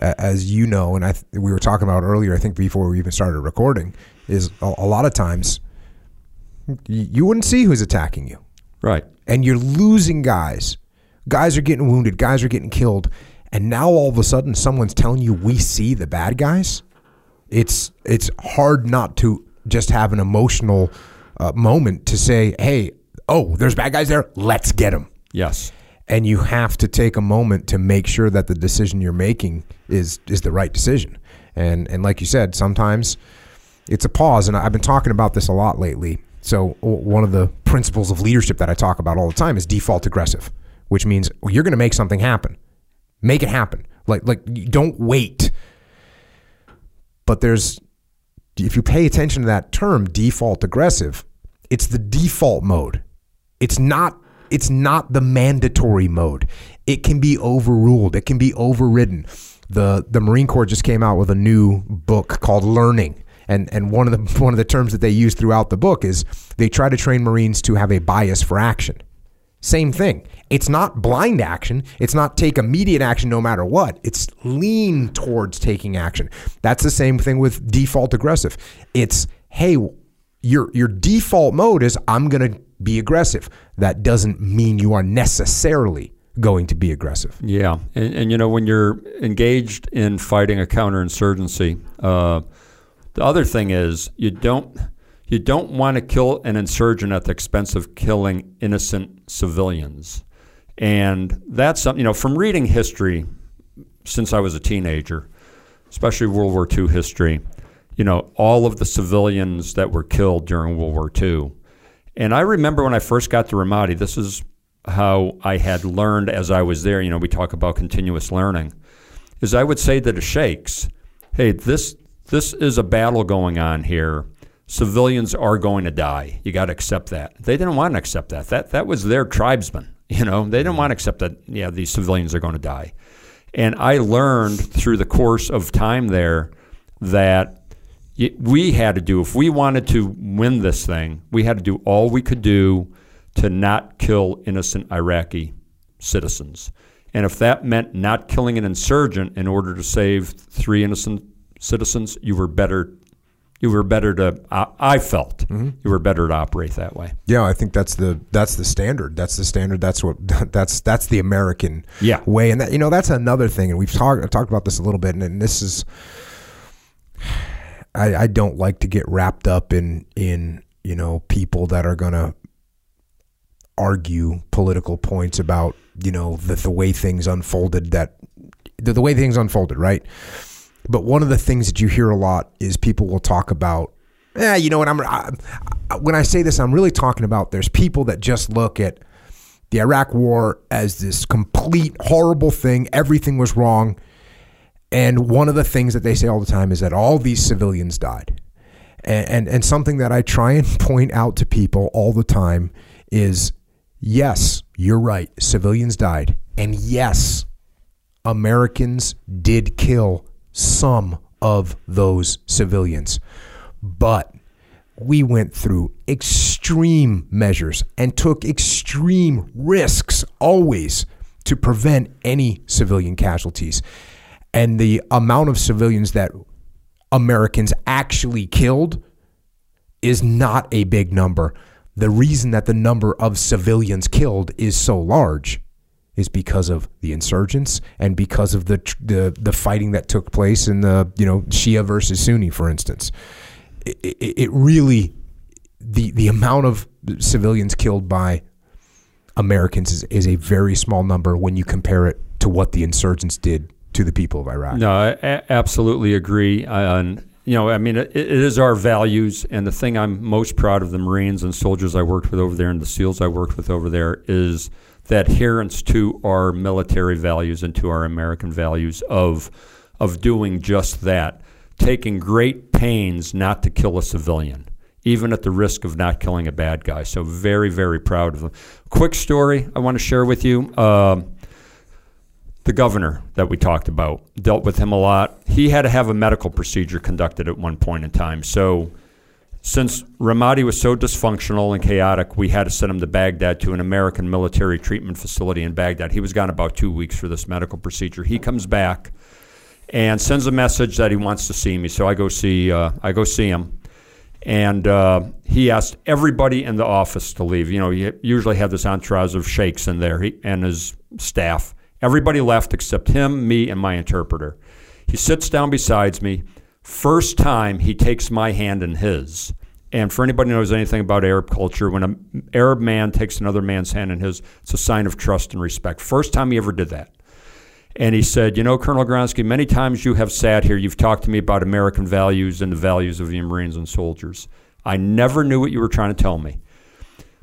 as you know, and I th- we were talking about earlier, I think before we even started recording, is a, a lot of times you wouldn't see who's attacking you. Right. and you're losing guys. Guys are getting wounded, guys are getting killed, and now all of a sudden someone's telling you we see the bad guys. It's it's hard not to just have an emotional uh, moment to say, "Hey, oh, there's bad guys there. Let's get them." Yes. And you have to take a moment to make sure that the decision you're making is is the right decision. And and like you said, sometimes it's a pause. And I've been talking about this a lot lately. So one of the principles of leadership that I talk about all the time is default aggressive, which means well, you're going to make something happen. Make it happen. Like like don't wait. But there's if you pay attention to that term default aggressive, it's the default mode. It's not it's not the mandatory mode. It can be overruled. It can be overridden. The the Marine Corps just came out with a new book called Learning. And and one of the one of the terms that they use throughout the book is they try to train Marines to have a bias for action. Same thing. It's not blind action. It's not take immediate action no matter what. It's lean towards taking action. That's the same thing with default aggressive. It's hey, your your default mode is I'm going to be aggressive. That doesn't mean you are necessarily going to be aggressive. Yeah, and, and you know when you're engaged in fighting a counterinsurgency, uh, the other thing is you don't you don't want to kill an insurgent at the expense of killing innocent civilians, and that's something you know from reading history since I was a teenager, especially World War II history. You know all of the civilians that were killed during World War II, and I remember when I first got to Ramadi. This is how I had learned as I was there. You know, we talk about continuous learning. Is I would say to the sheikhs, "Hey, this this is a battle going on here. Civilians are going to die. You got to accept that." They didn't want to accept that. That that was their tribesmen. You know, they didn't want to accept that. Yeah, these civilians are going to die. And I learned through the course of time there that we had to do if we wanted to win this thing, we had to do all we could do to not kill innocent Iraqi citizens. And if that meant not killing an insurgent in order to save three innocent citizens, you were better. You were better to. I, I felt mm-hmm. you were better to operate that way. Yeah, I think that's the that's the standard. That's the standard. That's what that's that's the American Yeah. way. And that you know that's another thing. And we've talked talked about this a little bit. And, and this is I, I don't like to get wrapped up in in you know people that are gonna argue political points about you know the, the way things unfolded that the, the way things unfolded right but one of the things that you hear a lot is people will talk about yeah you know what? I'm I, when I say this I'm really talking about there's people that just look at the Iraq war as this complete horrible thing. Everything was wrong. And one of the things that they say all the time is that all these civilians died. And, and and something that I try and point out to people all the time is yes, you're right, civilians died. And yes, Americans did kill some of those civilians. But we went through extreme measures and took extreme risks always to prevent any civilian casualties. And the amount of civilians that Americans actually killed is not a big number. The reason that the number of civilians killed is so large is because of the insurgents and because of the the, the fighting that took place in the you know Shia versus Sunni, for instance. It, it, it really the the amount of civilians killed by Americans is, is a very small number when you compare it to what the insurgents did to the people of Iraq. No, I a- absolutely agree. Uh, and you know, I mean, it, it is our values, and the thing I'm most proud of the Marines and soldiers I worked with over there, and the SEALs I worked with over there, is the adherence to our military values and to our American values of of doing just that, taking great pains not to kill a civilian. Even at the risk of not killing a bad guy. So, very, very proud of them. Quick story I want to share with you. Um, the governor that we talked about dealt with him a lot. He had to have a medical procedure conducted at one point in time. So, since Ramadi was so dysfunctional and chaotic, we had to send him to Baghdad to an American military treatment facility in Baghdad. He was gone about two weeks for this medical procedure. He comes back and sends a message that he wants to see me. So I go see uh, I go see him, And uh, he asked everybody in the office to leave. You know, he usually had this entourage of sheikhs in there he, and his staff. Everybody left except him, me, and my interpreter. He sits down beside me. First time he takes my hand in his. And for anybody who knows anything about Arab culture, when an Arab man takes another man's hand in his, it's a sign of trust and respect. First time he ever did that. And he said, You know, Colonel Gronski, many times you have sat here, you've talked to me about American values and the values of the Marines and soldiers. I never knew what you were trying to tell me.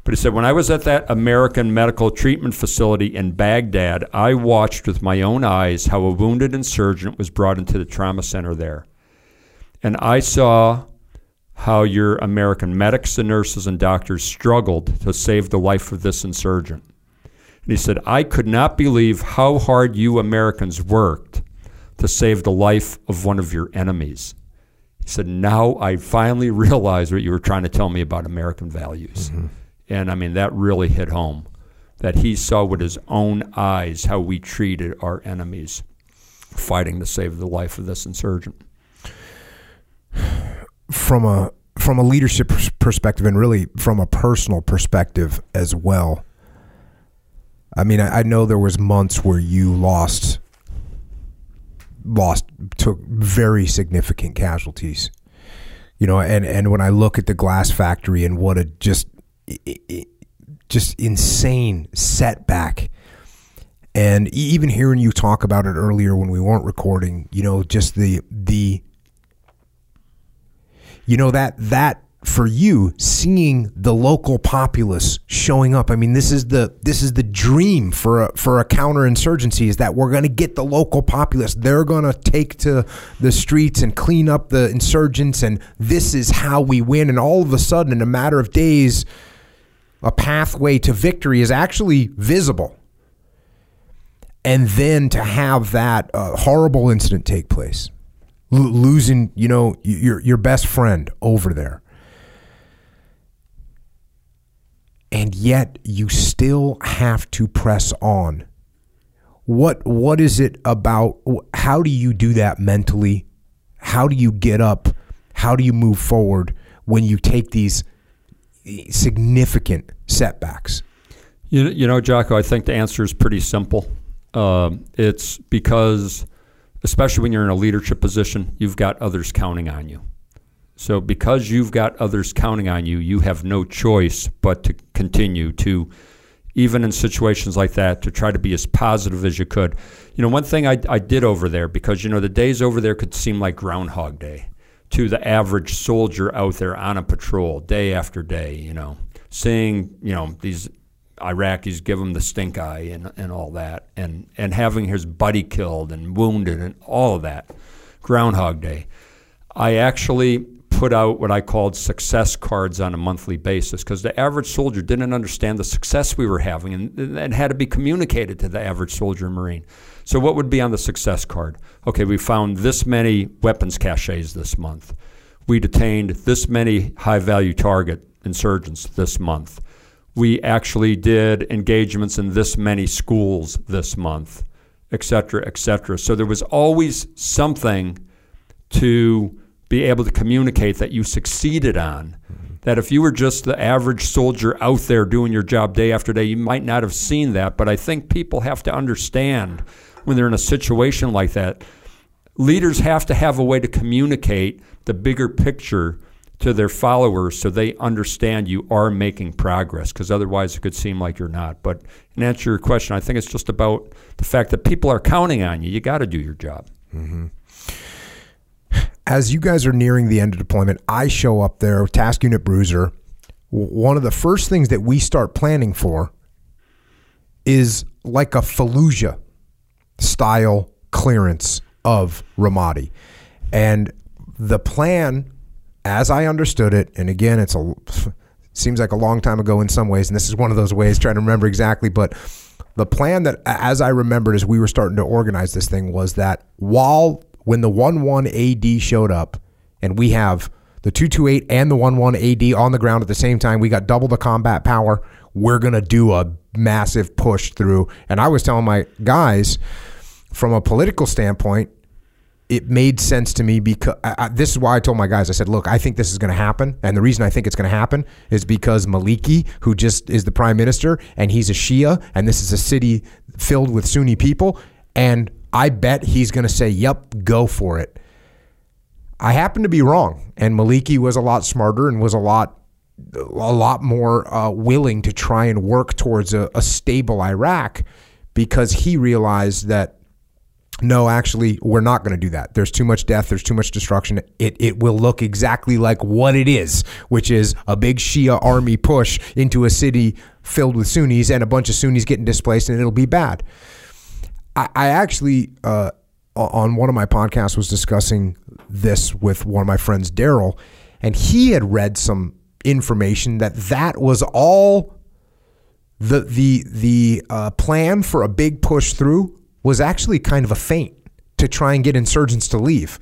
But he said, When I was at that American medical treatment facility in Baghdad, I watched with my own eyes how a wounded insurgent was brought into the trauma center there. And I saw how your American medics and nurses and doctors struggled to save the life of this insurgent. And he said, I could not believe how hard you Americans worked to save the life of one of your enemies. He said, Now I finally realize what you were trying to tell me about American values. Mm-hmm. And I mean, that really hit home that he saw with his own eyes how we treated our enemies fighting to save the life of this insurgent. From a from a leadership perspective and really from a personal perspective as well I mean, I, I know there was months where you lost lost took very significant casualties. You know, and and when I look at the glass factory and what a just just insane setback and even hearing you talk about it earlier when we weren't recording, you know, just the the you know that that for you seeing the local populace showing up. I mean, this is the this is the dream for a, for a counterinsurgency is that we're going to get the local populace. They're going to take to the streets and clean up the insurgents, and this is how we win. And all of a sudden, in a matter of days, a pathway to victory is actually visible. And then to have that uh, horrible incident take place, L- losing, you know, your your best friend over there and yet you still have to press on. What what is it about how do you do that mentally? How do you get up? How do you move forward when you take these significant setbacks? You, you know, Jocko, I think the answer is pretty simple. Uh, it's because, especially when you're in a leadership position, you've got others counting on you. So, because you've got others counting on you, you have no choice but to continue to, even in situations like that, to try to be as positive as you could. You know, one thing I, I did over there, because, you know, the days over there could seem like Groundhog Day to the average soldier out there on a patrol day after day, you know, seeing, you know, these Iraqis give him the stink eye and, and all that, and, and having his buddy killed and wounded and all of that. Groundhog Day. I actually put out what I called success cards on a monthly basis because the average soldier didn't understand the success we were having and it had to be communicated to the average soldier and Marine. So, what would be on the success card? Okay, we found this many weapons caches this month. We detained this many high value target insurgents this month. We actually did engagements in this many schools this month, et cetera, et cetera. So, there was always something to be able to communicate that you succeeded on. Mm-hmm. That if you were just the average soldier out there doing your job day after day, you might not have seen that. But I think people have to understand when they're in a situation like that, leaders have to have a way to communicate the bigger picture to their followers so they understand you are making progress because otherwise it could seem like you're not. But in answer to your question, I think it's just about the fact that people are counting on you. You got to do your job. Mm-hmm as you guys are nearing the end of deployment, I show up there, task unit bruiser. One of the first things that we start planning for is like a Fallujah style clearance of Ramadi. And the plan, as I understood it, and again, it's a seems like a long time ago in some ways, and this is one of those ways trying to remember exactly, but the plan that as I remembered as we were starting to organize this thing was that while when the 1 1 AD showed up, and we have the 228 and the 1 1 AD on the ground at the same time, we got double the combat power. We're going to do a massive push through. And I was telling my guys, from a political standpoint, it made sense to me because I, I, this is why I told my guys. I said, "Look, I think this is going to happen, and the reason I think it's going to happen is because Maliki, who just is the prime minister, and he's a Shia, and this is a city filled with Sunni people, and I bet he's going to say, "Yep, go for it." I happen to be wrong, and Maliki was a lot smarter and was a lot a lot more uh, willing to try and work towards a, a stable Iraq because he realized that no, actually, we're not going to do that. There's too much death. There's too much destruction. It, it will look exactly like what it is, which is a big Shia army push into a city filled with Sunnis and a bunch of Sunnis getting displaced, and it'll be bad. I, I actually, uh, on one of my podcasts, was discussing this with one of my friends, Daryl, and he had read some information that that was all the the the uh, plan for a big push through was actually kind of a feint to try and get insurgents to leave.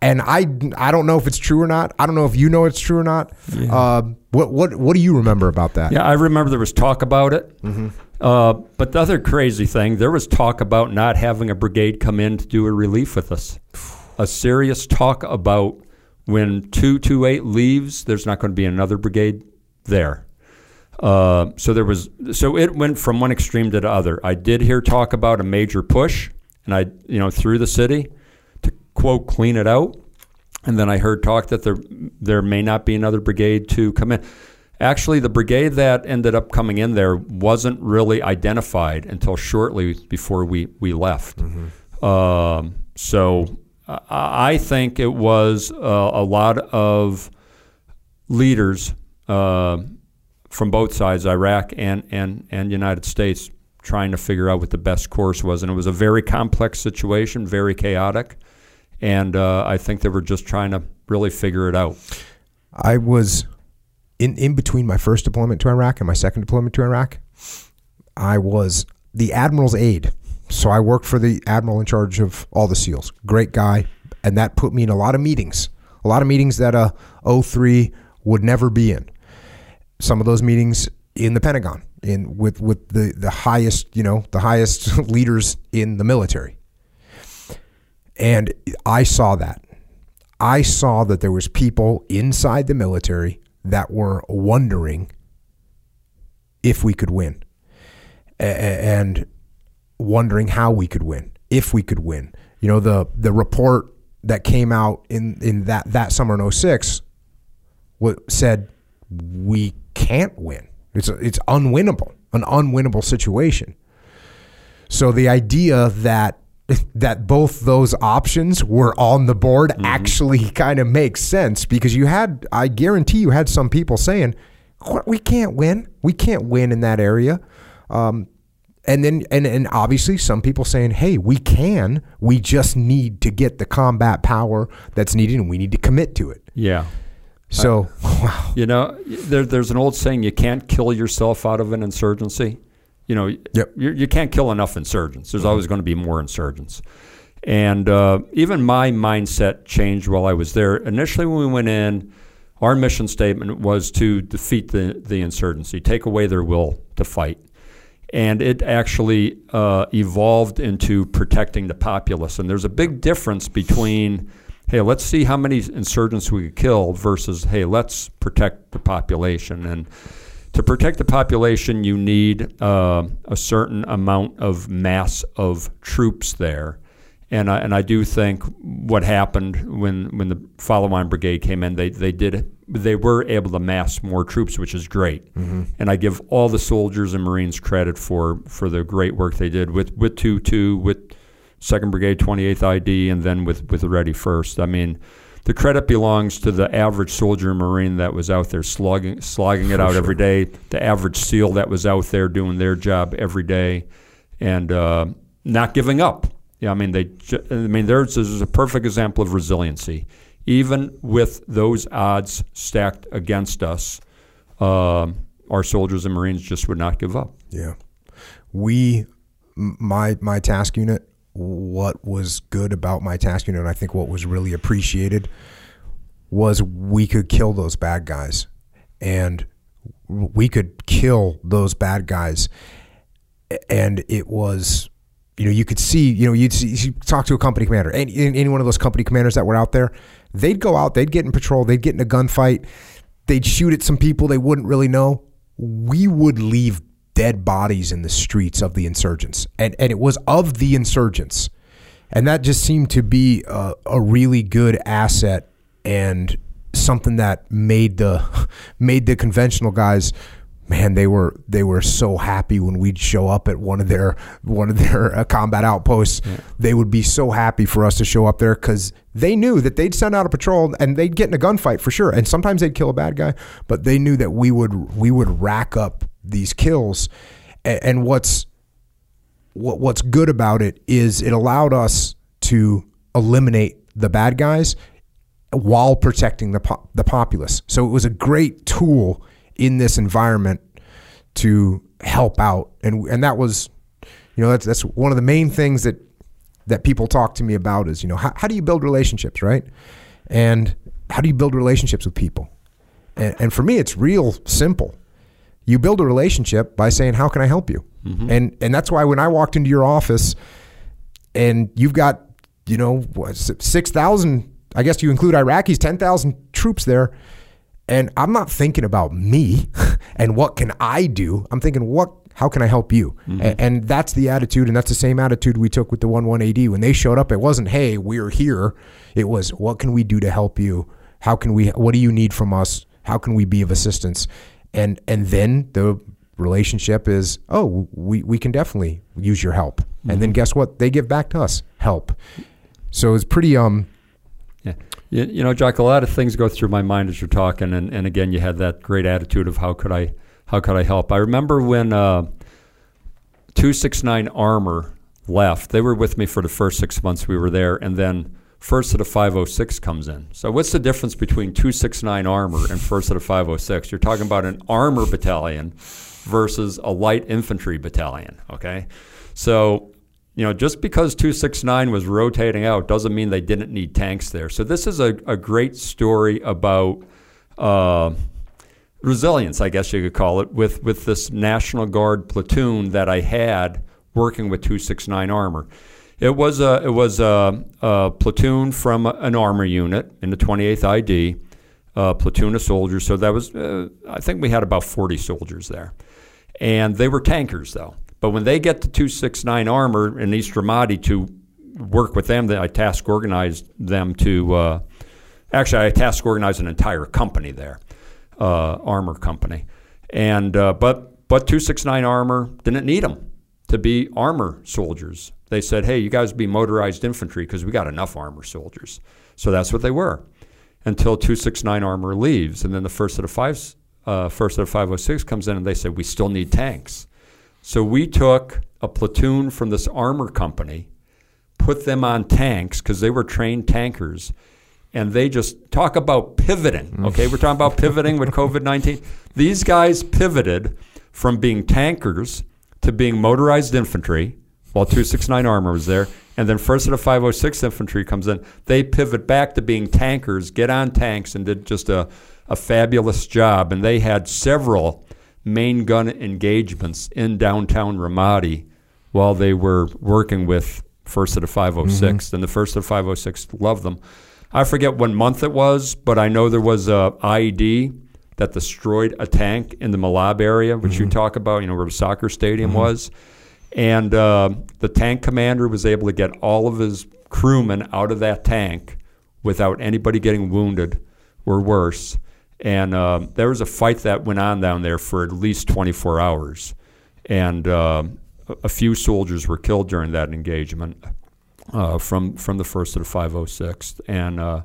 And I, I don't know if it's true or not. I don't know if you know it's true or not. Yeah. Uh, what what what do you remember about that? Yeah, I remember there was talk about it. Mm-hmm. Uh, but the other crazy thing, there was talk about not having a brigade come in to do a relief with us. A serious talk about when 228 leaves, there's not going to be another brigade there. Uh, so there was so it went from one extreme to the other. I did hear talk about a major push, and I you know through the city to quote clean it out, and then I heard talk that there there may not be another brigade to come in. Actually, the brigade that ended up coming in there wasn't really identified until shortly before we we left. Mm-hmm. Um, so I think it was uh, a lot of leaders uh, from both sides, Iraq and, and, and United States, trying to figure out what the best course was. And it was a very complex situation, very chaotic. And uh, I think they were just trying to really figure it out. I was in, in between my first deployment to Iraq and my second deployment to Iraq. I was the admiral's aide so I worked for the admiral in charge of all the SEALs. Great guy. And that put me in a lot of meetings, a lot of meetings that a 03 would never be in. Some of those meetings in the Pentagon, in with with the the highest, you know, the highest leaders in the military. And I saw that. I saw that there was people inside the military that were wondering if we could win. And wondering how we could win, if we could win. You know, the the report that came out in in that that summer in 06 what said we can't win. It's it's unwinnable, an unwinnable situation. So the idea that that both those options were on the board mm-hmm. actually kind of makes sense because you had I guarantee you had some people saying we can't win. We can't win in that area. Um, and then and, and obviously some people saying hey we can we just need to get the combat power that's needed and we need to commit to it yeah so wow. you know there, there's an old saying you can't kill yourself out of an insurgency you know yep. you, you can't kill enough insurgents there's mm-hmm. always going to be more insurgents and uh, even my mindset changed while i was there initially when we went in our mission statement was to defeat the, the insurgency take away their will to fight and it actually uh, evolved into protecting the populace. And there's a big difference between, hey, let's see how many insurgents we could kill versus, hey, let's protect the population. And to protect the population, you need uh, a certain amount of mass of troops there. And I, and I do think what happened when, when the follow-on brigade came in, they, they did they were able to mass more troops, which is great. Mm-hmm. And I give all the soldiers and Marines credit for for the great work they did with with two two with Second Brigade, Twenty Eighth ID, and then with with the Ready First. I mean, the credit belongs to the average soldier and Marine that was out there slugging slogging it for out sure. every day. The average SEAL that was out there doing their job every day, and uh, not giving up. Yeah, I mean they. I mean, there's, there's a perfect example of resiliency even with those odds stacked against us, uh, our soldiers and Marines just would not give up. Yeah, we, my my task unit. What was good about my task unit, and I think what was really appreciated, was we could kill those bad guys, and we could kill those bad guys, and it was you know, you could see, you know, you'd see, you talk to a company commander, any, any one of those company commanders that were out there, they'd go out, they'd get in patrol, they'd get in a gunfight, they'd shoot at some people they wouldn't really know. We would leave dead bodies in the streets of the insurgents, and and it was of the insurgents, and that just seemed to be a, a really good asset and something that made the made the conventional guys man, they were they were so happy when we'd show up at one of their one of their uh, combat outposts. Yeah. They would be so happy for us to show up there because they knew that they'd send out a patrol and they'd get in a gunfight for sure. And sometimes they'd kill a bad guy, but they knew that we would we would rack up these kills. And, what's what, what's good about it is it allowed us to eliminate the bad guys while protecting the po- the populace. So it was a great tool in this environment to help out and and that was you know that's that's one of the main things that that people talk to me about is you know how, how do you build relationships right and how do you build relationships with people and, and for me it's real simple you build a relationship by saying how can i help you mm-hmm. and and that's why when i walked into your office and you've got you know 6000 i guess you include iraqis 10000 troops there and I'm not thinking about me and what can I do. I'm thinking what how can I help you? Mm-hmm. And, and, that's the attitude, and that's the same attitude we took with the one one AD when they showed up. It wasn't hey we're here. It was what can we do to help you? How can we? What do you need from us? How can we be of assistance? And and then the relationship is oh we we can definitely use your help. Mm-hmm. And then mm-hmm. guess what? They give back to us help. So it's pretty um yeah. You, you, know, Jack, a lot of things go through my mind as you're talking, and, and again, you had that great attitude of how could I, how could I help? I remember when uh, 269 Armor left. They were with me for the first six months we were there, and then first of the 506 comes in. So what's the difference between 269 Armor and first of the 506? You're talking about an armor battalion versus a light infantry battalion. Okay, so you know, just because 269 was rotating out doesn't mean they didn't need tanks there. So this is a, a great story about uh, resilience, I guess you could call it, with, with this National Guard platoon that I had working with 269 Armor. It was a it was a, a platoon from an armor unit in the 28th ID, a platoon of soldiers. So that was uh, I think we had about 40 soldiers there, and they were tankers though. But when they get to 269 Armor in East Ramadi to work with them, I task organized them to. Uh, actually, I task organized an entire company there, uh, armor company, and uh, but but 269 Armor didn't need them to be armor soldiers. They said, "Hey, you guys be motorized infantry because we got enough armor soldiers." So that's what they were until 269 Armor leaves, and then the first of the five, uh, first of the 506 comes in, and they said, "We still need tanks." So we took a platoon from this armor company, put them on tanks because they were trained tankers, and they just talk about pivoting. Mm. Okay, we're talking about pivoting with COVID 19. These guys pivoted from being tankers to being motorized infantry while 269 Armor was there. And then first of the 506 Infantry comes in. They pivot back to being tankers, get on tanks, and did just a, a fabulous job. And they had several main gun engagements in downtown Ramadi while they were working with First of the 506. Mm-hmm. And the First of the 506 loved them. I forget what month it was, but I know there was a IED that destroyed a tank in the Malab area, which mm-hmm. you talk about, you know, where the soccer stadium mm-hmm. was. And uh, the tank commander was able to get all of his crewmen out of that tank without anybody getting wounded or worse. And uh, there was a fight that went on down there for at least 24 hours. And uh, a few soldiers were killed during that engagement uh, from, from the 1st to the 506th. And, uh,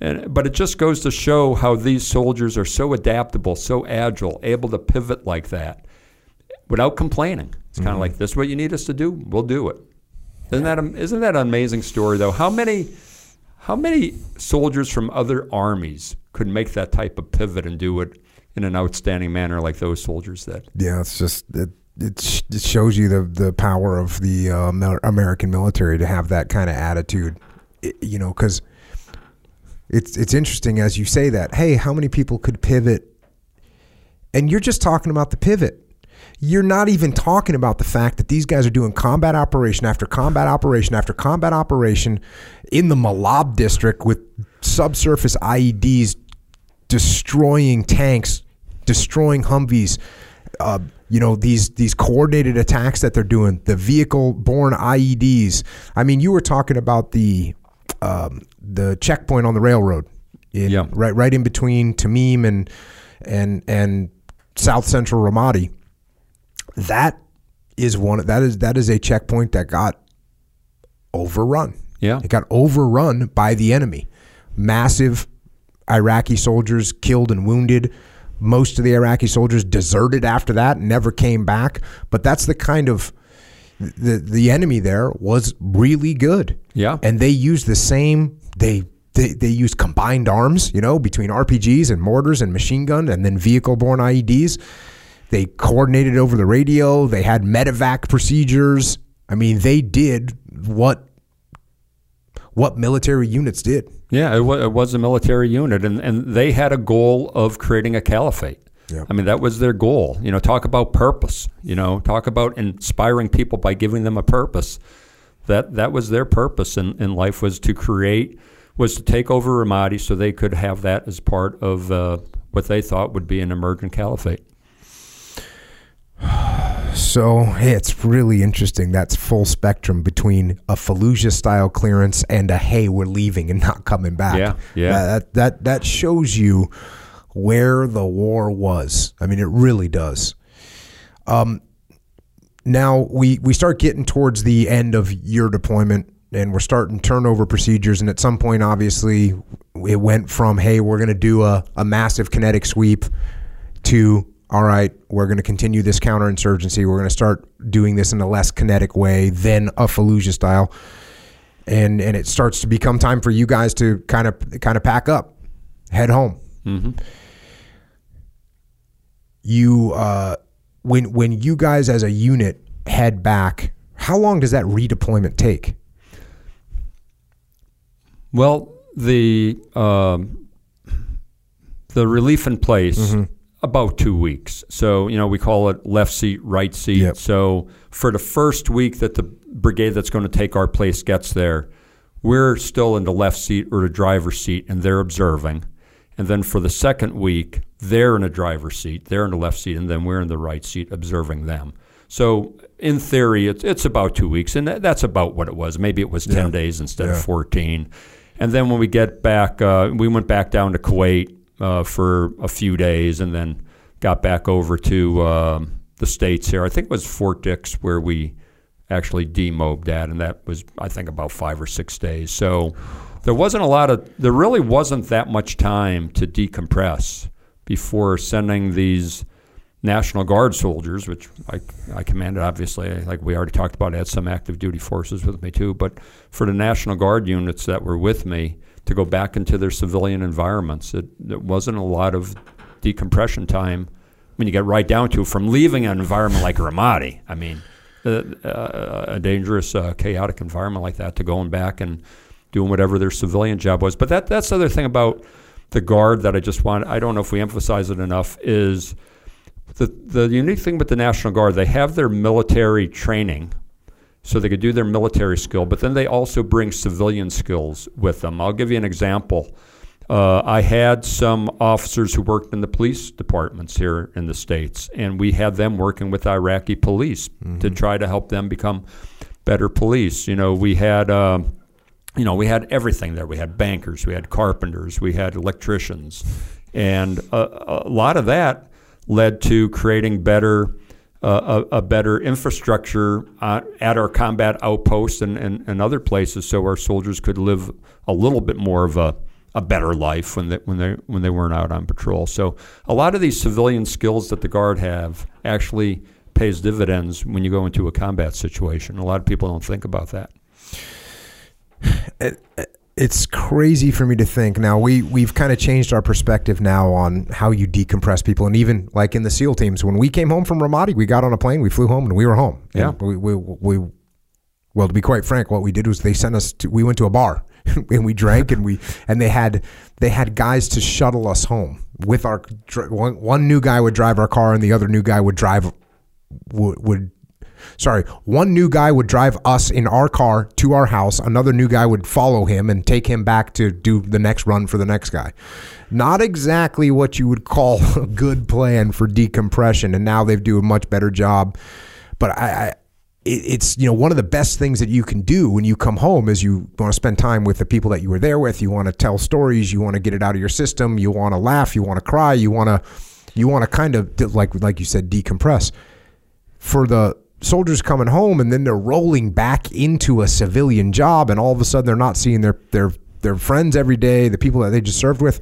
and, but it just goes to show how these soldiers are so adaptable, so agile, able to pivot like that without complaining. It's kind of mm-hmm. like, this is what you need us to do? We'll do it. Isn't that, isn't that an amazing story, though? How many, how many soldiers from other armies could make that type of pivot and do it in an outstanding manner like those soldiers did. Yeah, it's just it it, it shows you the the power of the uh, American military to have that kind of attitude. It, you know, because it's it's interesting as you say that. Hey, how many people could pivot? And you're just talking about the pivot. You're not even talking about the fact that these guys are doing combat operation after combat operation after combat operation in the Malab district with subsurface IEDs destroying tanks, destroying Humvees. Uh, you know these these coordinated attacks that they're doing, the vehicle-borne IEDs. I mean, you were talking about the um, the checkpoint on the railroad, in, Yeah. right right in between Tamim and and and South Central Ramadi. That is one. That is that is a checkpoint that got overrun. Yeah. It got overrun by the enemy. Massive Iraqi soldiers killed and wounded. Most of the Iraqi soldiers deserted after that and never came back. But that's the kind of the the enemy there was really good. Yeah. And they used the same they they, they used combined arms, you know, between RPGs and mortars and machine gun and then vehicle borne IEDs. They coordinated over the radio. They had medevac procedures. I mean, they did what what military units did. Yeah, it was, it was a military unit, and, and they had a goal of creating a caliphate. Yeah. I mean, that was their goal. You know, talk about purpose. You know, talk about inspiring people by giving them a purpose. That that was their purpose in, in life was to create, was to take over Ramadi so they could have that as part of uh, what they thought would be an emergent caliphate. So it's really interesting. That's full spectrum between a Fallujah style clearance and a hey, we're leaving and not coming back. Yeah, yeah. That that that shows you where the war was. I mean, it really does. Um, now we we start getting towards the end of your deployment, and we're starting turnover procedures. And at some point, obviously, it went from hey, we're going to do a, a massive kinetic sweep to all right, we're going to continue this counterinsurgency. We're going to start doing this in a less kinetic way than a Fallujah style, and and it starts to become time for you guys to kind of kind of pack up, head home. You uh, when when you guys as a unit head back, how long does that redeployment take? Well, the um, the relief in place about two weeks. So you know we call it left seat, right seat. Yep. So for the first week that the brigade that's going to take our place gets there, we're still in the left seat or the driver's seat, and they're observing. And then for the second week, they're in a driver's seat, they're in the left seat, and then we're in the right seat observing them. So in theory, it's it's about two weeks, and that, that's about what it was. Maybe it was ten days instead Yeah. of fourteen. And then when we get back, uh, we went back down to Kuwait uh, for a few days, and then got back over to um, the states here. I think it was Fort Dix where we actually demobbed at, and that was I think about five or six days. So there wasn't a lot of there really wasn't that much time to decompress before sending these National Guard soldiers, which I, I commanded, obviously, like we already talked about, I had some active duty forces with me too. But for the National Guard units that were with me to go back into their civilian environments, it, it wasn't a lot of decompression time when you get right down to from leaving an environment like Ramadi. I mean, uh, uh, a dangerous, uh, chaotic environment like that to going back and doing whatever their civilian job was. But that that's the other thing about the guard that I just want. I don't know if we emphasize it enough is the the unique thing with the National Guard. They have their military training, so they could do their military skill, but then they also bring civilian skills with them. I'll give you an example. Uh, I had some officers who worked in the police departments here in the states, and we had them working with Iraqi police to try to help them become better police. You know, we had. Uh, you know, we had everything there. We had bankers, we had carpenters, we had electricians, and a, a lot of that led to creating better a, a better infrastructure uh, at our combat outposts and, and, and other places, so our soldiers could live a little bit more of a, a better life when they when they when they weren't out on patrol. So a lot of these civilian skills that the guard have actually pays dividends when you go into a combat situation. A lot of people don't think about that. it's crazy for me to think now we we've kind of changed our perspective now on how you decompress people and even like in the seal teams when we came home from Ramadi we got on a plane we flew home and we were home Yeah. We, we, we well to be quite frank what we did was they sent us to we went to a bar and we drank and we and they had they had guys to shuttle us home with our one, one new guy would drive our car and the other new guy would drive would, would sorry, one new guy would drive us in our car to our house. Another new guy would follow him and take him back to do the next run for the next guy. Not exactly what you would call a good plan for decompression. And now they've do a much better job. But I, I it's you know one of the best things that you can do when you come home is you want to spend time with the people that you were there with you want to tell stories you want to get it out of your system you want to laugh you want to cry you want to you want to kind of like like you said decompress for the soldiers coming home and then they're rolling back into a civilian job and all of a sudden they're not seeing their their their friends every day, the people that they just served with.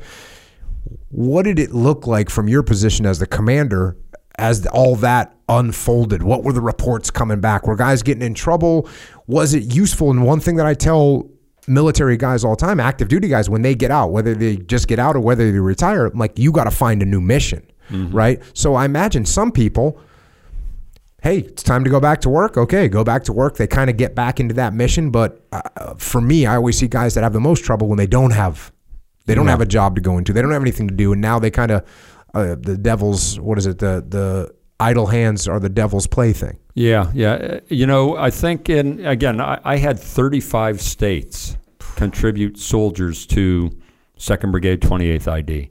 What did it look like from your position as the commander as all that unfolded? What were the reports coming back? Were guys getting in trouble? Was it useful? And one thing that I tell military guys all the time, active duty guys, when they get out, whether they just get out or whether they retire, I'm like you got to find a new mission, mm-hmm. right? So I imagine some people hey, it's time to go back to work. Okay, go back to work. They kind of get back into that mission. But uh, for me, I always see guys that have the most trouble when they don't have they don't yeah. have a job to go into. They don't have anything to do, and now they kind of uh, the devil's what is it the the idle hands are the devil's plaything. Yeah, yeah. You know, I think in again, I, I had 35 states contribute soldiers to Second Brigade, 28th ID,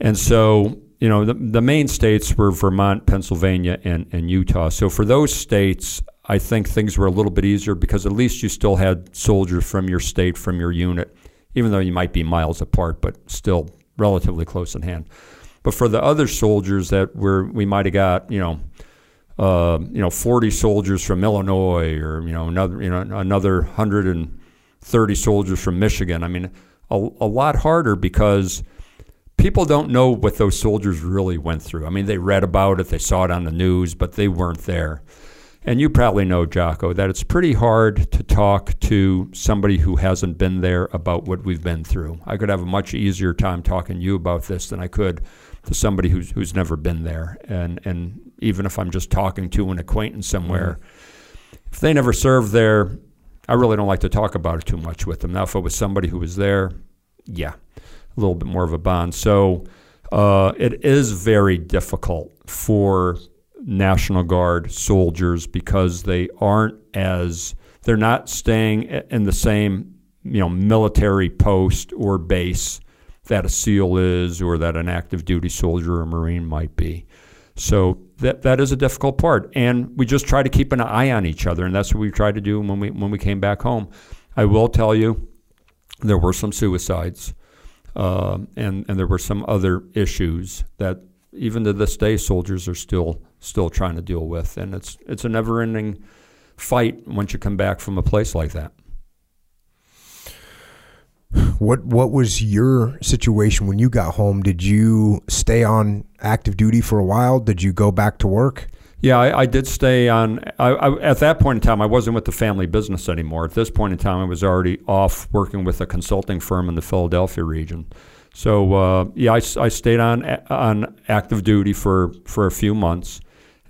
and so you know, the, the main states were Vermont, Pennsylvania, and, and Utah. So for those states, I think things were a little bit easier because at least you still had soldiers from your state, from your unit, even though you might be miles apart, but still relatively close at hand. But for the other soldiers that were, we might have got, you know, uh, you know, 40 soldiers from Illinois, or you know, another, you know, another 130 soldiers from Michigan. I mean, a, a lot harder because people don't know what those soldiers really went through. I mean, they read about it, they saw it on the news, but they weren't there. And you probably know, Jocko, that it's pretty hard to talk to somebody who hasn't been there about what we've been through. I could have a much easier time talking to you about this than I could to somebody who's who's never been there. And and even if I'm just talking to an acquaintance somewhere, mm-hmm. if they never served there, I really don't like to talk about it too much with them. Now, if it was somebody who was there, yeah, a little bit more of a bond. So uh, it is very difficult for National Guard soldiers because they aren't as they're not staying in the same you know military post or base that a SEAL is or that an active duty soldier or Marine might be. So that that is a difficult part, and we just try to keep an eye on each other, and that's what we tried to do when we when we came back home. I will tell you, there were some suicides. Uh, and and there were some other issues that even to this day soldiers are still still trying to deal with, and it's it's a never ending fight once you come back from a place like that. What what was your situation when you got home? Did you stay on active duty for a while? Did you go back to work? Yeah, I, I did stay on. I, I, at that point in time, I wasn't with the family business anymore. At this point in time, I was already off working with a consulting firm in the Philadelphia region. So uh, yeah, I, I stayed on on active duty for for a few months,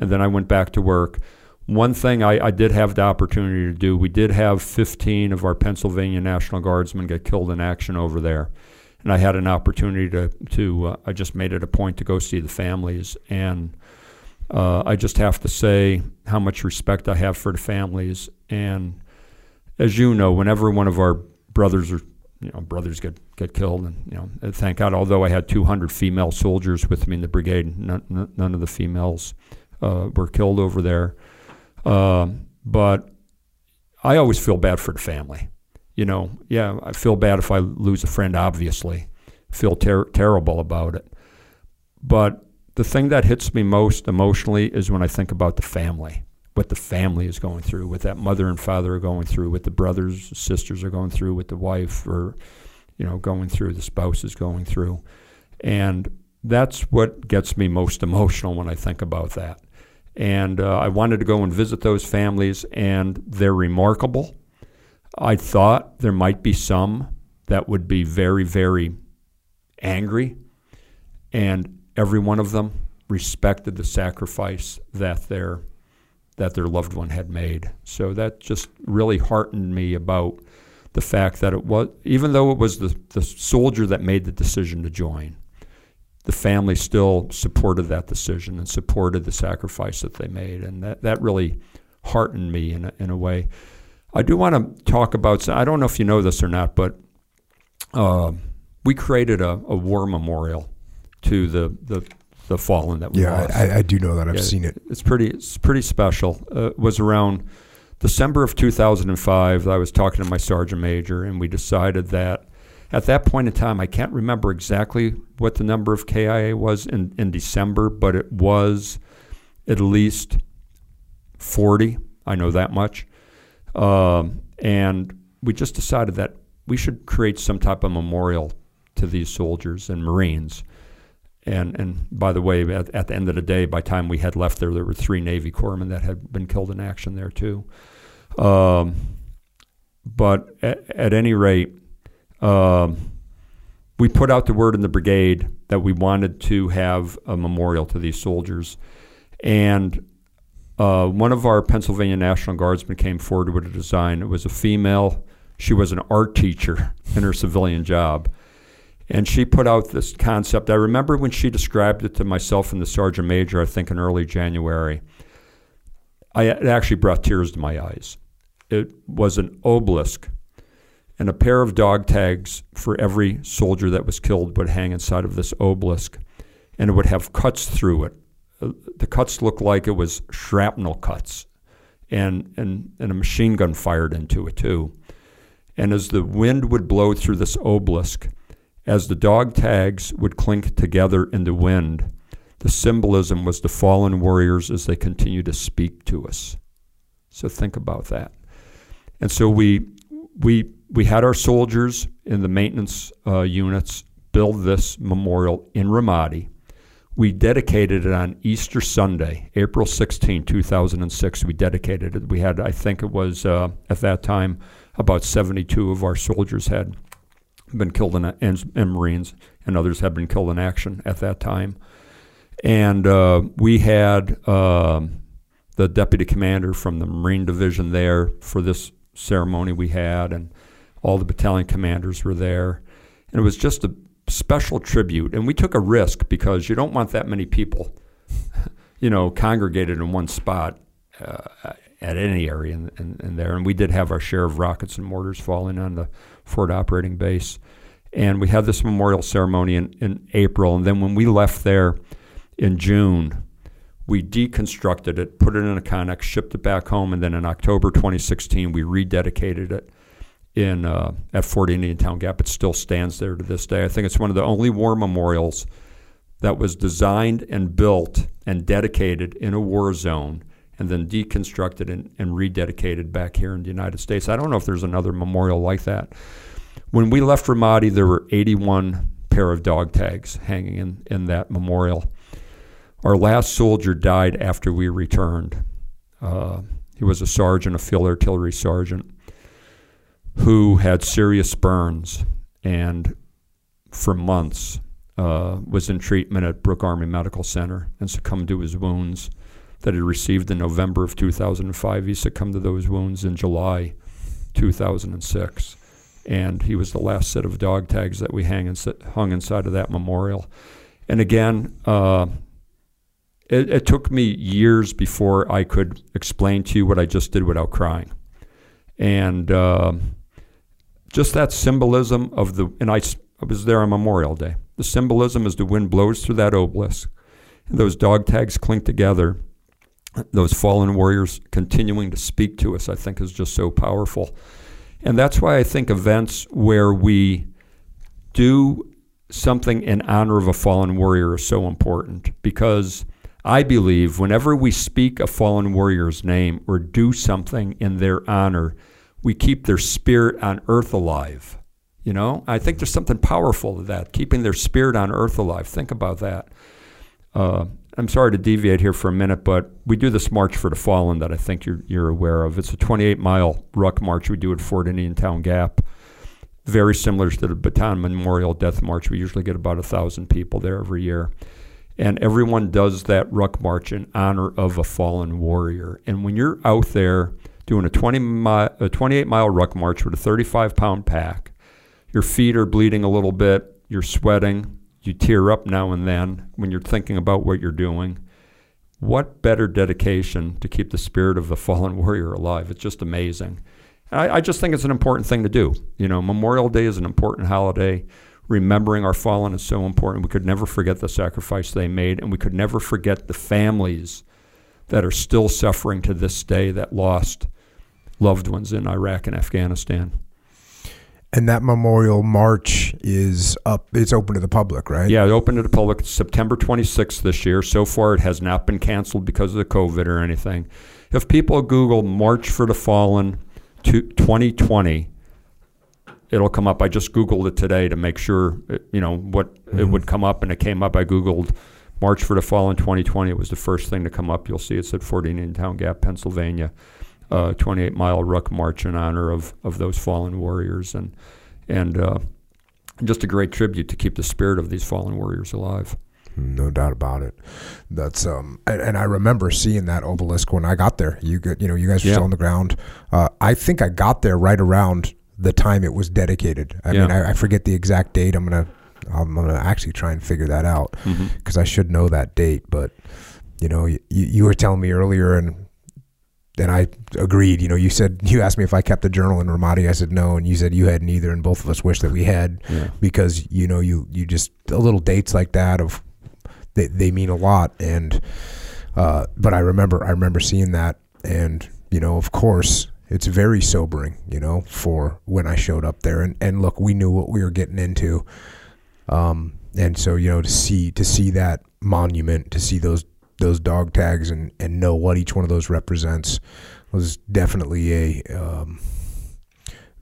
and then I went back to work. One thing I, I did have the opportunity to do, we did have 15 of our Pennsylvania National Guardsmen get killed in action over there, and I had an opportunity to to uh, I just made it a point to go see the families and uh, I just have to say how much respect I have for the families. And as you know, whenever one of our brothers or you know brothers get get killed, and you know, thank God. Although I had 200 female soldiers with me in the brigade, none, none of the females uh, were killed over there. Uh, but I always feel bad for the family. You know, yeah, I feel bad if I lose a friend. Obviously, feel ter- terrible about it. But the thing that hits me most emotionally is when I think about the family, what the family is going through, what that mother and father are going through, what the brothers, and sisters are going through, what the wife or you know going through, the spouse is going through, and that's what gets me most emotional when I think about that. And uh, I wanted to go and visit those families, and they're remarkable. I thought there might be some that would be very, very angry. And every one of them respected the sacrifice that their that their loved one had made. So that just really heartened me about the fact that it was even though it was the, the soldier that made the decision to join, the family still supported that decision and supported the sacrifice that they made, and that that really heartened me in a, in a way. I do want to talk about. I don't know if you know this or not, but uh, we created a, a, war memorial to the the, the fallen that we yeah, lost. I, I, do know that. I've yeah, seen it. It's pretty. It's pretty special. Uh, it was around December of 2005. I was talking to my sergeant major, and we decided that at that point in time, I can't remember exactly what the number of KIA was in, in December, but it was at least 40. I know that much. Um, and we just decided that we should create some type of memorial to these soldiers and Marines. And, and by the way, at, at the end of the day, by the time we had left there, there were three Navy corpsmen that had been killed in action there too. Um, but at, at, any rate, um, we put out the word in the brigade that we wanted to have a memorial to these soldiers. And uh, one of our Pennsylvania National Guardsmen came forward with a design. It was a female. She was an art teacher in her civilian job. And she put out this concept. I remember when she described it to myself and the sergeant major, I think in early January. I, it actually brought tears to my eyes. It was an obelisk, and a pair of dog tags for every soldier that was killed would hang inside of this obelisk, and it would have cuts through it uh, the cuts looked like it was shrapnel cuts, and, and, and a machine gun fired into it too. And as the wind would blow through this obelisk, as the dog tags would clink together in the wind, the symbolism was the fallen warriors as they continue to speak to us. So think about that. And so we we we had our soldiers in the maintenance uh, units build this memorial in Ramadi we dedicated it on Easter Sunday, April 16, 2006. We dedicated it. We had, I think it was uh, at that time, about 72 of our soldiers had been killed in, and, and Marines, and others have been killed in action at that time. And uh, we had uh, the deputy commander from the Marine Division there for this ceremony we had, and all the battalion commanders were there. And it was just a special tribute, and we took a risk because you don't want that many people, you know, congregated in one spot uh, at any area in, in, in, there. And we did have our share of rockets and mortars falling on the Forward operating base. And we had this memorial ceremony in, in April, and then when we left there in June, we deconstructed it, put it in a Connex, shipped it back home, and then in October 2016, we rededicated it in uh, at Fort Indiantown Gap. It still stands there to this day. I think it's one of the only war memorials that was designed and built and dedicated in a war zone and then deconstructed and, and rededicated back here in the United States. I don't know if there's another memorial like that. When we left Ramadi, there were 81 pair of dog tags hanging in, in that memorial. Our last soldier died after we returned. Uh, he was a sergeant, a field artillery sergeant who had serious burns and for months uh, was in treatment at Brooke Army Medical Center and succumbed to his wounds that he received in November of 2005. He succumbed to those wounds in July 2006. And he was the last set of dog tags that we hang hung inside of that memorial. And again, uh, it, it took me years before I could explain to you what I just did without crying. And uh, just that symbolism of the, and I, I was there on Memorial Day. The symbolism as the wind blows through that obelisk, and those dog tags clink together, those fallen warriors continuing to speak to us, I think is just so powerful. And that's why I think events where we do something in honor of a fallen warrior is so important because I believe whenever we speak a fallen warrior's name or do something in their honor, we keep their spirit on earth alive. You know, I think there's something powerful to that, keeping their spirit on earth alive. Think about that. Uh, I'm sorry to deviate here for a minute, but we do this March for the Fallen that I think you're, you're aware of. It's a 28 mile ruck march we do at Fort Indiantown Gap. Very similar to the Bataan Memorial Death March. We usually get about a thousand people there every year. And everyone does that ruck march in honor of a fallen warrior. And when you're out there doing a 20 mi- a 28 mile ruck march with a 35 pound pack. Your feet are bleeding a little bit. You're sweating. You tear up now and then when you're thinking about what you're doing. What better dedication to keep the spirit of the fallen warrior alive? It's just amazing. I, I just think it's an important thing to do. You know, Memorial Day is an important holiday. Remembering our fallen is so important. We could never forget the sacrifice they made, and we could never forget the families that are still suffering to this day that lost loved ones in Iraq and Afghanistan. And that memorial march is up. It's open to the public, right? Yeah, it opened to the public September 26th this year. So far, it has not been canceled because of the COVID or anything. If people Google March for the Fallen 2020, it'll come up. I just Googled it today to make sure, you know, what mm-hmm. it would come up, and it came up. I Googled March for the Fallen 2020. It was the first thing to come up. You'll see it's at Fort Indiantown Gap, Pennsylvania. Uh, 28 mile ruck march in honor of, of those fallen warriors and and uh, just a great tribute to keep the spirit of these fallen warriors alive. No doubt about it. That's um, and, and I remember seeing that obelisk when I got there. You get, you know, you guys were yeah. still on the ground. Uh, I think I got there right around the time it was dedicated. I yeah. mean, I, I, forget the exact date. I'm gonna I'm gonna actually try and figure that out because mm-hmm. I should know that date. But you know, you, you were telling me earlier, and and I agreed. You know, you said you asked me if I kept a journal in Ramadi. I said no, and you said you hadn't either, and both of us wish that we had yeah. because you know you you just little dates like that of they they mean a lot. And uh, but I remember I remember seeing that, and you know, of course, it's very sobering. You know, for when I showed up there, and and look, we knew what we were getting into. Um, and so you know to see to see that monument, to see those those dog tags and and know what each one of those represents was definitely a um,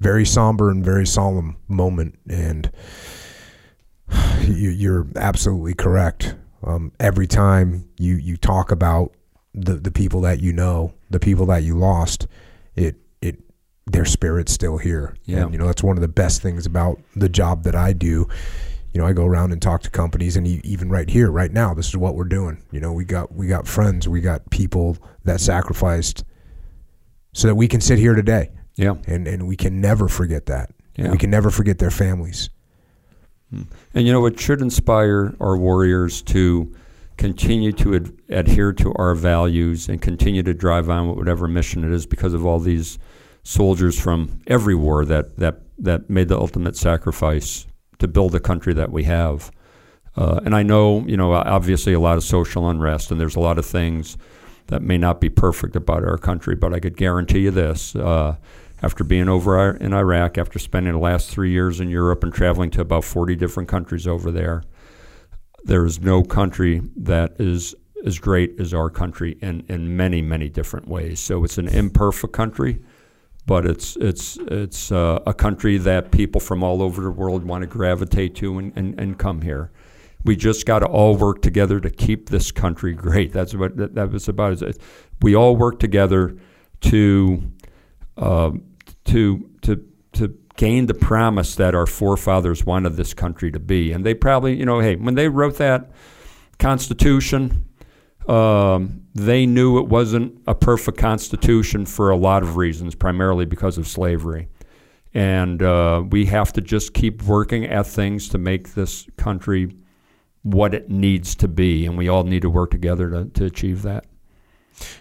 very somber and very solemn moment. And you, are absolutely correct. Um, every time you you talk about the the people that you know, the people that you lost, it it their spirit's still here. Yeah, and, you know that's one of the best things about the job that I do you know, I go around and talk to companies, and even right here, right now, this is what we're doing. You know, we got we got friends, we got people that sacrificed so that we can sit here today. Yeah, and and we can never forget that. Yeah. we can never forget their families. Hmm. And you know, it should inspire our warriors to continue to ad- adhere to our values and continue to drive on with whatever mission it is because of all these soldiers from every war that that that made the ultimate sacrifice to build the country that we have. Uh, and I know, you know, obviously a lot of social unrest, and there's a lot of things that may not be perfect about our country, but I could guarantee you this. Uh, after being over in Iraq, after spending the last three years in Europe and traveling to about 40 different countries over there, there is no country that is as great as our country in, in many, many different ways. So it's an imperfect country but it's it's it's uh, a country that people from all over the world want to gravitate to and, and, and come here. We just got to all work together to keep this country great. That's what that, that was about. We all work together to uh, to to to gain the promise that our forefathers wanted this country to be, and they probably, you know, hey, when they wrote that Constitution, um, they knew it wasn't a perfect constitution for a lot of reasons, primarily because of slavery. And uh, we have to just keep working at things to make this country what it needs to be. And we all need to work together to, to achieve that.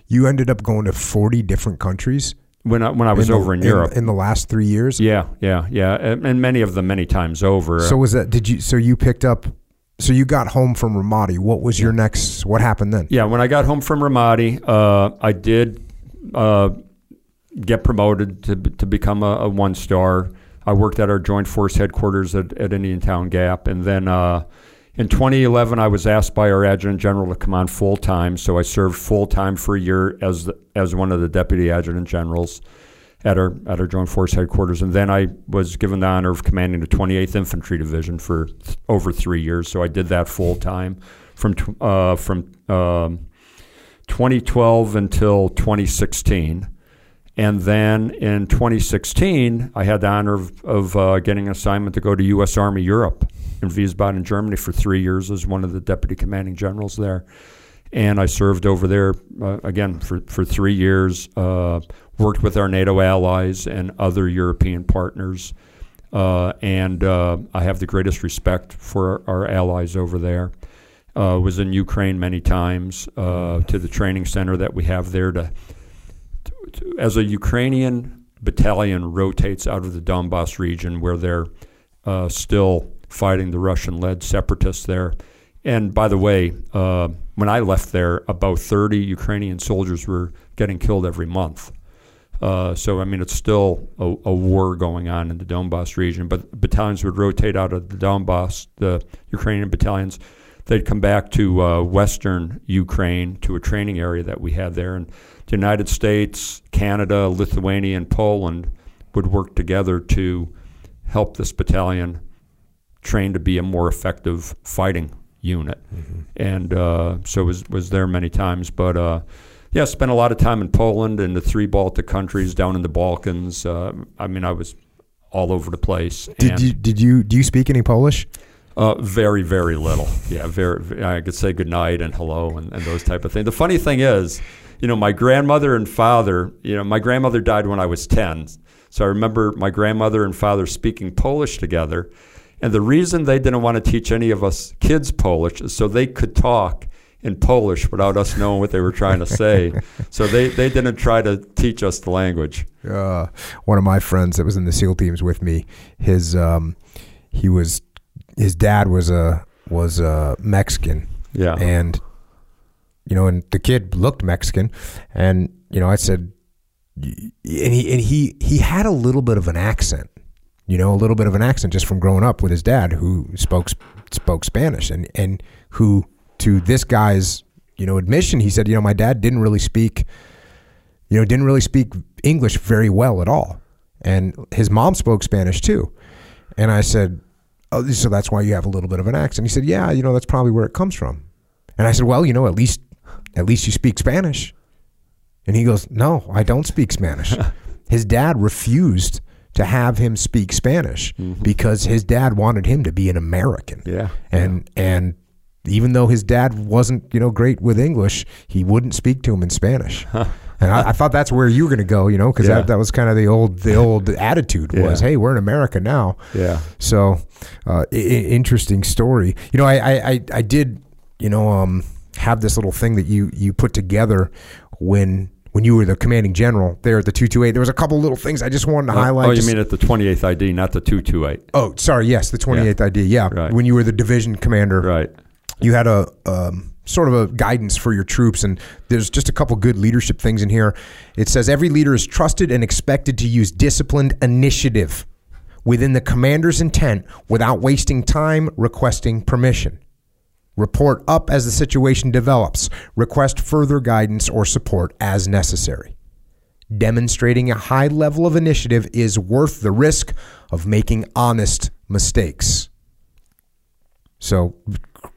You ended up going to 40 different countries? When I, when I was in over the, in Europe in, in, the last three years, yeah, yeah, yeah, and, and many of them many times over. So was that? Did you? So you picked up so you got home from Ramadi. What was your next? What happened then? Yeah, when I got home from Ramadi, uh, I did uh, get promoted to to become a, a, one star. I worked at our Joint Force headquarters at, at Indiantown Gap, and then uh, in 2011, I was asked by our adjutant general to come on full time. So I served full time for a year as the, as one of the deputy adjutant generals at our at our Joint Force headquarters, and then I was given the honor of commanding the 28th Infantry Division for th- over three years. So I did that full time from uh, from um, 2012 until 2016. And then in 2016, I had the honor of, of uh, getting an assignment to go to U.S. Army Europe in Wiesbaden, Germany, for three years as one of the deputy commanding generals there. And I served over there uh, again for, for three years. Worked with our NATO allies and other European partners uh, and uh, I have the greatest respect for our allies over there. Uh, was in Ukraine many times uh, to the training center that we have there to, to, to, as a Ukrainian battalion rotates out of the Donbass region where they're uh, still fighting the Russian-led separatists there. And by the way, uh, when I left there, about 30 Ukrainian soldiers were getting killed every month. Uh, so, I mean, it's still a, a, war going on in the Donbass region, but battalions would rotate out of the Donbass, the Ukrainian battalions. They'd come back to uh, western Ukraine to a training area that we had there. And the United States, Canada, Lithuania, and Poland would work together to help this battalion train to be a more effective fighting unit. Mm-hmm. And uh, so was was there many times, but uh, yeah, spent a lot of time in Poland and the three Baltic countries, down in the Balkans. Uh, I mean, I was all over the place. Did you did you do you speak any Polish? Uh, very, very little. Yeah, very. I could say good night and hello and, and those type of things. The funny thing is, you know, my grandmother and father. You know, my grandmother died when I was ten, so I remember my grandmother and father speaking Polish together and the reason they didn't want to teach any of us kids Polish is so they could talk in Polish without us knowing what they were trying to say. so they, they didn't try to teach us the language. Uh, one of my friends that was in the SEAL teams with me, his um, he was his dad was a was a Mexican. Yeah. And you know, and the kid looked Mexican, and you know, I said, and he and he he had a little bit of an accent you know, a little bit of an accent just from growing up with his dad who spoke spoke Spanish and and who to this guy's, you know, admission, he said, you know, my dad didn't really speak you know, didn't really speak English very well at all. And his mom spoke Spanish too. And I said, "Oh, so that's why you have a little bit of an accent." He said, "Yeah, you know, that's probably where it comes from." And I said, "Well, you know, at least at least you speak Spanish." And he goes, "No, I don't speak Spanish." his dad refused to have him speak Spanish mm-hmm. because his dad wanted him to be an American. Yeah. And yeah. and even though his dad wasn't, you know, great with English, he wouldn't speak to him in Spanish. and I, I, thought that's where you were going to go, you know, because yeah. that, that was kind of the old the old attitude was, yeah. hey, we're in America now. Yeah. So, uh, I- interesting story. You know, I, I I did, you know, um, have this little thing that you you put together when when you were the commanding general there at the 228. There was a couple little things I just wanted to oh, highlight. Oh, you mean at the 28th ID, not the 228? Oh, sorry. Yes, the 28th yeah. ID. Yeah. Right. When you were the division commander. Right. You had a um, sort of a guidance for your troops, and there's just a couple good leadership things in here. It says every leader is trusted and expected to use disciplined initiative within the commander's intent without wasting time requesting permission. Report up as the situation develops. Request further guidance or support as necessary. Demonstrating a high level of initiative is worth the risk of making honest mistakes. So,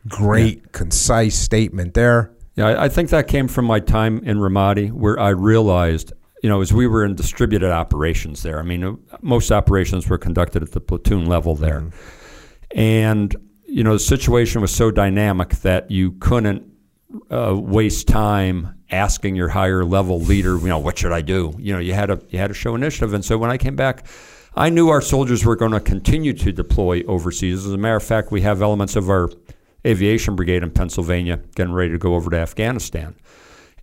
great, yeah. concise statement there. Yeah, I think that came from my time in Ramadi, where I realized, you know, as we were in distributed operations there. I mean, most operations were conducted at the platoon level there, mm-hmm. and you know, the situation was so dynamic that you couldn't uh, waste time asking your higher level leader, you know, what should I do? You know, you had to you had to show initiative. And so when I came back, I knew our soldiers were going to continue to deploy overseas. As a matter of fact, we have elements of our aviation brigade in Pennsylvania getting ready to go over to Afghanistan.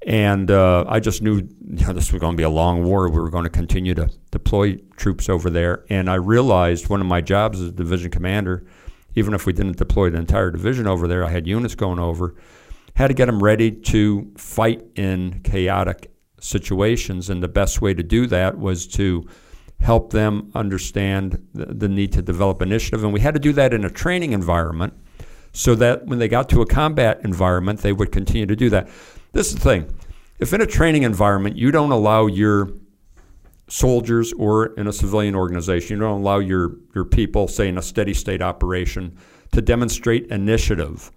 And uh, I just knew you know, this was going to be a long war. We were going to continue to deploy troops over there. And I realized one of my jobs as a division commander even if we didn't deploy the entire division over there, I had units going over. Had to get them ready to fight in chaotic situations, and the best way to do that was to help them understand the, the need to develop initiative. And we had to do that in a training environment so that when they got to a combat environment, they would continue to do that. This is the thing if in a training environment you don't allow your soldiers or in a civilian organization. You don't allow your, your people, say in a steady state operation, to demonstrate initiative.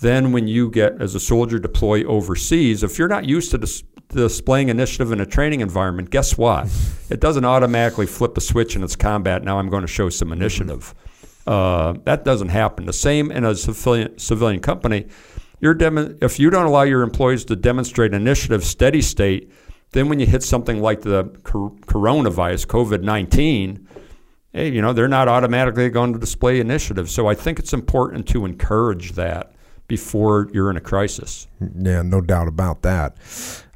Then, when you get as a soldier deploy overseas, if you're not used to dis- displaying initiative in a training environment, guess what? It doesn't automatically flip a switch in its combat. Now I'm going to show some mm-hmm. initiative. Uh, that doesn't happen. The same in a civilian, civilian company. Dem- if you don't allow your employees to demonstrate initiative, steady state, then when you hit something like the coronavirus, COVID 19, hey, you know, they're not automatically going to display initiative. So I think it's important to encourage that before you're in a crisis. Yeah, no doubt about that.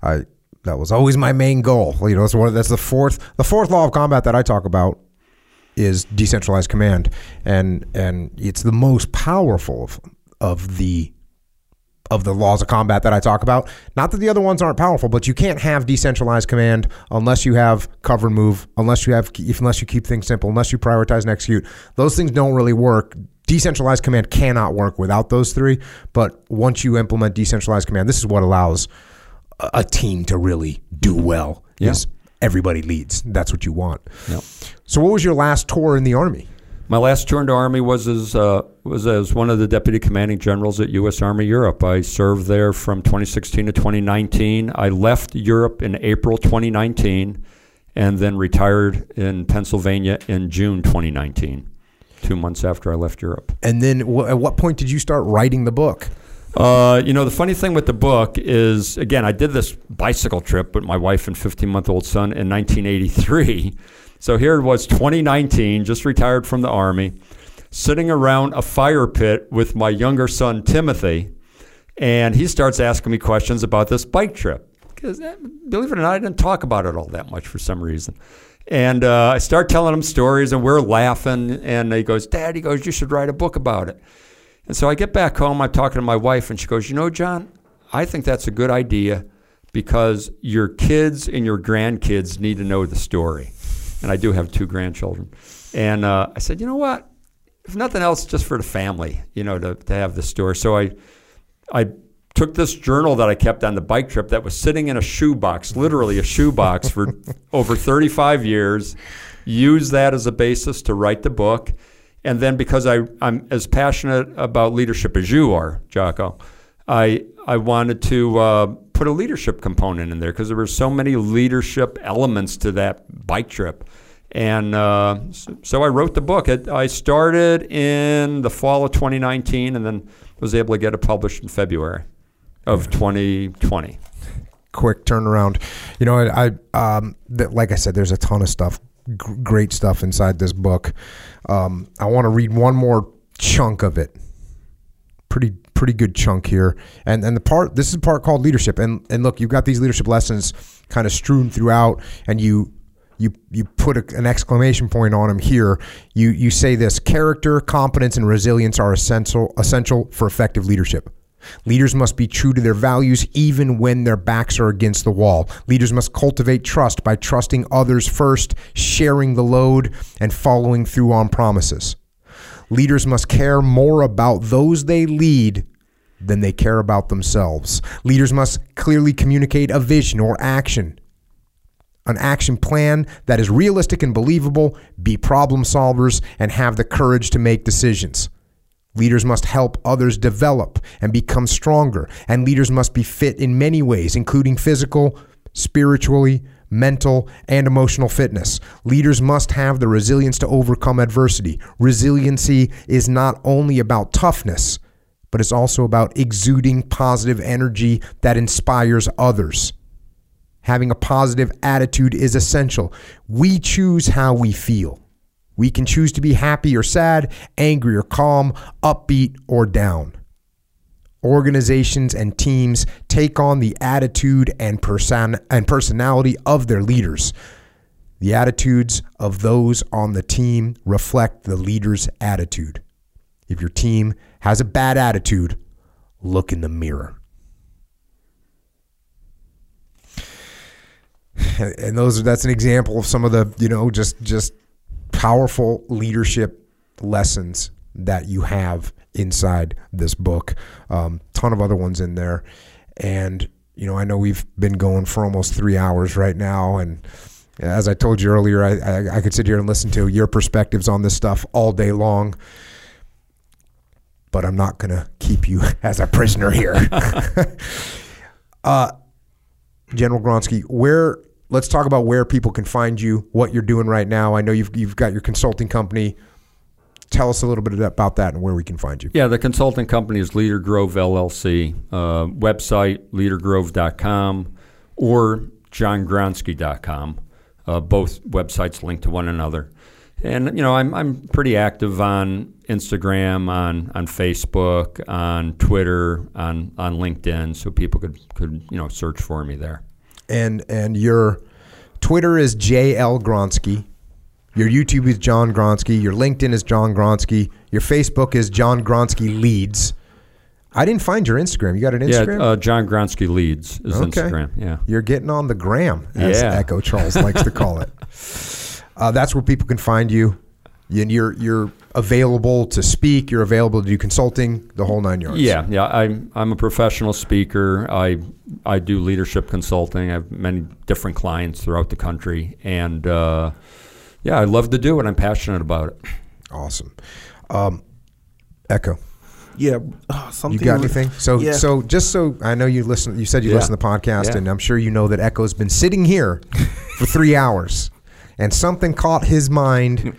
I that was always my main goal. You know, that's one. That's the fourth. The fourth law of combat that I talk about is decentralized command, and and it's the most powerful of, of the of the laws of combat that I talk about. Not that the other ones aren't powerful, but you can't have decentralized command unless you have cover and move, unless you have unless you keep things simple, unless you prioritize and execute. Those things don't really work. Decentralized command cannot work without those three. But once you implement decentralized command, this is what allows a team to really do well. Yeah. Everybody leads. That's what you want. Yep. So, what was your last tour in the army? My last tour in the Army was as uh, was as one of the deputy commanding generals at U.S. Army Europe. I served there from 2016 to 2019. I left Europe in April 2019, and then retired in Pennsylvania in June 2019, two months after I left Europe. And then, wh- at what point did you start writing the book? Uh, you know, the funny thing with the book is, again, I did this bicycle trip with my wife and 15 month old son in 1983. So here it was 2019, just retired from the Army, sitting around a fire pit with my younger son, Timothy. And he starts asking me questions about this bike trip. Because, believe it or not, I didn't talk about it all that much for some reason. And uh, I start telling him stories, and we're laughing. And he goes, Dad, he goes, you should write a book about it. And so I get back home, I'm talking to my wife, and she goes, You know, John, I think that's a good idea because your kids and your grandkids need to know the story. And I do have two grandchildren. And uh, I said, You know what? If nothing else, just for the family, you know, to, to have the story. So I, I took this journal that I kept on the bike trip that was sitting in a shoebox, literally a shoebox for over 35 years, used that as a basis to write the book. And then because I, I'm as passionate about leadership as you are, Jocko, I, I wanted to uh, put a leadership component in there because there were so many leadership elements to that bike trip. And uh, so, so I wrote the book. It, I started in the fall of 2019 and then was able to get it published in February of 2020. quick turnaround. You know, I, I um, th- like I said, there's a ton of stuff, g- great stuff inside this book. Um, I want to read one more chunk of it. Pretty pretty good chunk here, and and the part this is the part called leadership. And and look, you've got these leadership lessons kind of strewn throughout, and you. You, you put a, an exclamation point on them here. You you say this: character, competence, and resilience are essential essential for effective leadership. Leaders must be true to their values even when their backs are against the wall. Leaders must cultivate trust by trusting others first, sharing the load, and following through on promises. Leaders must care more about those they lead than they care about themselves. Leaders must clearly communicate a vision or action, an action plan that is realistic and believable, be problem solvers, and have the courage to make decisions. Leaders must help others develop and become stronger, and leaders must be fit in many ways, including physical, spiritually, mental, and emotional fitness. Leaders must have the resilience to overcome adversity. Resiliency is not only about toughness, but it's also about exuding positive energy that inspires others. Having a positive attitude is essential. We choose how we feel. We can choose to be happy or sad, angry or calm, upbeat or down. Organizations and teams take on the attitude and person and personality of their leaders. The attitudes of those on the team reflect the leader's attitude. If your team has a bad attitude, look in the mirror. And those are that's an example of some of the, you know, just just powerful leadership lessons that you have inside this book. Um, ton of other ones in there, and you know I know we've been going for almost three hours right now, and as I told you earlier, I, I, I could sit here and listen to your perspectives on this stuff all day long. But I'm not gonna keep you as a prisoner here. uh, General Gronski, where let's talk about where people can find you, what you're doing right now. I know you've you've got your consulting company. Tell us a little bit about that and where we can find you. Yeah, the consulting company is Leader Grove LLC. Uh, website, leadergrove.com or johngronski.com. Uh, both websites link to one another. and you know, I'm I'm pretty active on Instagram, on on Facebook, on Twitter, on on LinkedIn, so people could could you know search for me there. And and your Twitter is JL Gronski. Your YouTube is John Gronski. Your LinkedIn is John Gronski. Your Facebook is John Gronski Leads. I didn't find your Instagram. You got an Instagram? Yeah, uh, John Gronski Leads is Okay. Instagram. Yeah. You're getting on the gram, as Yeah. Echo Charles likes to call it. Uh, that's where people can find you. And you're you're available to speak. You're available to do consulting. The whole nine yards. Yeah, yeah. I'm I'm a professional speaker. I I do leadership consulting. I have many different clients throughout the country, and uh, yeah, I love to do it. I'm passionate about it. Awesome. Um, Echo, Yeah, uh, you something. got anything? So Yeah. so just so I know you listen. You said you Yeah. listen to the podcast, Yeah. and I'm sure you know that Echo's been sitting here for three hours, and something caught his mind.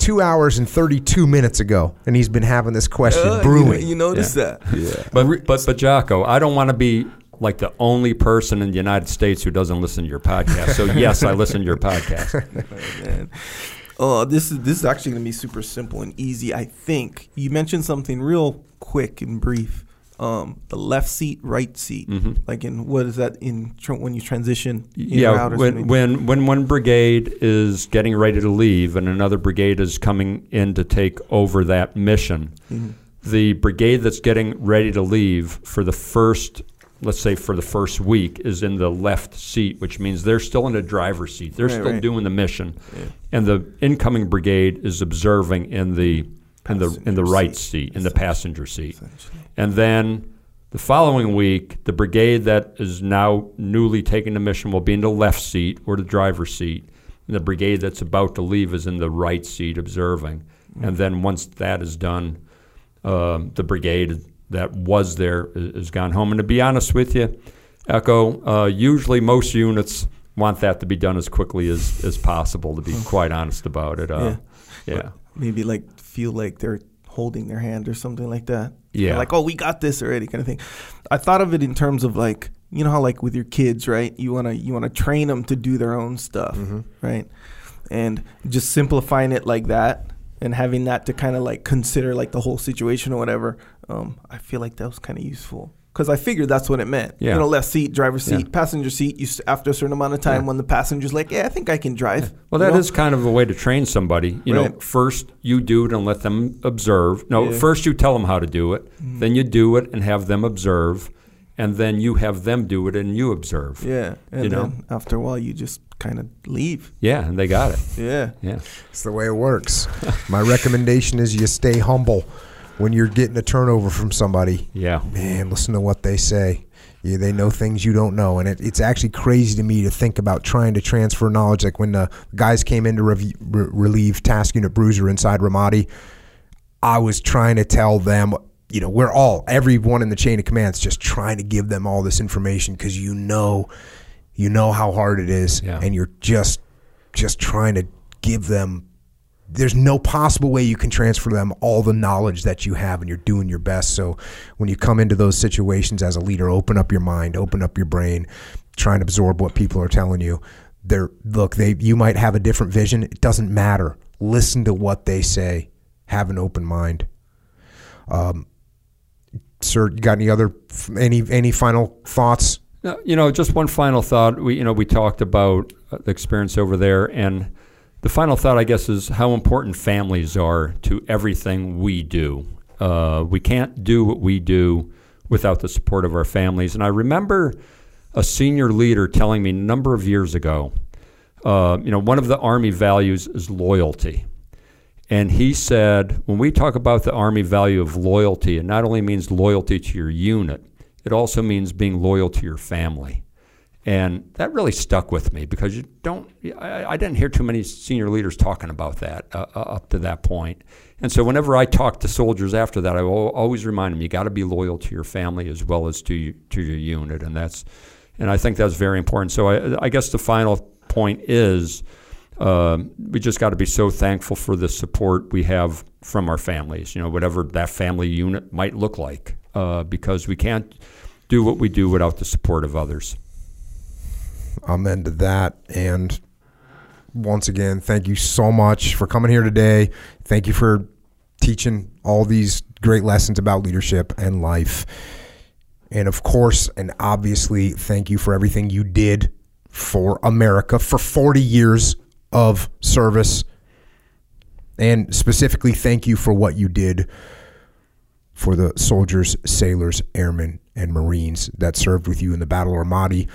Two hours and thirty-two minutes ago, and he's been having this question Uh, you- brewing. You, noticed that? Yeah. But but but Jocko, I don't want to be like the only person in the United States who doesn't listen to your podcast. So yes, I listen to your podcast. Oh, man. Oh, this is this is actually gonna be super simple and easy. I think you mentioned something real quick and brief. Um, the left seat, right seat. Like in what is that in tr- when you transition? in or yeah, out or when when when one brigade is getting ready to leave and another brigade is coming in to take over that mission, Mm-hmm. the brigade that's getting ready to leave for the first, let's say for the first week, is in the left seat, which means they're still in the driver's seat. They're Right, still right. doing the mission, and the incoming brigade is observing in the in the in the right seat, seat, in the passenger seat. And then the following week, the brigade that is now newly taking the mission will be in the left seat or the driver's seat. And the brigade that's about to leave is in the right seat observing. And then once that is done, um, the brigade that was there is, is gone home. And to be honest with you, Echo, uh, usually most units want that to be done as quickly as, as possible, to be quite honest about it. Uh, yeah. maybe like feel like they're holding their hand or something like that. Yeah. Like, oh, we got this already, kind of thing. I thought of it in terms of like, you know how like with your kids, right? You wanna you wanna train them to do their own stuff, right? And just simplifying it like that and having that to kind of like consider like the whole situation or whatever. Um, I feel like that was kind of useful. Because I figured that's what it meant. Yeah. You know, left seat, driver's seat, Yeah. passenger seat. You s- after a certain amount of time, Yeah. when the passenger's like, "Yeah, I think I can drive." Well, you know? is kind of a way to train somebody. You know, first you do it and let them observe. No, Yeah. First you tell them how to do it, mm-hmm. then you do it and have them observe, and then you have them do it and you observe. Yeah, and You then know? after a while, you just kind of leave. Yeah, and they got it. Yeah, Yeah. It's the way it works. My recommendation is you stay humble when you're getting a turnover from somebody. Yeah. Man, listen to what they say. Yeah, they know things you don't know, and it, it's actually crazy to me to think about trying to transfer knowledge. Like when the guys came in to rev- re- relieve task unit Bruiser inside Ramadi, I was trying to tell them, you know, we're all everyone in the chain of command is just trying to give them all this information because you know, you know how hard it is, Yeah. and you're just just trying to give them. There's no possible way you can transfer them all the knowledge that you have, and you're doing your best. So when you come into those situations as a leader, open up your mind, open up your brain, try and absorb what people are telling you. They're look, they you might have a different vision. It doesn't matter. Listen to what they say. Have an open mind. Um, sir, you got any other any any final thoughts? You know, just one final thought. We, you know, we talked about uh, the experience over there, and the final thought, I guess, is how important families are to everything we do. Uh, we can't do what we do without the support of our families. And I remember a senior leader telling me a number of years ago, uh, you know, one of the Army values is loyalty. And he said, when we talk about the Army value of loyalty, it not only means loyalty to your unit, it also means being loyal to your family. And that really stuck with me because you don't, I, I didn't hear too many senior leaders talking about that uh, uh, up to that point. And so whenever I talk to soldiers after that, I always remind them you got to be loyal to your family as well as to, to your unit. And that's, and I think that's very important. So I, I guess the final point is um, we just got to be so thankful for the support we have from our families, you know, whatever that family unit might look like, uh, because we can't do what we do without the support of others. Amen to that. And once again, thank you so much for coming here today. Thank you for teaching all these great lessons about leadership and life. And of course, and obviously, thank you for everything you did for America for 40 years of service. And specifically, thank you for what you did for the soldiers, sailors, airmen, and Marines that served with you in the Battle of Ramadi.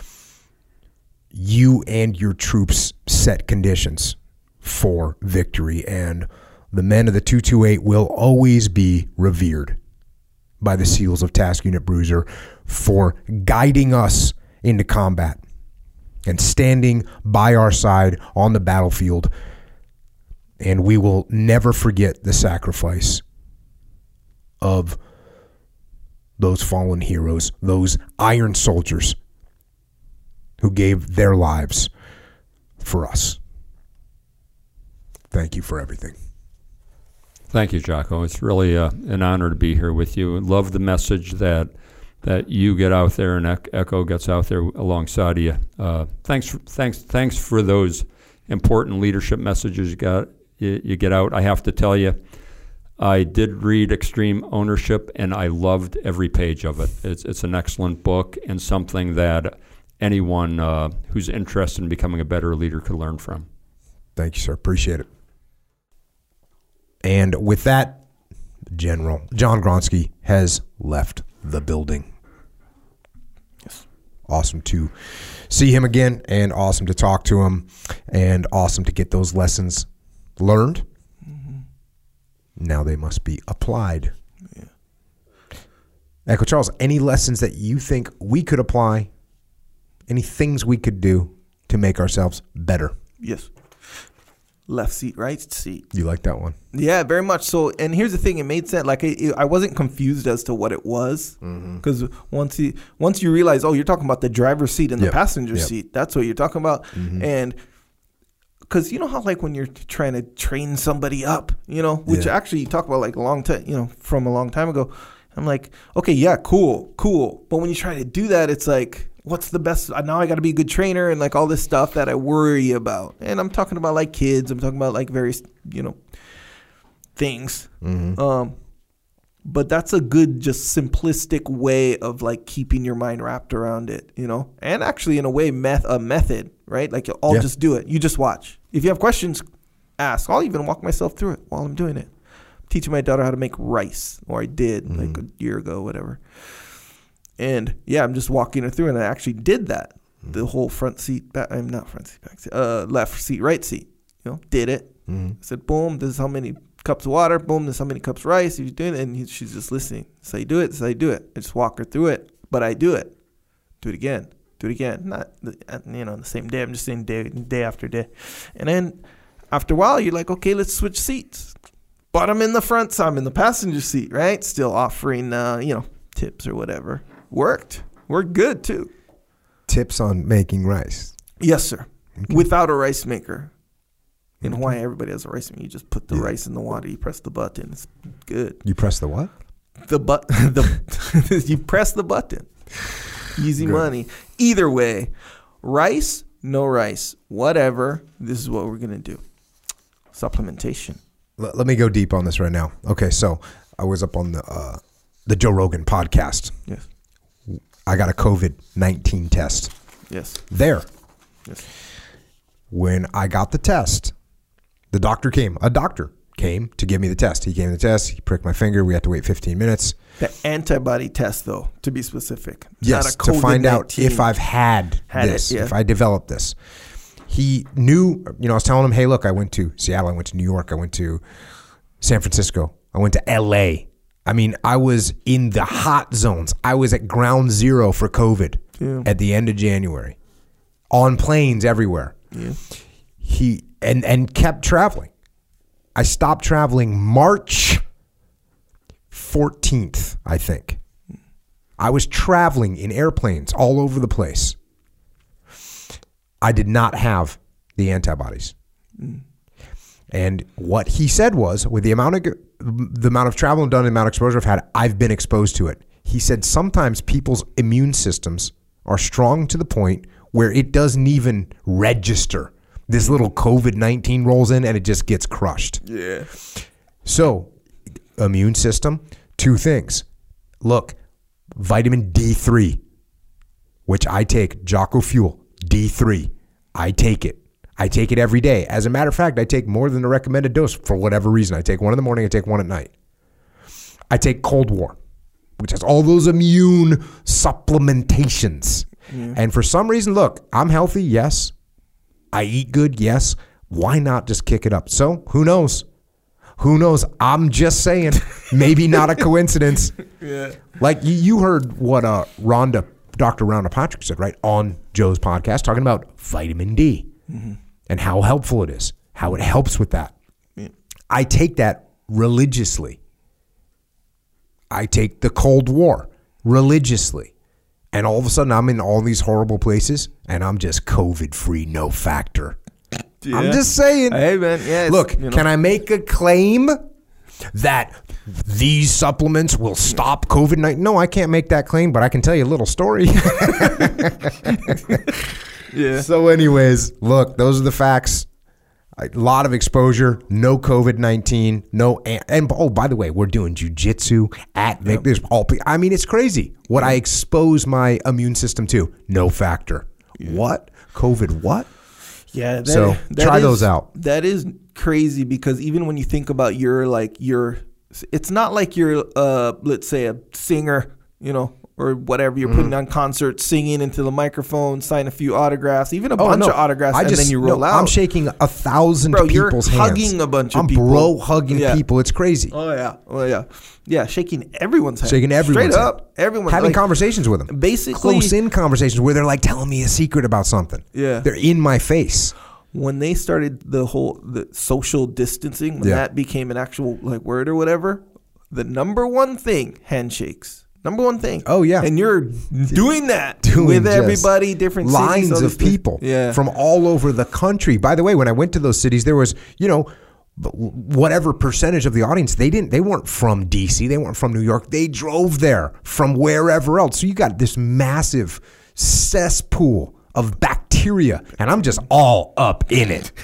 You and your troops set conditions for victory, and the men of the 228 will always be revered by the SEALs of Task Unit Bruiser for guiding us into combat and standing by our side on the battlefield. And we will never forget the sacrifice of those fallen heroes, those iron soldiers who gave their lives for us. Thank you for everything. Thank you, Jocko. It's really uh, an honor to be here with you. Love the message that that you get out there and Echo gets out there alongside of you. Uh, thanks, for, thanks, thanks for those important leadership messages you got you, get out. I have to tell you, I did read Extreme Ownership, and I loved every page of it. It's it's an excellent book and something that anyone uh, who's interested in becoming a better leader could learn from. Thank you, sir. Appreciate it. And with that, General John Gronski has left the building. Yes. Awesome to see him again, and awesome to talk to him, and awesome to get those lessons learned. Now they must be applied. Echo Charles, any lessons that you think we could apply? Any things we could do to make ourselves better? Yes. Left seat, right seat. You like that one? Yeah, very much so. And here's the thing: it made sense. Like it, I wasn't confused as to what it was mm-hmm. because once you once you realize, oh, you're talking about the driver's seat and the passenger yep. seat. That's what you're talking about. Mm-hmm. And because you know how like when you're trying to train somebody up, you know, which Yeah. actually you talk about like a long time, you know, from a long time ago. I'm like, okay, yeah, cool, cool. But when you try to do that, it's like, what's the best? Now I got to be a good trainer and like all this stuff that I worry about. And I'm talking about like kids. I'm talking about like various, you know, things. Um, but that's a good, just simplistic way of like keeping your mind wrapped around it, you know, and actually in a way, meth a method, right? Like I'll Yeah. just do it. You just watch. If you have questions, ask. I'll even walk myself through it while I'm doing it. teaching my daughter how to make rice, or I did like a year ago, whatever. And yeah, I'm just walking her through, and I actually did that. The whole front seat, back, I'm not front seat, back seat, uh, left seat, right seat. You know, did it. I said, boom, this is how many cups of water. Boom, this is how many cups of rice. You're doing it, and he, she's just listening. So you do it. So you do it. I just walk her through it, but I do it. Do it again. Do it again. Not the- uh, you know the same day. I'm just saying day day after day, and then after a while, you're like, okay, let's switch seats. But I'm in the front, so I'm in the passenger seat, right? Still offering, uh, you know, tips or whatever. Worked. Worked good too. Tips on making rice. Yes, sir. Without a rice maker. In Hawaii, everybody has a rice maker. You just put the Yeah. rice in the water. You press the button. It's good. You press the what? The but the you press the button. Easy Good. money. Either way, rice, no rice, whatever. This is what we're gonna do. Supplementation. Let, let me go deep on this right now. Okay, so I was up on the uh, the Joe Rogan podcast. Yes. I got a COVID nineteen test Yes. there. Yes. When I got the test, the doctor came. A doctor came to give me the test. He gave me the test. He pricked my finger. We had to wait fifteen minutes. The antibody test, though, to be specific. Yes, to find out if I've had, Had it, this, yeah. if I developed this. He knew, you know, I was telling him, hey, look, I went to Seattle, I went to New York, I went to San Francisco, I went to LA. I mean, I was in the hot zones. I was at ground zero for COVID Yeah. at the end of January, on planes everywhere. Yeah. He and and kept traveling. I stopped traveling March 14th, I think. I was traveling in airplanes all over the place. I did not have the antibodies. Mm. And what he said was, with the amount of the amount of travel I've done, the amount of exposure I've had, I've been exposed to it. He said sometimes people's immune systems are strong to the point where it doesn't even register This little COVID 19 rolls in and it just gets crushed. Yeah. So, immune system, two things. Look, vitamin D3, which I take, Jocko Fuel, D3. I take it. I take it every day. As a matter of fact, I take more than the recommended dose for whatever reason. I take one in the morning, I take one at night. I take Kold Wahr, which has all those immune supplementations. And for some reason, look, I'm healthy, yes. I eat good, yes. Why not just kick it up? So, who knows? Who knows? I'm just saying, maybe not a coincidence. Yeah. Like you, you heard what uh, Rhonda, Dr. Rhonda Patrick said, right, on Joe's podcast, talking about vitamin D and how helpful it is, how it helps with that. I take that religiously. I take the Kold Wahr religiously. And all of a sudden, I'm in all these horrible places and I'm just COVID free, no factor. I'm just saying. Hey man, yeah. Look, you know, can I make a claim that these supplements will stop COVID 19? No, I can't make that claim, but I can tell you a little story. Yeah. so, anyways, look, those are the facts. A lot of exposure, no COVID 19, no. And, and oh, by the way, we're doing jujitsu at Vic. There's all. I mean, it's crazy what I expose my immune system to. No factor. What? COVID what? Yeah, that, So, that try is- those out. That is crazy because even when you think about your like your, it's not like you're uh let's say a singer, you know, or whatever you're Mm-hmm. putting on concerts, singing into the microphone, sign a few autographs, even a bunch of autographs, Oh, I and just, then you roll no, out. I'm shaking a thousand Bro, you're people's hands. hugging a bunch of people. I'm people. bro hugging Yeah. people. It's crazy. Oh yeah, oh yeah, yeah, shaking everyone's hand, Shaking everyone's straight hand. up, everyone Having like, conversations with them. basically- close in conversations where they're like telling me a secret about something. Yeah. They're in my face. when they started the whole the social distancing when Yeah. that became an actual like word or whatever the number one thing handshakes number one thing Oh, yeah. and you're doing that Doing with everybody different lines all of people yeah from all over the country. By the way, when I went to those cities, there was, you know, whatever percentage of the audience, they didn't they weren't from DC, they weren't from New York. They drove there from wherever else. So you got this massive cesspool of bacteria and I'm just all up in it.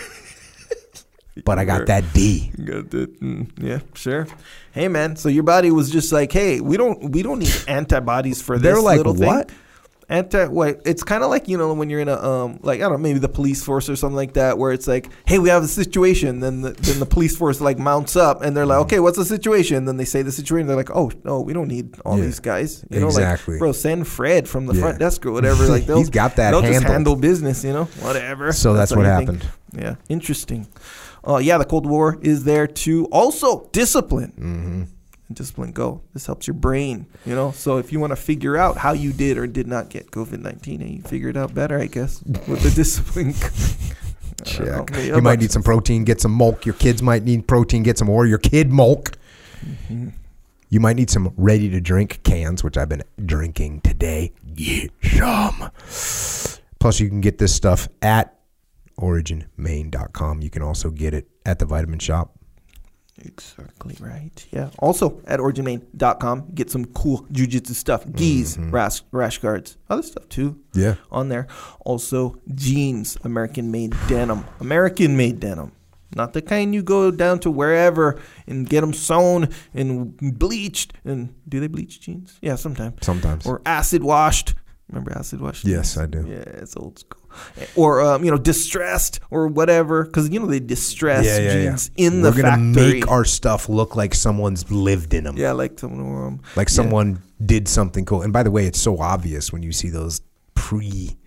But I got that D. Got that, mm, yeah sure hey man so your body was just like hey we don't we don't need antibodies for this They're like, little "What?" thing Anti, wait, it's kind of like you know when you're in a um like I don't know maybe the police force or something like that where it's like hey we have a situation then the, then the police force like mounts up and they're like okay what's the situation then they say the situation they're like oh no we don't need all Yeah. these guys you know Exactly. like bro send Fred from the Yeah. front desk or whatever like they'll, He's got that they'll just handle business you know whatever So that's what you think. happened. Yeah, interesting. Uh, yeah, the Kold Wahr is there to also discipline. Mm-hmm. Discipline, go. This helps your brain, you know. So if you want to figure out how you did or did not get COVID nineteen, and you figure it out better, I guess, with the discipline. Don't know. Check. You might need some protein, get some milk. Your kids might need protein, get some or your kid milk. Mm-hmm. You might need some ready to drink cans, which I've been drinking today. Get some. Plus, you can get this stuff at originmaine.com. You can also get it at the vitamin shop. Exactly right. Yeah. Also at originmaine.com, get some cool jujitsu stuff. Gis, Mm-hmm. rash, rash guards, other stuff too. Yeah. on there. Also, jeans, American made denim. American made denim. Not the kind you go down to wherever and get them sewn and bleached. And do they bleach jeans? Yeah, sometimes. Sometimes. Or acid washed. Remember acid washed? Yes? I do. Yeah, it's old school. Or um, you know, distressed or whatever, because you know they distress jeans in the We're gonna factory. make our stuff look like someone's lived in them. yeah, like someone wore 'em. Like Yeah. someone did something cool. And by the way, it's so obvious when you see those pre.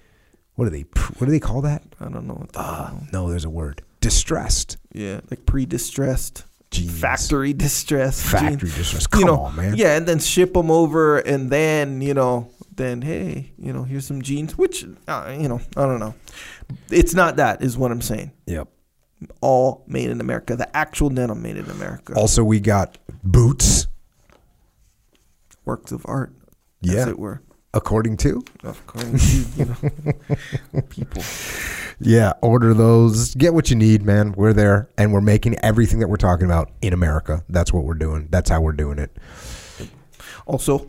What do they? What do they call that? I don't know. Ah, no, there's a word. Distressed. Yeah, like pre-distressed. Factory distress. Factory jeans. distressed. Come you know, on, man. Yeah, and then ship them over, and then you know, then hey, you know, here's some jeans. Which uh, you know, I don't know. It's not that, is what I'm saying. Yep. All made in America. The actual denim made in America. Also, we got boots. Works of art, as Yeah. it were. According to. According to you know, people. Yeah, order those. Get what you need, man. We're there, and we're making everything that we're talking about in America. That's what we're doing. That's how we're doing it. Also,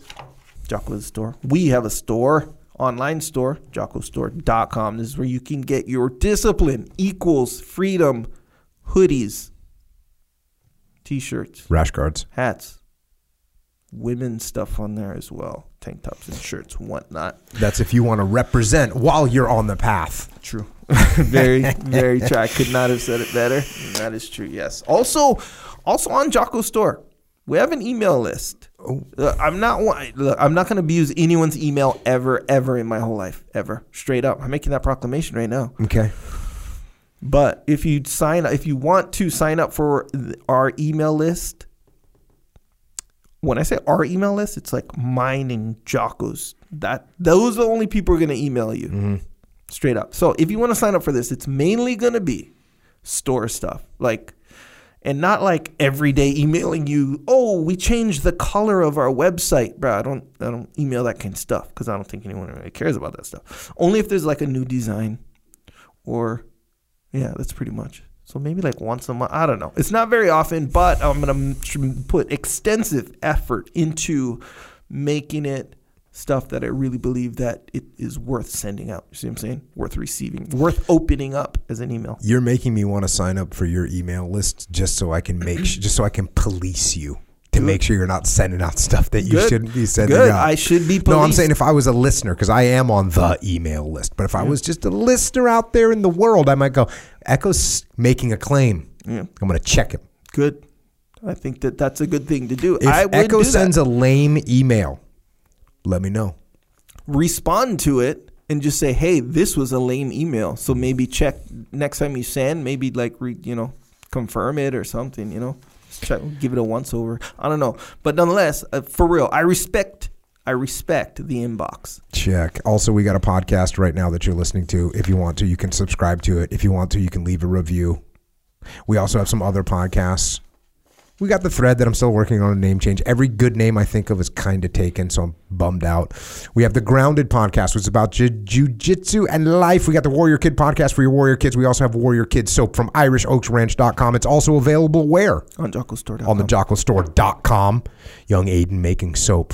jocko's store. We have a store online store, jockostore.com. This is where you can get your discipline equals freedom hoodies, t-shirts, Rash guards. hats, women's stuff on there as well, tank tops and shirts, whatnot. That's if you want to represent while you're on the path. True. very, very true. I could not have said it better. That is true. Yes. Also, also on Jocko Store, we have an email list. Uh, I'm not. Look, I'm not going to abuse anyone's email ever, ever in my whole life, ever. Straight up, I'm making that proclamation right now. Okay. But if you sign, up, if you want to sign up for our email list, when I say our email list, it's like mine and Jocko's. That those are the only people who are going to email you, mm-hmm. straight up. So if you want to sign up for this, it's mainly going to be store stuff, like, and not like every day emailing you. Oh, we changed the color of our website, bro. I don't, I don't email that kind of stuff because I don't think anyone really cares about that stuff. Only if there's like a new design, or yeah, that's pretty much. So maybe like once a month. I don't know. It's not very often, but I'm gonna put extensive effort into making it stuff that I really believe that it is worth sending out. You see what I'm saying? Worth receiving, worth opening up as an email. You're making me want to sign up for your email list just so I can make just so I can police you to make sure you're not sending out stuff that you Good. shouldn't be sending Good. out. I should be. no, I'm saying if I was a listener, because I am on the email list. But if I was just a listener out there in the world, I might go, Echo's making a claim. Yeah. I'm going to check him. good. I think that that's a good thing to do. If I Echo do that. sends a lame email, let me know. respond to it and just say, "Hey, this was a lame email." So maybe check next time you send, maybe like re, you know, confirm it or something. You know, Check, give it a once over. I don't know, but nonetheless, uh, for real, I respect, I respect the inbox. Check. Also, we got a podcast right now that you're listening to. If you want to, you can subscribe to it. If you want to, you can leave a review. We also have some other podcasts. We got the thread that I'm still working on a name change. Every good name I think of is kind of taken, so I'm bummed out. We have the Grounded podcast, which is about ju- jujitsu and life. We got the Warrior Kid podcast for your Warrior Kids. We also have Warrior Kid soap from IrishOaksRanch.com. It's also available where? On JockoStore.com. on the jockostore.com. Young Aiden making soap,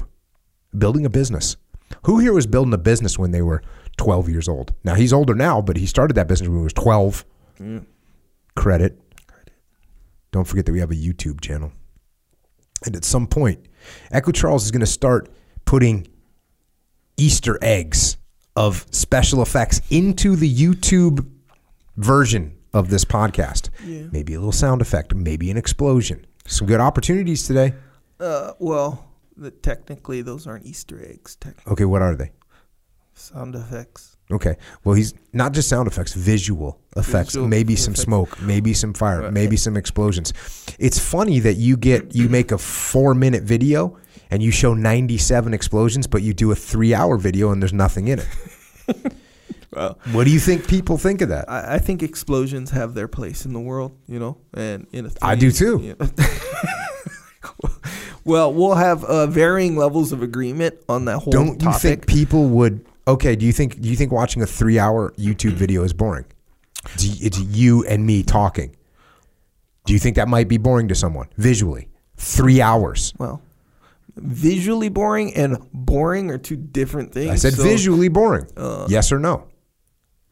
building a business. Who here was building a business when they were 12 years old? Now he's older now, but he started that business when he was 12. Mm. Credit. Don't forget that we have a YouTube channel. And at some point, Echo Charles is going to start putting Easter eggs of special effects into the YouTube version of this podcast. Maybe a little sound effect, maybe an explosion. Some good opportunities today. Uh, well, the, technically, those aren't Easter eggs. Okay, what are they? sound effects. Okay. Well, he's not just sound effects, visual effects. Visual maybe some smoke, maybe some fire, Right. maybe some explosions. It's funny that you get you make a 4-minute video and you show 97 explosions, but you do a 3-hour video and there's nothing in it. Well, What do you think people think of that? I, I think explosions have their place in the world, you know, and in a I do too. you know. well, we'll have uh, varying levels of agreement on that whole Don't you think people would Okay, do you think do you think watching a 3-hour YouTube video is boring? It's, it's you and me talking. Do you think that might be boring to someone visually? 3 hours. well, visually boring and boring are two different things. I said so visually boring. uh, yes or no?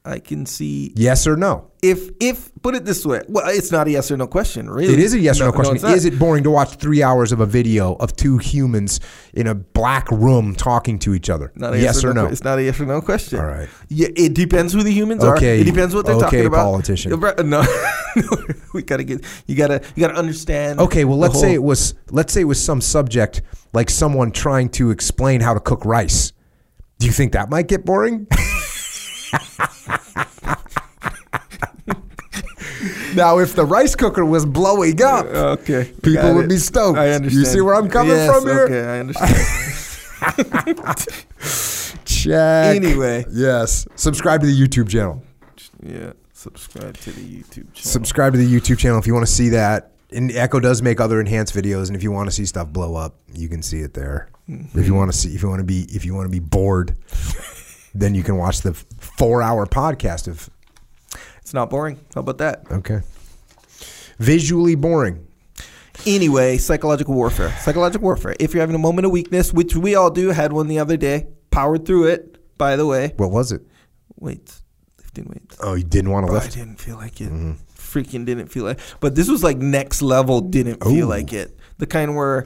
I can see Yes or no? if if put it this way. Well, it's not a yes or no question, really. It is a yes or no question. not. is it boring to watch three hours of a video of two humans in a black room talking to each other? Not a yes, or no? que- It's not a yes or no question. All right. Yeah, it depends who the humans are. Okay. It depends what they're Okay, talking about. politician. No, no, we gotta get. You gotta. You gotta understand. Okay, well let's say it was let's say it was some subject like someone trying to explain how to cook rice. Do you think that might get boring? now, if the rice cooker was blowing up, Okay. People would it. be stoked. I understand. You see where I'm coming Yes, from here? Okay, I understand. check. Anyway. yes. Subscribe to the YouTube channel. yeah. Subscribe to the YouTube channel. Subscribe to the YouTube channel if you want to see that. And Echo does make other enhanced videos, and if you want to see stuff blow up, you can see it there. Hmm. If you want to see, if you want to be, if you want to be bored, then you can watch the four-hour podcast of it's not boring. How about that? okay, visually boring. Anyway, psychological warfare. Psychological warfare. If you're having a moment of weakness, which we all do, had one the other day, powered through it, by the way. What was it? Weights, lifting weights. Oh, you didn't want to But I didn't feel like it. Mm-hmm. Freaking didn't feel like. It. But this was like next level. Didn't feel Ooh. like it. The kind where,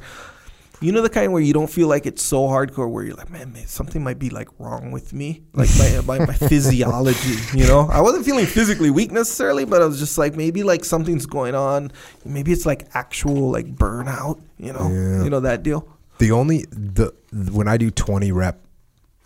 you know, the kind where you don't feel like it's so hardcore. Where you're like, man, man something might be like wrong with me, like my my, my physiology. You know, I wasn't feeling physically weak necessarily, but I was just like maybe like something's going on. Maybe it's like actual like burnout. You know, Yeah. you know that deal. The only the when I do twenty rep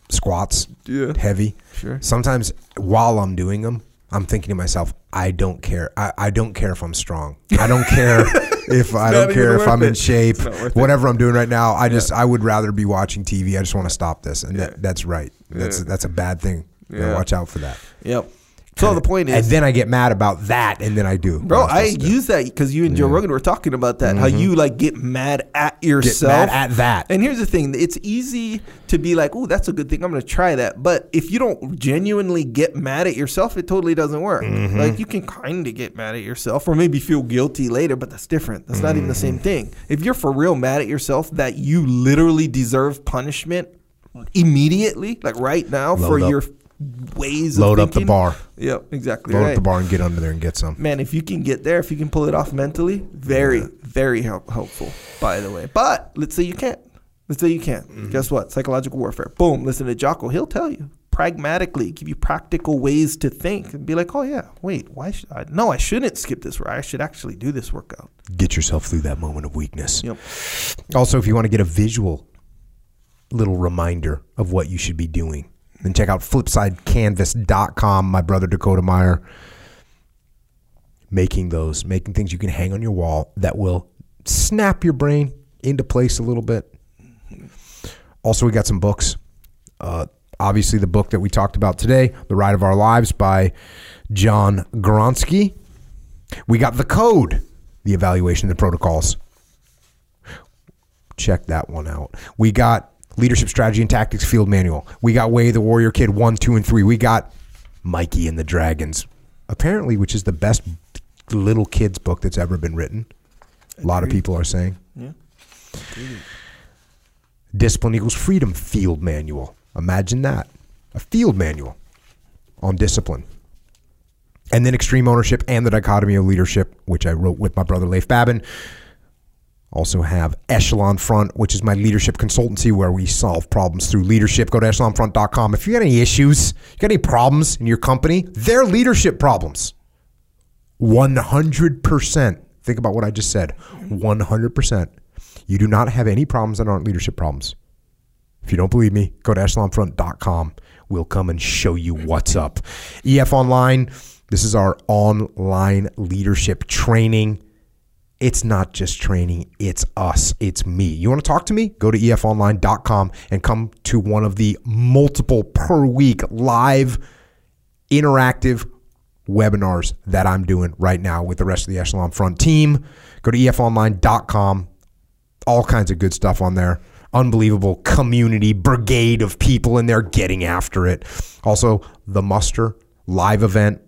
squats, Yeah. heavy. Sure. Sometimes while I'm doing them, I'm thinking to myself, I don't care. I, I don't care if I'm strong. I don't care if I don't care if I'm in shape. Worth it. Whatever I'm doing right now, I just I would rather be watching TV. I just want to stop this, and Yeah. that, that's right. That's Yeah. that's a bad thing. Yeah. watch out for that. Yep. So the point is, and then I get mad about that, and then I do. bro, I supposed to do. use that because you and Joe Rogan were talking about that. How you like get mad at get yourself. mad at that. And here's the thing: it's easy to be like, "Oh, that's a good thing. I'm going to try that." But if you don't genuinely get mad at yourself, it totally doesn't work. Mm-hmm. Like you can kind of get mad at yourself, or maybe feel guilty later, but that's different. That's not even the Mm-hmm. same thing. If you're for real mad at yourself that you literally deserve punishment immediately, like right now, for up. your ways Load up the bar, Yep, exactly. load right. up the bar, and get under there and get some. Man, if you can get there, if you can pull it off mentally, very, very help, helpful, by the way. But let's say you can't. Let's say you can't. Mm-hmm. Guess what? Psychological warfare. Boom. Listen to Jocko. He'll tell you pragmatically, give you practical ways to think and be like, oh, yeah, wait, why should I? No, I shouldn't skip this. I should actually do this workout. Get yourself through that moment of weakness. Yep. Also, if you want to get a visual little reminder of what you should be doing, then check out flipsidecanvas.com. My brother Dakota Meyer making those, making things you can hang on your wall that will snap your brain into place a little bit. Also, we got some books. Uh, obviously, the book that we talked about today, The Ride of Our Lives by John Gronski. We got The Code, the evaluation of the protocols check that one out. We got Leadership Strategy and Tactics Field Manual. We got Way the Warrior Kid 1, 2, and 3. We got Mikey and the Dragons, apparently, which is the best little kids book that's ever been written. A lot of people are saying. Yeah. Discipline Equals Freedom Field Manual. Imagine that. A field manual on discipline. And then Extreme Ownership and the Dichotomy of Leadership, which I wrote with my brother Leif Babin. Also have Echelon Front, which is my leadership consultancy where we solve problems through leadership. Go to echelonfront.com. If you got any issues, you got any problems in your company, they're leadership problems. 100%. Think about what I just said. 100%. You do not have any problems that aren't leadership problems. If you don't believe me, go to echelonfront.com. We'll come and show you what's up. EF Online, this is our online leadership training. It's not just training, it's us, it's me. You want to talk to me? Go to efonline.com and come to one of the multiple per week live interactive webinars that I'm doing right now with the rest of the Echelon Front team. Go to efonline.com. All kinds of good stuff on there. Unbelievable community brigade of people in there getting after it. Also, the muster live event.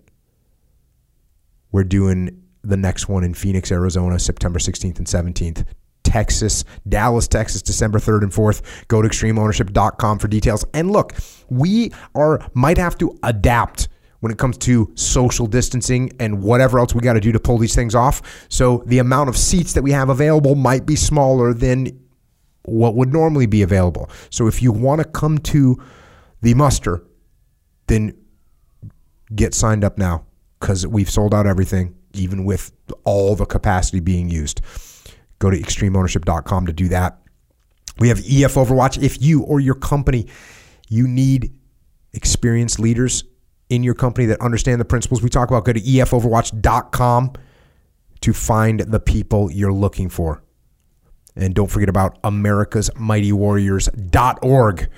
We're doing the next one in Phoenix, Arizona, September 16th and 17th. Texas, Dallas, Texas, December 3rd and 4th. Go to extremeownership.com for details. And look, we are might have to adapt when it comes to social distancing and whatever else we got to do to pull these things off. So the amount of seats that we have available might be smaller than what would normally be available. So if you want to come to the muster, then get signed up now because we've sold out everything, even with all the capacity being used. Go to extremeownership.com to do that. We have EF Overwatch. If you or your company, you need experienced leaders in your company that understand the principles we talk about, go to efoverwatch.com to find the people you're looking for. And don't forget about America's Mighty Warriors.org.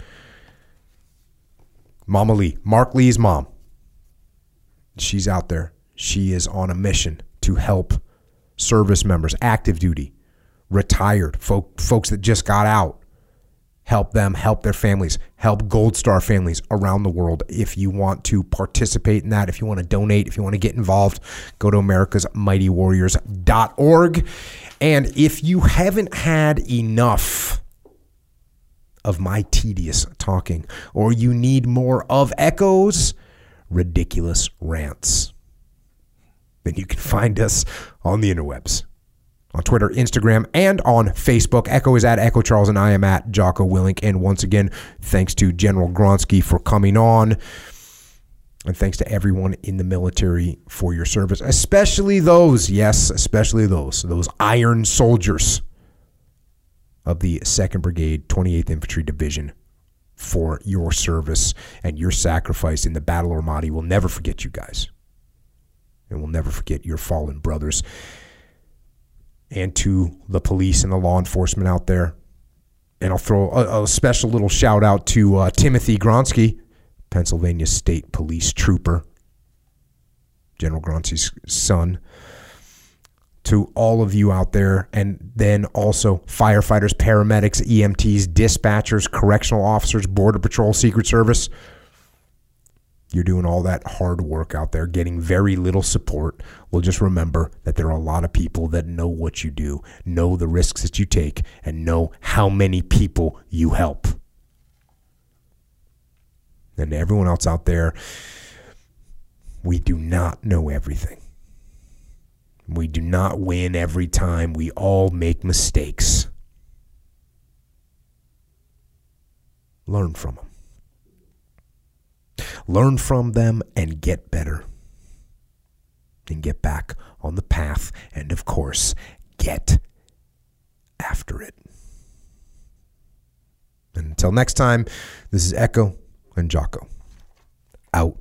Mama Lee, Mark Lee's mom. She's out there. She is on a mission to help service members, active duty, retired, folk, folks that just got out. Help them, help their families, help Gold Star families around the world. If you want to participate in that, if you want to donate, if you want to get involved, go to americasmightywarriors.org. And if you haven't had enough of my tedious talking, or you need more of Echo's ridiculous rants, then you can find us on the interwebs. On Twitter, Instagram, and on Facebook. Echo is at Echo Charles, and I am at Jocko Willink. And once again, thanks to General Gronski for coming on. And thanks to everyone in the military for your service, especially those, yes, especially those, those iron soldiers of the 2nd Brigade, 28th Infantry Division for your service and your sacrifice in the Battle of Ramadi. We'll never forget you guys. And we'll never forget your fallen brothers. And to the police and the law enforcement out there. And I'll throw a, a special little shout out to uh, Timothy Gronski, Pennsylvania State Police Trooper, General Gronski's son to all of you out there, and then also firefighters, paramedics, EMTs, dispatchers, correctional officers, Border Patrol, Secret Service. You're doing all that hard work out there, getting very little support. Well, just remember that there are a lot of people that know what you do, know the risks that you take, and know how many people you help. And everyone else out there, we do not know everything. We do not win every time. We all make mistakes. Learn from them. Learn from them and get better. And get back on the path. And of course, get after it. And until next time, this is Echo and Jocko. Out.